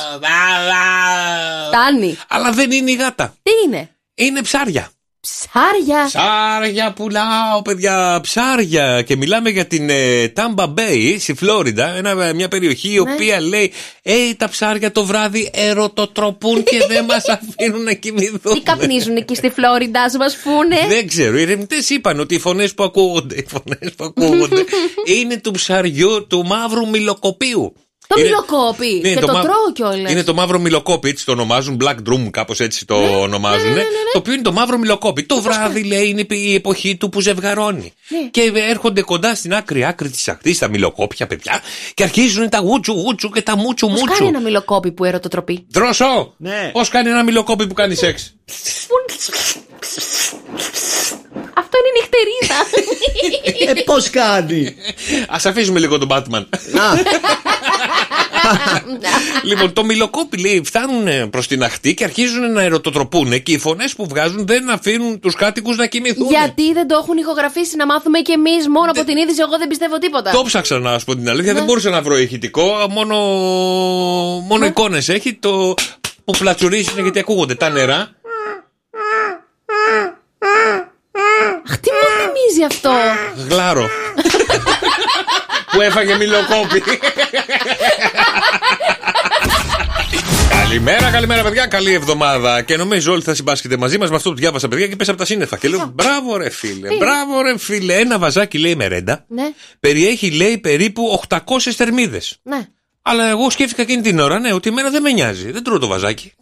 Φτάνει. Αλλά δεν είναι η γάτα. Τι είναι; Είναι ψάρια. Ψάρια. Ψάρια πουλάω, παιδιά, ψάρια. Και μιλάμε για την ε, Tampa Bay στη Φλόριντα, ένα, μια περιοχή η Ναι. οποία λέει: Ε, τα ψάρια το βράδυ ερωτοτροπούν και δεν μας αφήνουν να κοιμηθούμε. Τι καπνίζουν εκεί στη Φλόριντα, ας μας πούνε; Δεν ξέρω. Οι ερευνητές είπαν ότι οι φωνές που ακούγονται, οι φωνές που ακούγονται είναι του ψαριού του μαύρου μιλοκοπίου. Το Είναι- μιλοκόπι. Ναι, και το, μα- τρώω κιόλας. Είναι το μαύρο μιλοκόπι, έτσι το ονομάζουν. Black Drum, κάπως έτσι το ονομάζουν. Το οποίο είναι το μαύρο μιλοκόπι. Το βράδυ, λέει, είναι η εποχή του που ζευγαρώνει. Ναι. Και έρχονται κοντά στην άκρη άκρη της ακτής τα μιλοκόπια, παιδιά, και αρχίζουν τα γούτσου γούτσου και τα μούτσου Πώς κάνει μούτσου. ένα μιλοκόπι που ερωτοτροπεί; Δρόσο! Ναι. Πώς κάνει ένα μιλοκόπι που κάνει σεξ; Αυτό είναι η νυχτερίδα. Ε, πώς κάνει; Α αφήσουμε λίγο τον Batman. λοιπόν, το μιλοκόπι λέει φτάνουν προς την αχτή και αρχίζουν να ερωτοτροπούν και οι φωνές που βγάζουν δεν αφήνουν τους κάτοικους να κοιμηθούν. Γιατί δεν το έχουν ηχογραφήσει να μάθουμε κι εμείς μόνο από την είδηση. Εγώ δεν πιστεύω τίποτα. Το ψάξα να σου πω την αλήθεια, δεν μπορούσα να βρω ηχητικό, μόνο, μόνο εικόνες έχει το που πλατσουρίζουν γιατί ακούγονται τα νερά. Αχ, τι μου θυμίζει αυτό; Γλάρο. που έφαγε μιλοκόπι. Καλημέρα, καλημέρα, παιδιά. Καλή εβδομάδα. Και νομίζω όλοι θα συμπάσχετε μαζί μας με αυτό που διάβασα, παιδιά, και πέσα από τα σύννεφα. Και λέω, μπράβο, ρε φίλε. Μπράβο, ρε φίλε. Ένα βαζάκι λέει μερέντα. Ναι, Περιέχει, λέει, περίπου 800 θερμίδες. ναι. Αλλά εγώ σκέφτηκα εκείνη την ώρα, ναι, ότι εμένα δεν με νοιάζει. Δεν τρώω το βαζάκι.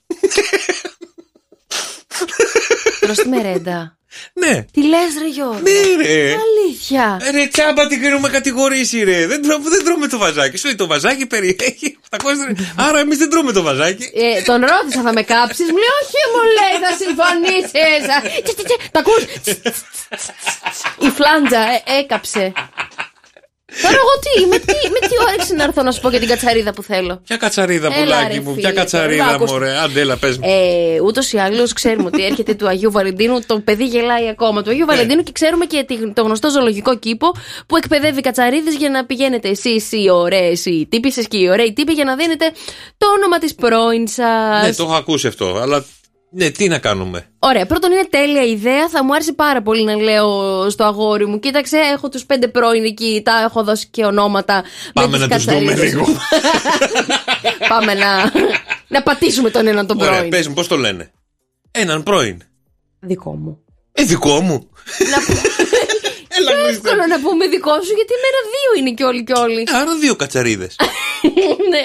Προς τη μερέντα. Ναι. Τι λες ρε Γιώργο; Ναι, ρε. Αλήθεια. Ε, Ρε τσάμπα την κρίνουμε κατηγορήσει, ρε. Δεν, τρώ, δεν τρώμε το βαζάκι. Σου λέει το βαζάκι περιέχει 800 θερμίδες. Άρα εμείς δεν τρώμε το βαζάκι. Ε, τον ρώτησα, θα με κάψεις; Μου λέει, Όχι, μου λέει, θα συμφωνήσεις. Τα ακούς; Η φλάντζα ε, έκαψε. Τώρα εγώ τι, με τι, με τι όρεξη να έρθω να σου πω για την κατσαρίδα που θέλω; Ποια κατσαρίδα, Έλα, πουλάκι ρε, μου, φίλε, ποια κατσαρίδα, τώρα, άκουστε. μωρέ. Αντέλα, πες μου. Ε, Ούτως ή άλλως ξέρουμε ότι έρχεται του Αγίου Βαλεντίνου. Το παιδί γελάει ακόμα του Αγίου Ναι. Βαλεντίνου και ξέρουμε και τη- το γνωστό ζωολογικό κήπο που εκπαιδεύει κατσαρίδες για να πηγαίνετε εσείς οι ωραίες οι τύπησες και οι ωραίοι τύποι για να δίνετε το όνομα της πρώην σας. Ναι, το έχω ακούσει αυτό. Αλλά ναι, τι να κάνουμε. Ωραία, πρώτον είναι τέλεια ιδέα. Θα μου άρεσε πάρα πολύ να λέω στο αγόρι μου. Κοίταξε, έχω τους πέντε πρώην εκεί. Τα έχω δώσει και ονόματα. Πάμε με να τις τους δούμε κατσαρίδες. λίγο. Πάμε να, να πατήσουμε τον έναν τον Ωραία, πρώην. πες μου, πώς το λένε; Έναν πρώην. Δικό μου. Ε, δικό μου. Πιο εύκολο να πούμε δικό σου, γιατί μέρα δύο είναι και όλοι και όλοι. Άρα δύο κατσαρίδες. ναι.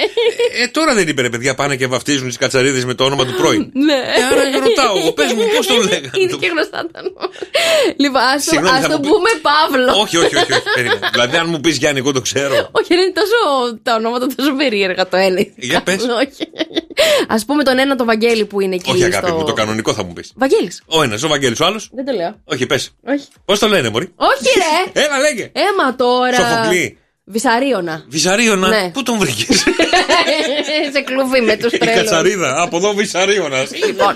Ε, τώρα δεν είπε ρε παιδιά, πάνε και βαφτίζουν τις κατσαρίδες με το όνομα του πρώην. Ναι. Ε, άρα ρωτάω εγώ, πες μου, πώς το λέγανε. Είναι και γνωστά τα ονόματα. Λοιπόν, ας το, Συγγνώμη, ας θα το μου πει- πούμε Παύλο. όχι, όχι, όχι. όχι περίμενε. δηλαδή, αν μου πεις Γιάννη, εγώ το ξέρω. Όχι, δεν είναι τόσο τα ονόματα τόσο περίεργα το ένα. Για πες. Όχι. Α πούμε τον ένα τον Βαγγέλη που είναι εκεί. όχι, αγάπη στο... μου, το κανονικό θα μου πεις. Βαγγέλης. Ο ένας, ο Βαγγέλης, ο άλλος; Δεν το λέω. Όχι, πες. Όχι. Πώς το λένε, Μωρή; Όχι, ρε! Έλα, λέγε. Έμα τώρα. Σοφοκλή. Βυσαρίωνα. Βυσαρίωνα; Ναι. Πού τον βρήκες; Σε κλουβί με τους Η τρέλου. κατσαρίδα. Από εδώ Βυσαρίωνας. Λοιπόν,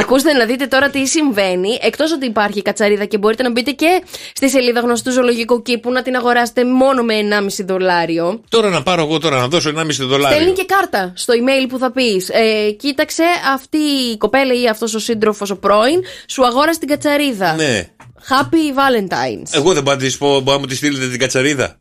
ακούστε να δείτε τώρα τι συμβαίνει. Εκτός ότι υπάρχει η κατσαρίδα και μπορείτε να μπείτε και στη σελίδα γνωστού ζωολογικού κήπου να την αγοράσετε μόνο με 1,5 δολάριο. Τώρα να πάρω εγώ τώρα να δώσω 1,5 δολάριο. Στέλνει και κάρτα στο email που θα πεις. Ε, κοίταξε, αυτή η κοπέλα ή αυτός ο σύντροφος ο πρώην σου αγόρασε την κατσαρίδα. Ναι. Happy Valentine's. Εγώ δεν πάω να της πω, μπορεί να μου τη στείλετε την κατσαρίδα.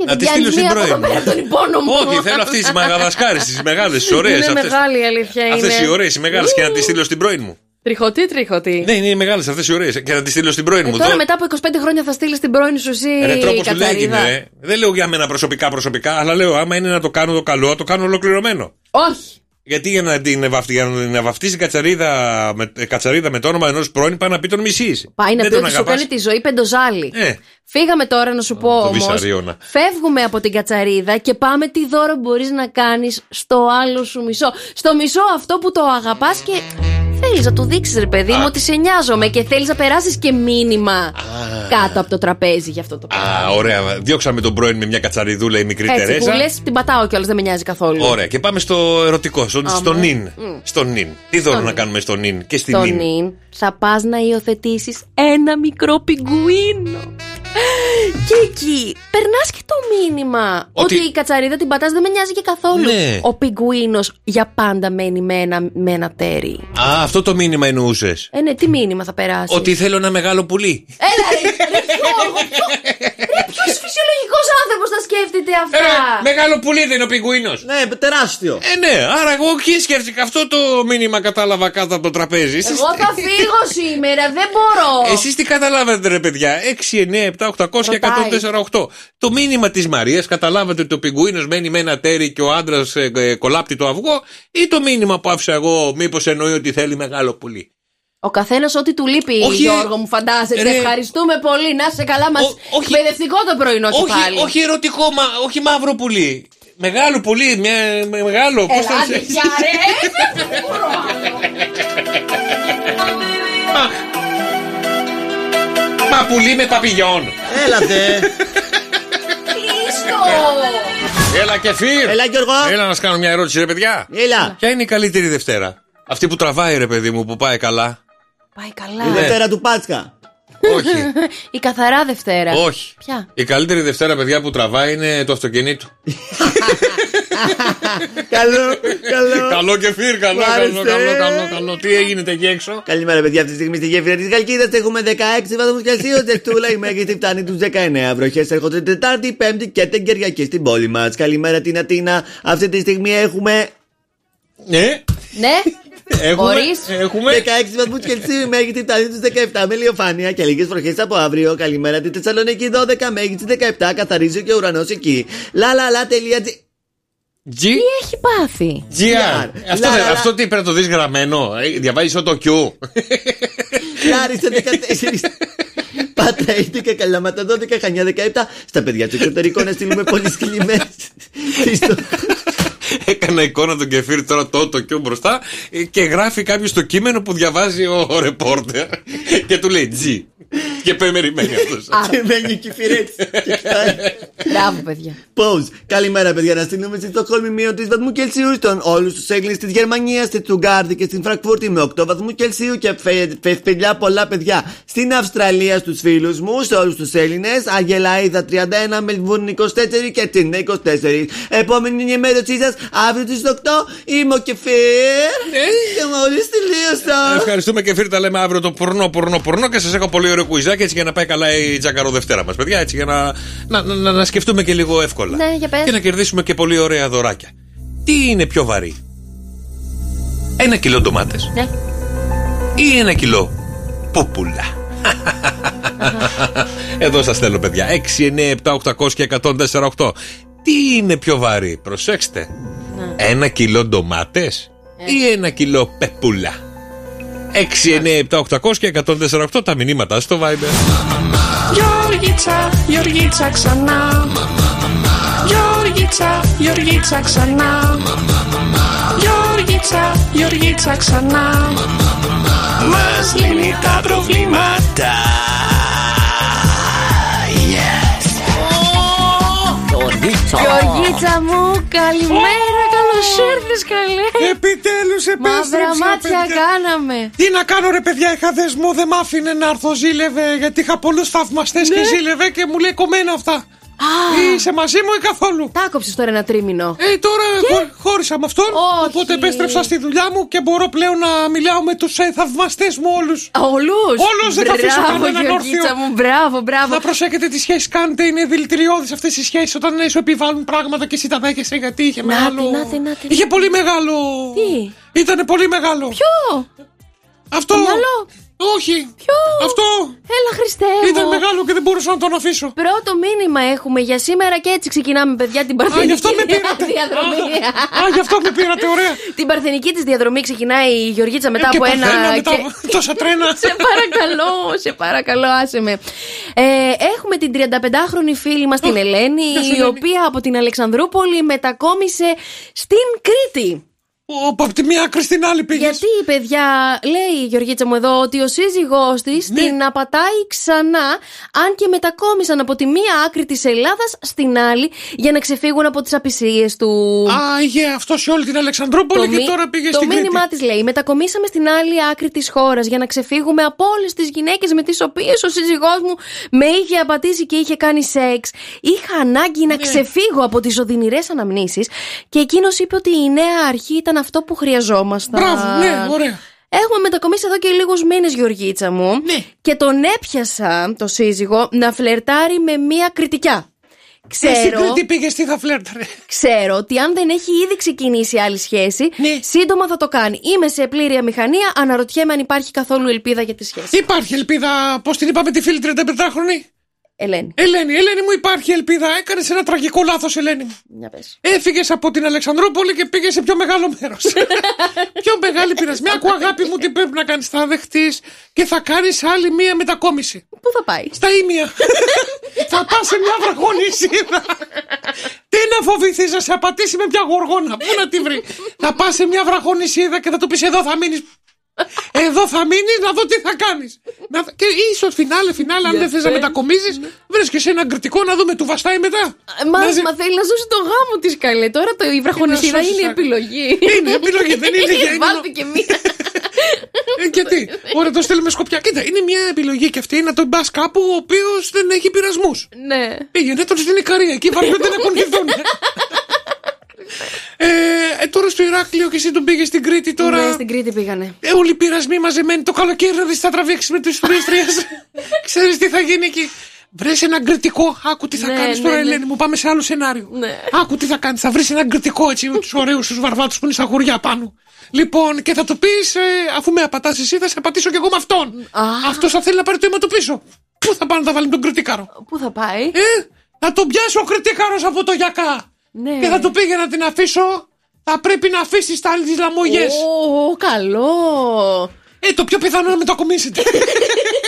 Γιατί Να τη πιάνεις στείλω στην μία πρώην. από εδώ πέρα τον υπόνομο. Όχι, θέλω αυτές τις μαγαδασκάρε, τις μεγάλες, τις ωραίες. Είναι μεγάλη η αλήθεια. Αυτές είναι. οι ωραίες, οι μεγάλες και να τις στείλω στην πρώην μου. Τριχωτή, τριχωτή. Ναι, είναι οι μεγάλες αυτές οι ωραίες και να τις στείλω στην πρώην Ε, μου. τώρα Δω- μετά από 25 χρόνια θα στείλεις την πρώην σου εσύ Ρε τρόπος του λέγει, κατσαρίδα. ε. Δεν λέω για μένα προσωπικά προσωπικά, αλλά λέω άμα είναι να το κάνω το καλό, να το κάνω ολοκληρωμένο. Όχι. Γιατί για να την, βαφτί, για να την βαφτίσει κατσαρίδα με, ε, κατσαρίδα με το όνομα ενός πρώην, πάει να πει τον μισή. Πάει να Δεν πει τον ότι σου αγαπάς. κάνει τη ζωή πεντοζάλι. Ε. Φύγαμε τώρα να σου πω το όμως. βυσαρίωνα. Φεύγουμε από την κατσαρίδα και πάμε τι δώρο μπορείς να κάνεις στο άλλο σου μισό. Στο μισό αυτό που το αγαπάς και θέλεις να του δείξεις, ρε παιδί μου, ότι σε νοιάζομαι και θέλεις να περάσεις και μήνυμα κάτω από το τραπέζι για αυτό το πράγμα. Α, ωραία. Διώξαμε τον πρώην με μια κατσαριδούλα η μικρή Έτσι που Τερέζα. λες, την πατάω κιόλας, δεν με νοιάζει καθόλου. Ωραία, και πάμε στο ερωτικό, στο, Άμα. στο νυν. Μμ. Στο νυν. Τι δώρο Στο να νυν. κάνουμε στο νυν και στη Στο νυν; νυν θα πας να υιοθετήσεις ένα μικρό πιγκουίνο. Και εκεί περνάς και το μήνυμα Ότι- ότι, η κατσαρίδα την πατάς δεν με νοιάζει και καθόλου. Ναι. Ο πιγκουίνος για πάντα μένει με ένα, με ένα τέρι. Α, αυτό το μήνυμα εννοούσες. Ε, ναι, τι μήνυμα θα περάσει. Ότι θέλω ένα μεγάλο πουλί. Έλα, ρε, ρε, Γιώργο, ποιος, ρε, ποιος φυσιολογικός άνθρωπος θα σκέφτεται αυτά; Ε, Μεγάλο πουλί δεν είναι ο πιγκουίνος. Ναι, τεράστιο. Ε, ναι, άρα εγώ εκεί σκέφτηκα αυτό το μήνυμα κατάλαβα κάτω από το τραπέζι. Εσείς- Εγώ θα φύγω σήμερα, δεν μπορώ. Εσείς τι καταλάβατε ρε παιδιά; 6, 9, 7, 800 και Ρωτάει. 148 Το μήνυμα της Μαρίας Καταλάβατε ότι ο πιγκουίνος μένει με ένα τέρι Και ο άντρας ε, ε, κολάπτει το αυγό Ή το μήνυμα που άφησα εγώ Μήπως εννοεί ότι θέλει μεγάλο πουλί; Ο καθένας ό,τι του λείπει, Όχι, Γιώργο μου, φαντάζεται. ρε. Ευχαριστούμε πολύ. Να είσαι καλά, μας. όχι. Εκπαιδευτικό το πρωινό σου όχι, πάλι. όχι ερωτικό μα, Όχι μαύρο πουλί Μεγάλο πουλί μια, με- Μεγάλο πώς Ελά, θα άντε πια, ρε. Δεν μπορώ άλλο. Μα πουλί με παπηγιόν Έλατε. Κλείστο. Έλα και φύρ Έλα, Γιώργο. Έλα να σου κάνω μια ερώτηση ρε παιδιά Έλα. Ποια είναι η καλύτερη Δευτέρα; Αυτή που τραβάει ρε παιδί μου που πάει καλά Πάει Η καλά. Δευτέρα του Πάτσκα. Όχι Η καθαρά Δευτέρα. Όχι Ποια; Η καλύτερη Δευτέρα, παιδιά, που τραβάει είναι το αυτοκίνητο. Καλό, καλό. καλό και φύρ, καλό, Μ' άρεσε. καλό, καλό, καλό, καλό. Τι έγινε εκεί έξω; Καλημέρα, παιδιά. Αυτή τη στιγμή στη γέφυρα της Γαλκίδα έχουμε 16 βαθμούς Κελσίους. Τεστούλα η μέγιστη φτάνει τους 19. Βροχές έρχονται Τετάρτη, Πέμπτη και την Κυριακή στην πόλη μας. Καλημέρα την Ατίνα. Αυτή τη στιγμή έχουμε Ναι. Ναι. Έχουμε, Μπορείς. έχουμε 16 βαθμούς Κελσίου, μέγιστη φτάνει στου 17 με ηλιοφάνεια και λίγες βροχές από αύριο. Καλημέρα τη Θεσσαλονίκη 12, μέγιστη 17, καθαρίζει και ο ουρανός εκεί. Λαλαλα.gr G. Τι έχει πάθει; GR. Αυτό, Λα, δεν- λα, λα. αυτό τι πρέπει να το δεις γραμμένο. Ε, Διαβάζεις το Q. Λάρισα 14. Πάτρα 11, Καλαμάτα 12, Χανιά 17. Στα παιδιά του εξωτερικών να στείλουμε πολύ σκλημένε. Έκανα εικόνα τον κεφίρι τώρα το το Q μπροστά ε, και γράφει κάποιος το κείμενο που διαβάζει ο, ο ρεπόρτερ και του λέει G. Και περιμένει αυτός. Και μένει και φυρέτσι. Μπράβο, παιδιά. Pause. Καλημέρα, παιδιά. Να στείλουμε στη Στοκχόλμη μείον 3 βαθμού Κελσίου, στον όλους τους Έγκλη της Γερμανίας, στη Τσουγκάρδη και στην Φραγκφούρτη με 8 βαθμού Κελσίου και φε- φε- παιδιά πολλά παιδιά. Στην Αυστραλία στους φίλους μου, σε όλους τους Έλληνες, Αγελαίδα 31, Μελβούρνη 24 και Τσίντα 24. Επόμενη ενημέρωσή σας αύριο στις 8 είμαι ο Κεφίρ. Και μόλι τελείωσα. Ευχαριστούμε και τα λέμε αύριο το πουρνό, πουρνό, πουρνό και σας έχω πολύ ωραίο κουιζάκι έτσι για να πάει καλά η τζακαρό Δευτέρα μας, παιδιά. Έτσι για να, να, να, να, να σκεφτούμε και λίγο εύκολα. Ναι, για πες. Και να κερδίσουμε και πολύ ωραία δωράκια. Τι είναι πιο βαρύ, Ένα κιλό ντομάτες Ναι. ή ένα κιλό πούπουλα. Εδώ σας θέλω, παιδιά. 6, 9, 7, 800 και 104,8. Τι είναι πιο βαρύ, προσέξτε. Ένα κιλό ντομάτες ή ένα κιλό πεπούλα. 6, 9, 7, 800 και 104,8 τα μηνύματα στο Viber. Γεωργίτσα, Γεωργίτσα ξανά. Γεωργίτσα, Γεωργίτσα ξανά. Γεωργίτσα, Γεωργίτσα ξανά. Μας λύνει τα προβλήματα. Γεωργίτσα μου, καλημέρα, καλώ ήρθε, καλέ. Επιτέλους Μαύρα μάτια κάναμε. Τι να κάνω ρε παιδιά, είχα δεσμό, δεν μ' άφηνε να έρθω, ζήλευε γιατί είχα πολλούς θαυμαστές Ναι. και ζήλευε και μου λέει κομμένα αυτά. Είσαι μαζί μου ή καθόλου; Τα άκοψες τώρα ένα τρίμηνο. Ε, τώρα χω- χώρισα με αυτόν. Όχι. Οπότε επέστρεψα στη δουλειά μου και μπορώ πλέον να μιλάω με τους ε, θαυμαστές μου όλους. Όλους! Όλους δεν θα αφήσω Μπράβο, κανέναν Γεωργίτσα όρθιο. μου, μπράβο, μπράβο. Να προσέχετε τις σχέσεις κάνετε, είναι δηλητηριώδεις αυτές οι σχέσεις όταν ε, σου επιβάλλουν πράγματα και εσύ τα δέχεσαι γιατί είχε Νάτι, μεγάλο. νάτι, νάτι. Είχε πολύ μεγάλο. Τι; Ήτανε πολύ μεγάλο. Ποιο; Αυτό. Το μυαλό; Όχι. Ποιο; Αυτό. Έλα, Χριστέ μου. Ήταν μεγάλο και δεν μπορούσα να τον αφήσω. Πρώτο μήνυμα έχουμε για σήμερα και έτσι ξεκινάμε, παιδιά, την παρθενική γι' αυτό με πήρατε. διαδρομή. Α, γι' αυτό με πήρατε, ωραία. την παρθενική της διαδρομή ξεκινάει η Γεωργίτσα μετά Ε, και από ένα. Παρθένα, μετά από τόσα τρένα. σε παρακαλώ, σε παρακαλώ, άσε με. Ε, έχουμε την 35χρονη φίλη μας την Ελένη, γεια σου, η Ελένη. οποία από την Αλεξανδρούπολη μετακόμισε στην Κρήτη. Ω, Από τη μία άκρη στην άλλη πήγες. Γιατί, παιδιά, λέει η Γεωργίτσα μου εδώ ότι ο σύζυγός της Ναι. την απατάει ξανά, αν και μετακόμισαν από τη μία άκρη της Ελλάδας στην άλλη για να ξεφύγουν από τις απεισίες του. Α, είχε αυτός σε όλη την Αλεξανδρούπολη και μη- τώρα πήγε το στην Κρήτη. μήνυμά της λέει: Μετακομίσαμε στην άλλη άκρη της χώρας για να ξεφύγουμε από όλες τις γυναίκες με τις οποίες ο σύζυγός μου με είχε απατήσει και είχε κάνει σεξ. Είχα ανάγκη Ναι. να ξεφύγω από τις οδυνηρές αναμνήσεις και εκείνος είπε ότι η νέα αρχή ήταν αυτό που χρειαζόμασταν. Μπράβο, ναι, ωραία. Έχουμε μετακομίσει εδώ και λίγους μήνες, Γεωργίτσα μου. Ναι. Και τον έπιασα το σύζυγο να φλερτάρει με μία κριτικιά. Στην Ξέρω, Κρήτη πήγες τι θα φλέρταρε. ξέρω ότι αν δεν έχει ήδη ξεκινήσει άλλη σχέση, Ναι. σύντομα θα το κάνει. Είμαι σε πλήρη αμηχανία, αναρωτιέμαι αν υπάρχει καθόλου ελπίδα για τη σχέση. Υπάρχει ελπίδα, πώς την είπαμε τη φίλη 35χρονη. Ελένη, Ελένη, Ελένη μου υπάρχει ελπίδα. Έκανες ένα τραγικό λάθος, Ελένη μου. μια πες. Έφυγες από την Αλεξανδρούπολη και πήγες σε πιο μεγάλο μέρος. πιο μεγάλη πειρασμή. Άκου αγάπη μου τι πρέπει να κάνεις. Θα δεχτείς και θα κάνεις άλλη μία μετακόμιση. Πού θα πάει; Στα ίμια. θα πας σε μια βραχονισίδα. τι να φοβηθείς να σε απατήσει με μια γοργόνα. Πού να τη βρει; θα πας σε μια βραχονισίδα και θα του πεις εδώ θα μείνεις. Εδώ θα μείνεις να δω τι θα κάνεις. Και ίσως φινάλε, φινάλε, αν δεν θες να μετακομίσει, βρίσκεσαι ένα κριτικό να δούμε του βαστάει μετά. Μα, Μαζί- μα θέλει να ζήσει το γάμο της καλέ. Τώρα το, η βραχονισίδα Να σώσεις, είναι η α. επιλογή. Είναι επιλογή, δεν είναι για- είναι- Βάλτε και μία. Ε, γιατί, ωραία, το στέλνουμε σκοπιά. Κοίτα, είναι μια επιλογή και αυτή να τον πας κάπου ο οποίος δεν έχει πειρασμούς. ναι. Πήγαινε τον στην Ικαρία, εκεί βαριούνται να κονφηθούν. ε, ε, τώρα στο Ηράκλειο και εσύ τον πήγες στην Κρήτη τώρα. Ναι, στην Κρήτη πήγανε. Ε, όλοι οι πειρασμοί μαζεμένοι το καλοκαίρι να δεις θα τραβήξεις με τις τουρίστριε. Ξέρεις τι θα γίνει εκεί. Βρες ένα γκριτικό. Άκου τι θα Ναι, κάνεις ναι, τώρα, ναι. Ελένη μου. Πάμε σε άλλο σενάριο. Ναι. Άκου τι θα κάνεις. Θα βρεις ένα γκριτικό έτσι, τους ωραίους τους βαρβάτους που είναι στα χωριά πάνω. Λοιπόν, και θα του πεις, αφού με απατάς εσύ, θα σε απατήσω κι εγώ με αυτόν. Αυτός θα θέλει να πάρει το αίμα του πίσω. Πού θα πάνε να τα βάλει τον κριτικάρο; Πού θα πάει; Ε, θα τον πιάσει ο κριτικάρος από το γιακά. Ναι. Και θα του πει για να την αφήσω, θα πρέπει να αφήσει τα τις λαμογές. Ω, καλό. Ε, το πιο πιθανό είναι να με το ακομίσετε.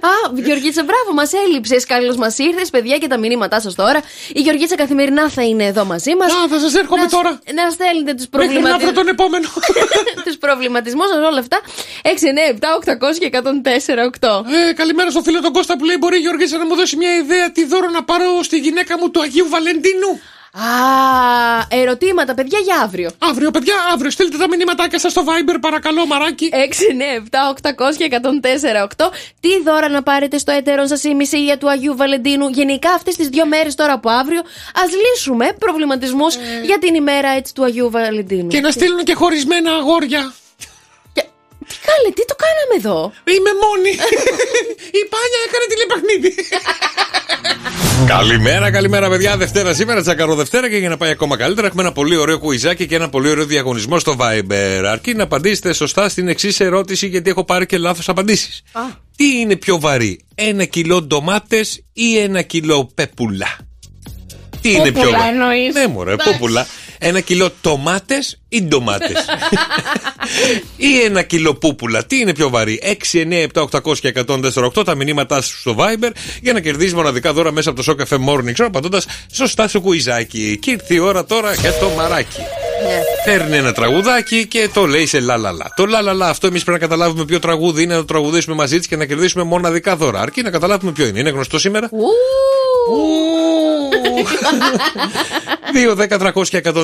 Α, Γεωργίτσα, μπράβο, μας έλειψες. Καλώς μας ήρθες, παιδιά, και τα μηνύματά σας τώρα. Η Γεωργίτσα καθημερινά θα είναι εδώ μαζί μας. Α, θα σας έρχομαι τώρα. Να στέλνετε τους Μέχρι να βρω προβληματισμούς. τον επόμενο. τους προβληματισμούς σας όλα αυτά. 6, 9, 7, 800 και 104, 8. Ε, καλημέρα στο φίλο τον Κώστα που λέει: Μπορεί η Γεωργίτσα να μου δώσει μια ιδέα τι δώρο να πάρω στη γυναίκα μου του Αγίου Βαλεντίνου; Α, ερωτήματα, παιδιά, για αύριο. Αύριο, παιδιά, αύριο. Στείλτε τα μηνύματάκια σας στο Viber, παρακαλώ, μαράκι. 6, 9, 7, 800 και 104, 8. Τι δώρα να πάρετε στο έτερον σας η μισήγια του Αγίου Βαλεντίνου. Γενικά αυτές τις δύο μέρες τώρα από αύριο ας λύσουμε προβληματισμούς για την ημέρα έτσι του Αγίου Βαλεντίνου. Και να στείλουν και χωρισμένα αγόρια. Τι κάλε, τι το κάναμε εδώ; Είμαι μόνη. η Πάνια έκανε τηλεπαιχνίδι. Καλημέρα, καλημέρα, παιδιά. Δευτέρα σήμερα, τσακαρό Δευτέρα και για να πάει ακόμα καλύτερα, έχουμε ένα πολύ ωραίο κουιζάκι και ένα πολύ ωραίο διαγωνισμό στο Viber. Αρκεί να απαντήσετε σωστά στην εξής ερώτηση, γιατί έχω πάρει και λάθος απαντήσεις. Τι είναι πιο βαρύ, ένα κιλό ντομάτες ή ένα κιλό πέπουλα. Τι είναι πιο Πούπουλα βαρύ. εννοείς. Ναι, μωρέ, Εντάξει. Πούπουλα. Ένα κιλό τομάτες ή ντομάτες; ή ένα κιλό πούπουλα; Τι είναι πιο βαρύ; 6, 9, 7, 800 και 148 τα μηνύματά σου στο Viber για να κερδίζεις μοναδικά δώρα μέσα από το Shock FM Morning Show απαντώντας σωστά στο κουιζάκι. Και ήρθε η ώρα τώρα για το μαράκι. Παίρνει ένα τραγουδάκι και το λέει σε λαλαλα. Το λαλαλα αυτό εμείς πρέπει να καταλάβουμε ποιο τραγούδι είναι, να το τραγουδήσουμε μαζί της και να κερδίσουμε μοναδικά δώρα. Αρκεί να καταλάβουμε ποιο είναι. Είναι γνωστό σήμερα; 2, 10, 300 και 148.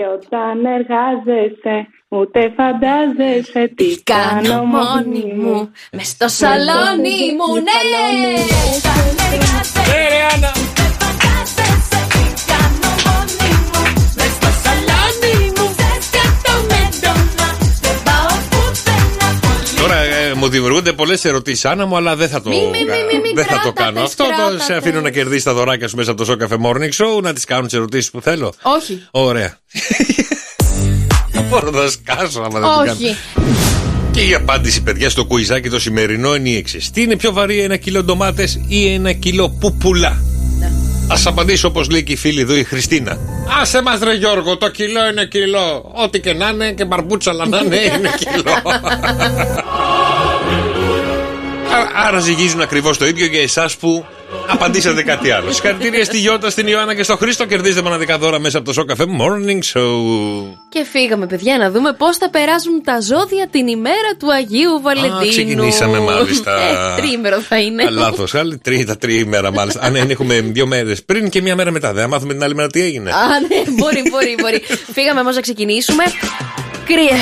Και όταν εργάζεσαι, ούτε φαντάζεσαι τι κάνω μόνη μου. Μες στο σαλόνι μου, ναι! Ναι, ρε, δημιουργούνται πολλές ερωτήσεις, Άννα μου, αλλά δεν θα το, Μη, μη, μη, μη, μη, δεν θα το κράτατε, κάνω. Αυτό το κράτατε. σε αφήνω να κερδίσει τα δωράκια σου μέσα από το Show Cafe Morning Show, να τις κάνω τις ερωτήσεις που θέλω. Όχι, Ωραία. Δεν μπορώ να σκάσω άμα δεν το κάνω. όχι. Και η απάντηση, παιδιά, στο κουιζάκι το σημερινό είναι η εξής. Τι είναι πιο βαρύ, ένα κιλό ντομάτες ή ένα κιλό πουπουλά; Α απαντήσω όπως λέει και η φίλη εδώ η Χριστίνα. Άσε μας, ρε Γιώργο, το κιλό είναι κιλό. Ό,τι και να είναι και μπαρμπούτσα να είναι, είναι κιλό. Α- Άρα ζυγίζουν ακριβώς το ίδιο για εσάς που απαντήσατε κάτι άλλο. Συγχαρητήρια στη Γιώτα, στην Ιωάννα και στο Χρήστο. Κερδίζετε μοναδικά δώρα μέσα από το Show Cafe Morning Show. Και φύγαμε, παιδιά, να δούμε πώς θα περάσουν τα ζώδια την ημέρα του Αγίου Βαλεντίνου. ξεκινήσαμε μάλιστα. Ε, τρίμερο θα είναι. Λάθος. Άλλη τρίτα, τρίμερα μάλιστα. Αν ναι, έχουμε δύο μέρες πριν και μία μέρα μετά. Δεν θα μάθουμε την άλλη μέρα τι έγινε. Α, ναι, μπορεί, μπορεί, μπορεί. Φύγαμε όμως να ξεκινήσουμε. Κρύε.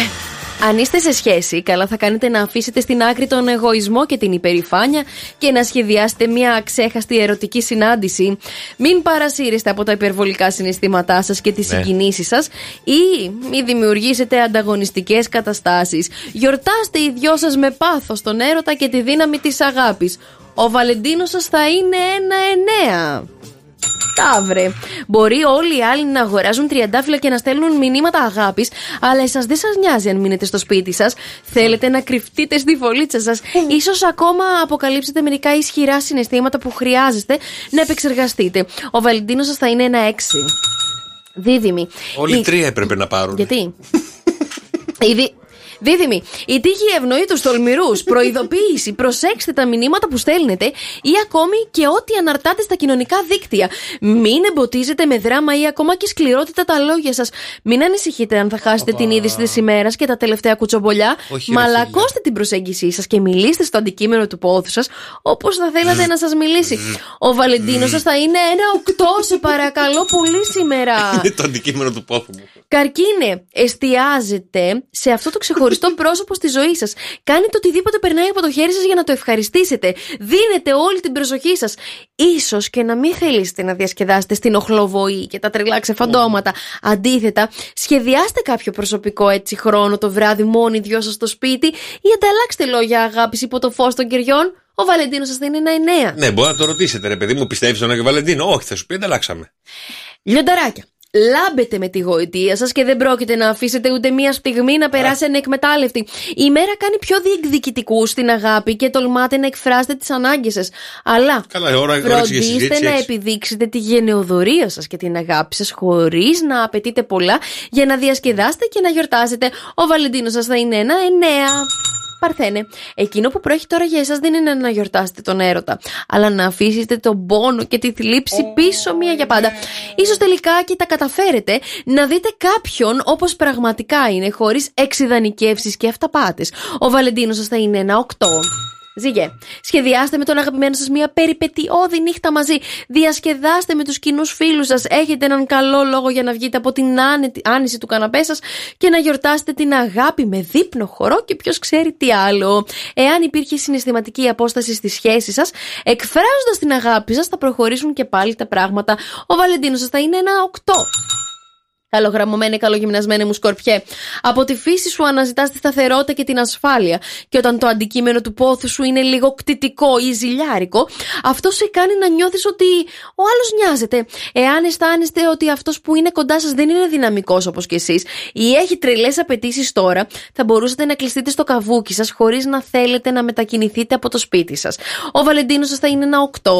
Αν είστε σε σχέση, καλά θα κάνετε να αφήσετε στην άκρη τον εγωισμό και την υπερηφάνεια και να σχεδιάσετε μια αξέχαστη ερωτική συνάντηση. Μην παρασύρεστε από τα υπερβολικά συναισθήματά σας και τις Ναι. συγκινήσεις σας ή μην δημιουργήσετε ανταγωνιστικές καταστάσεις. Γιορτάστε οι δυο σας με πάθος τον έρωτα και τη δύναμη της αγάπης. Ο Βαλεντίνος σας θα είναι ένα εννέα. Ταύρε. Μπορεί όλοι οι άλλοι να αγοράζουν τριαντάφυλλα και να στέλνουν μηνύματα αγάπης, αλλά εσάς δεν σας νοιάζει αν μείνετε στο σπίτι σας. Θέλετε να κρυφτείτε στη φωλίτσα σας. σω ακόμα αποκαλύψετε μερικά ισχυρά συναισθήματα που χρειάζεστε να επεξεργαστείτε. Ο Βαλεντίνος σας θα είναι ένα έξι. Δίδυμη. Όλοι Η- τρία έπρεπε να πάρουν. Γιατί; Η δι- Δίδυμη, η τύχη ευνοεί τους τολμηρούς. Προειδοποίηση. Προσέξτε τα μηνύματα που στέλνετε ή ακόμη και ό,τι αναρτάτε στα κοινωνικά δίκτυα. Μην εμποτίζετε με δράμα ή ακόμα και σκληρότητα τα λόγια σας. Μην ανησυχείτε αν θα χάσετε την είδηση της ημέρας και τα τελευταία κουτσομπολιά. Όχι, ρε Μαλακώστε την προσέγγιση σας και μιλήστε στο αντικείμενο του πόθου σας όπως θα θέλατε να σας μιλήσει. Ο Βαλεντίνος σας θα είναι ένα οκτώ, σε παρακαλώ πολύ σήμερα. Είναι το αντικείμενο του πόθου μου. Καρκίνε, εστιάζετε σε αυτό το ξεχωριστό πρόσωπο στη ζωή σας. Κάνετε οτιδήποτε περνάει από το χέρι σας για να το ευχαριστήσετε. Δίνετε όλη την προσοχή σας. σω και να μην θέλετε να διασκεδάσετε στην οχλοβοή και τα τρελά ξεφαντώματα. Αντίθετα, σχεδιάστε κάποιο προσωπικό έτσι χρόνο το βράδυ μόνοι δυο σας στο σπίτι ή ανταλλάξτε λόγια αγάπης υπό το φως των κεριών. Ο Βαλεντίνος σας θα είναι ένα εννέα. Ναι, μπορεί να το ρωτήσετε, ρε παιδί μου, πιστεύεις στον Άγιο Βαλεντίνο; Όχι, θα σου πει, ανταλλάξαμε. Λιονταράκια. Λάμπετε με τη γοητεία σας και δεν πρόκειται να αφήσετε ούτε μία στιγμή να περάσει ανεκμετάλλευτη. Η μέρα κάνει πιο διεκδικητικού στην αγάπη και τολμάτε να εκφράσετε τις ανάγκες σας. Αλλά Καλά, ώρα- όρεξη για φροντίστε συζήτηση να έχεις. επιδείξετε τη γενεοδορία σας και την αγάπη σας χωρίς να απαιτείτε πολλά για να διασκεδάσετε και να γιορτάζετε. Ο Βαλεντίνος σας θα είναι ένα εννέα. Παρθένε, εκείνο που προέχει τώρα για εσάς δεν είναι να γιορτάσετε τον έρωτα, αλλά να αφήσετε τον πόνο και τη θλίψη πίσω μία για πάντα. Ίσως τελικά και τα καταφέρετε να δείτε κάποιον όπως πραγματικά είναι, χωρίς εξειδανικεύσεις και αυταπάτες. Ο Βαλεντίνος σας θα είναι ένα οκτώ. Ζήγε. Σχεδιάστε με τον αγαπημένο σας μια περιπετειώδη νύχτα μαζί. Διασκεδάστε με τους κοινούς φίλους σας. Έχετε έναν καλό λόγο για να βγείτε από την άνετη, του καναπέ σας και να γιορτάσετε την αγάπη με δείπνο χορό και ποιος ξέρει τι άλλο. Εάν υπήρχε συναισθηματική απόσταση στη σχέση σας, εκφράζοντας την αγάπη σας θα προχωρήσουν και πάλι τα πράγματα. Ο Βαλεντίνος σας θα είναι ένα 8. Καλογραμμωμένη, καλογυμνασμένη μου σκορπιέ. Από τη φύση σου αναζητάς τη σταθερότητα και την ασφάλεια. Και όταν το αντικείμενο του πόθου σου είναι λίγο κτητικό ή ζηλιάρικο, αυτό σε κάνει να νιώθεις ότι ο άλλος νοιάζεται. Εάν αισθάνεστε ότι αυτός που είναι κοντά σας δεν είναι δυναμικός όπως κι εσείς ή έχει τρελές απαιτήσεις τώρα, θα μπορούσατε να κλειστείτε στο καβούκι σας χωρίς να θέλετε να μετακινηθείτε από το σπίτι σας. Ο Βαλεντίνος σας θα είναι ένα 8.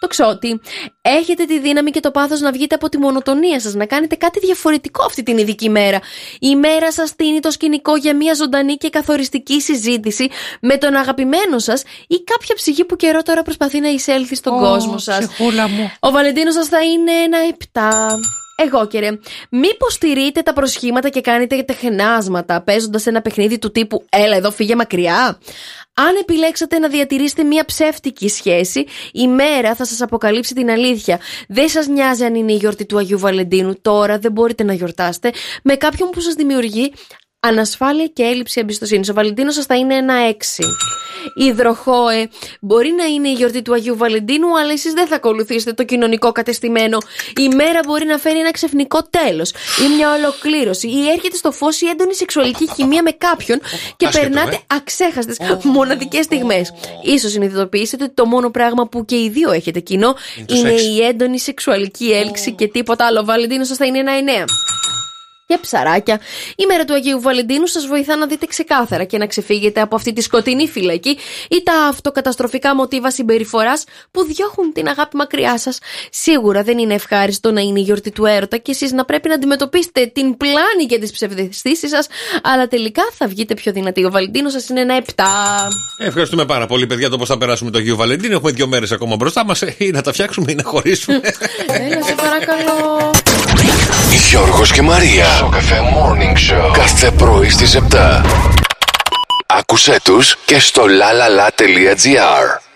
Το ξότι. Έχετε τη δύναμη και το πάθος να βγείτε από τη μονοτονία σας, να κάνετε κάτι διαφορετικό αυτή την ειδική μέρα. Η μέρα σας στείνει το σκηνικό για μια ζωντανή και καθοριστική συζήτηση με τον αγαπημένο σας ή κάποια ψυχή που καιρό τώρα προσπαθεί να εισέλθει στον Ω, κόσμο σας. ψυχούλα μου. Ο Βαλεντίνος σας θα είναι ένα επτά. Εγώ και ρε, μήπως στηρείτε τα προσχήματα και κάνετε τεχνάσματα παίζοντας ένα παιχνίδι του τύπου Έλα εδώ, φύγε μακριά. Αν επιλέξατε να διατηρήσετε μια ψεύτικη σχέση, η μέρα θα σας αποκαλύψει την αλήθεια. Δεν σας νοιάζει αν είναι η γιορτή του Αγίου Βαλεντίνου. Τώρα δεν μπορείτε να γιορτάσετε με κάποιον που σας δημιουργεί ανασφάλεια και έλλειψη εμπιστοσύνη. Ο Βαλεντίνος σας θα είναι ένα έξι. Υδροχόε, μπορεί να είναι η γιορτή του Αγίου Βαλεντίνου, αλλά εσείς δεν θα ακολουθήσετε το κοινωνικό κατεστημένο. Η μέρα μπορεί να φέρει ένα ξεφνικό τέλος ή μια ολοκλήρωση ή έρχεται στο φως η έντονη σεξουαλική χημεία με κάποιον και Άσχετο, περνάτε ε. αξέχαστες μοναδικές στιγμές. σω συνειδητοποιήσετε ότι το μόνο πράγμα που και οι δύο έχετε κοινό το είναι σεξ. η έντονη σεξουαλική έλξη και τίποτα άλλο. Ο Βαλεντίνος σας θα είναι ένα εννέα. Και ψαράκια, η μέρα του Αγίου Βαλεντίνου σας βοηθά να δείτε ξεκάθαρα και να ξεφύγετε από αυτή τη σκοτεινή φυλακή ή τα αυτοκαταστροφικά μοτίβα συμπεριφοράς που διώχνουν την αγάπη μακριά σας. Σίγουρα δεν είναι ευχάριστο να είναι η γιορτή του έρωτα και εσείς να πρέπει να αντιμετωπίσετε την πλάνη και τις ψευδεστήσεις σας, αλλά τελικά θα βγείτε πιο δυνατοί. Ο Βαλεντίνος σας είναι ένα 7. Ε, Ευχαριστούμε πάρα πολύ, παιδιά, το πώς θα περάσουμε το Αγίου Βαλεντίνο. Έχουμε δύο μέρες ακόμα μπροστά μας. Ή να τα φτιάξουμε ή να χωρίσουμε. Έλα, σε παρακαλώ. Γιώργος και Μαρία. Στο καφέ Morning Show. Κάθε πρωί στις 7. Άκουσέ τους και στο lalala.gr.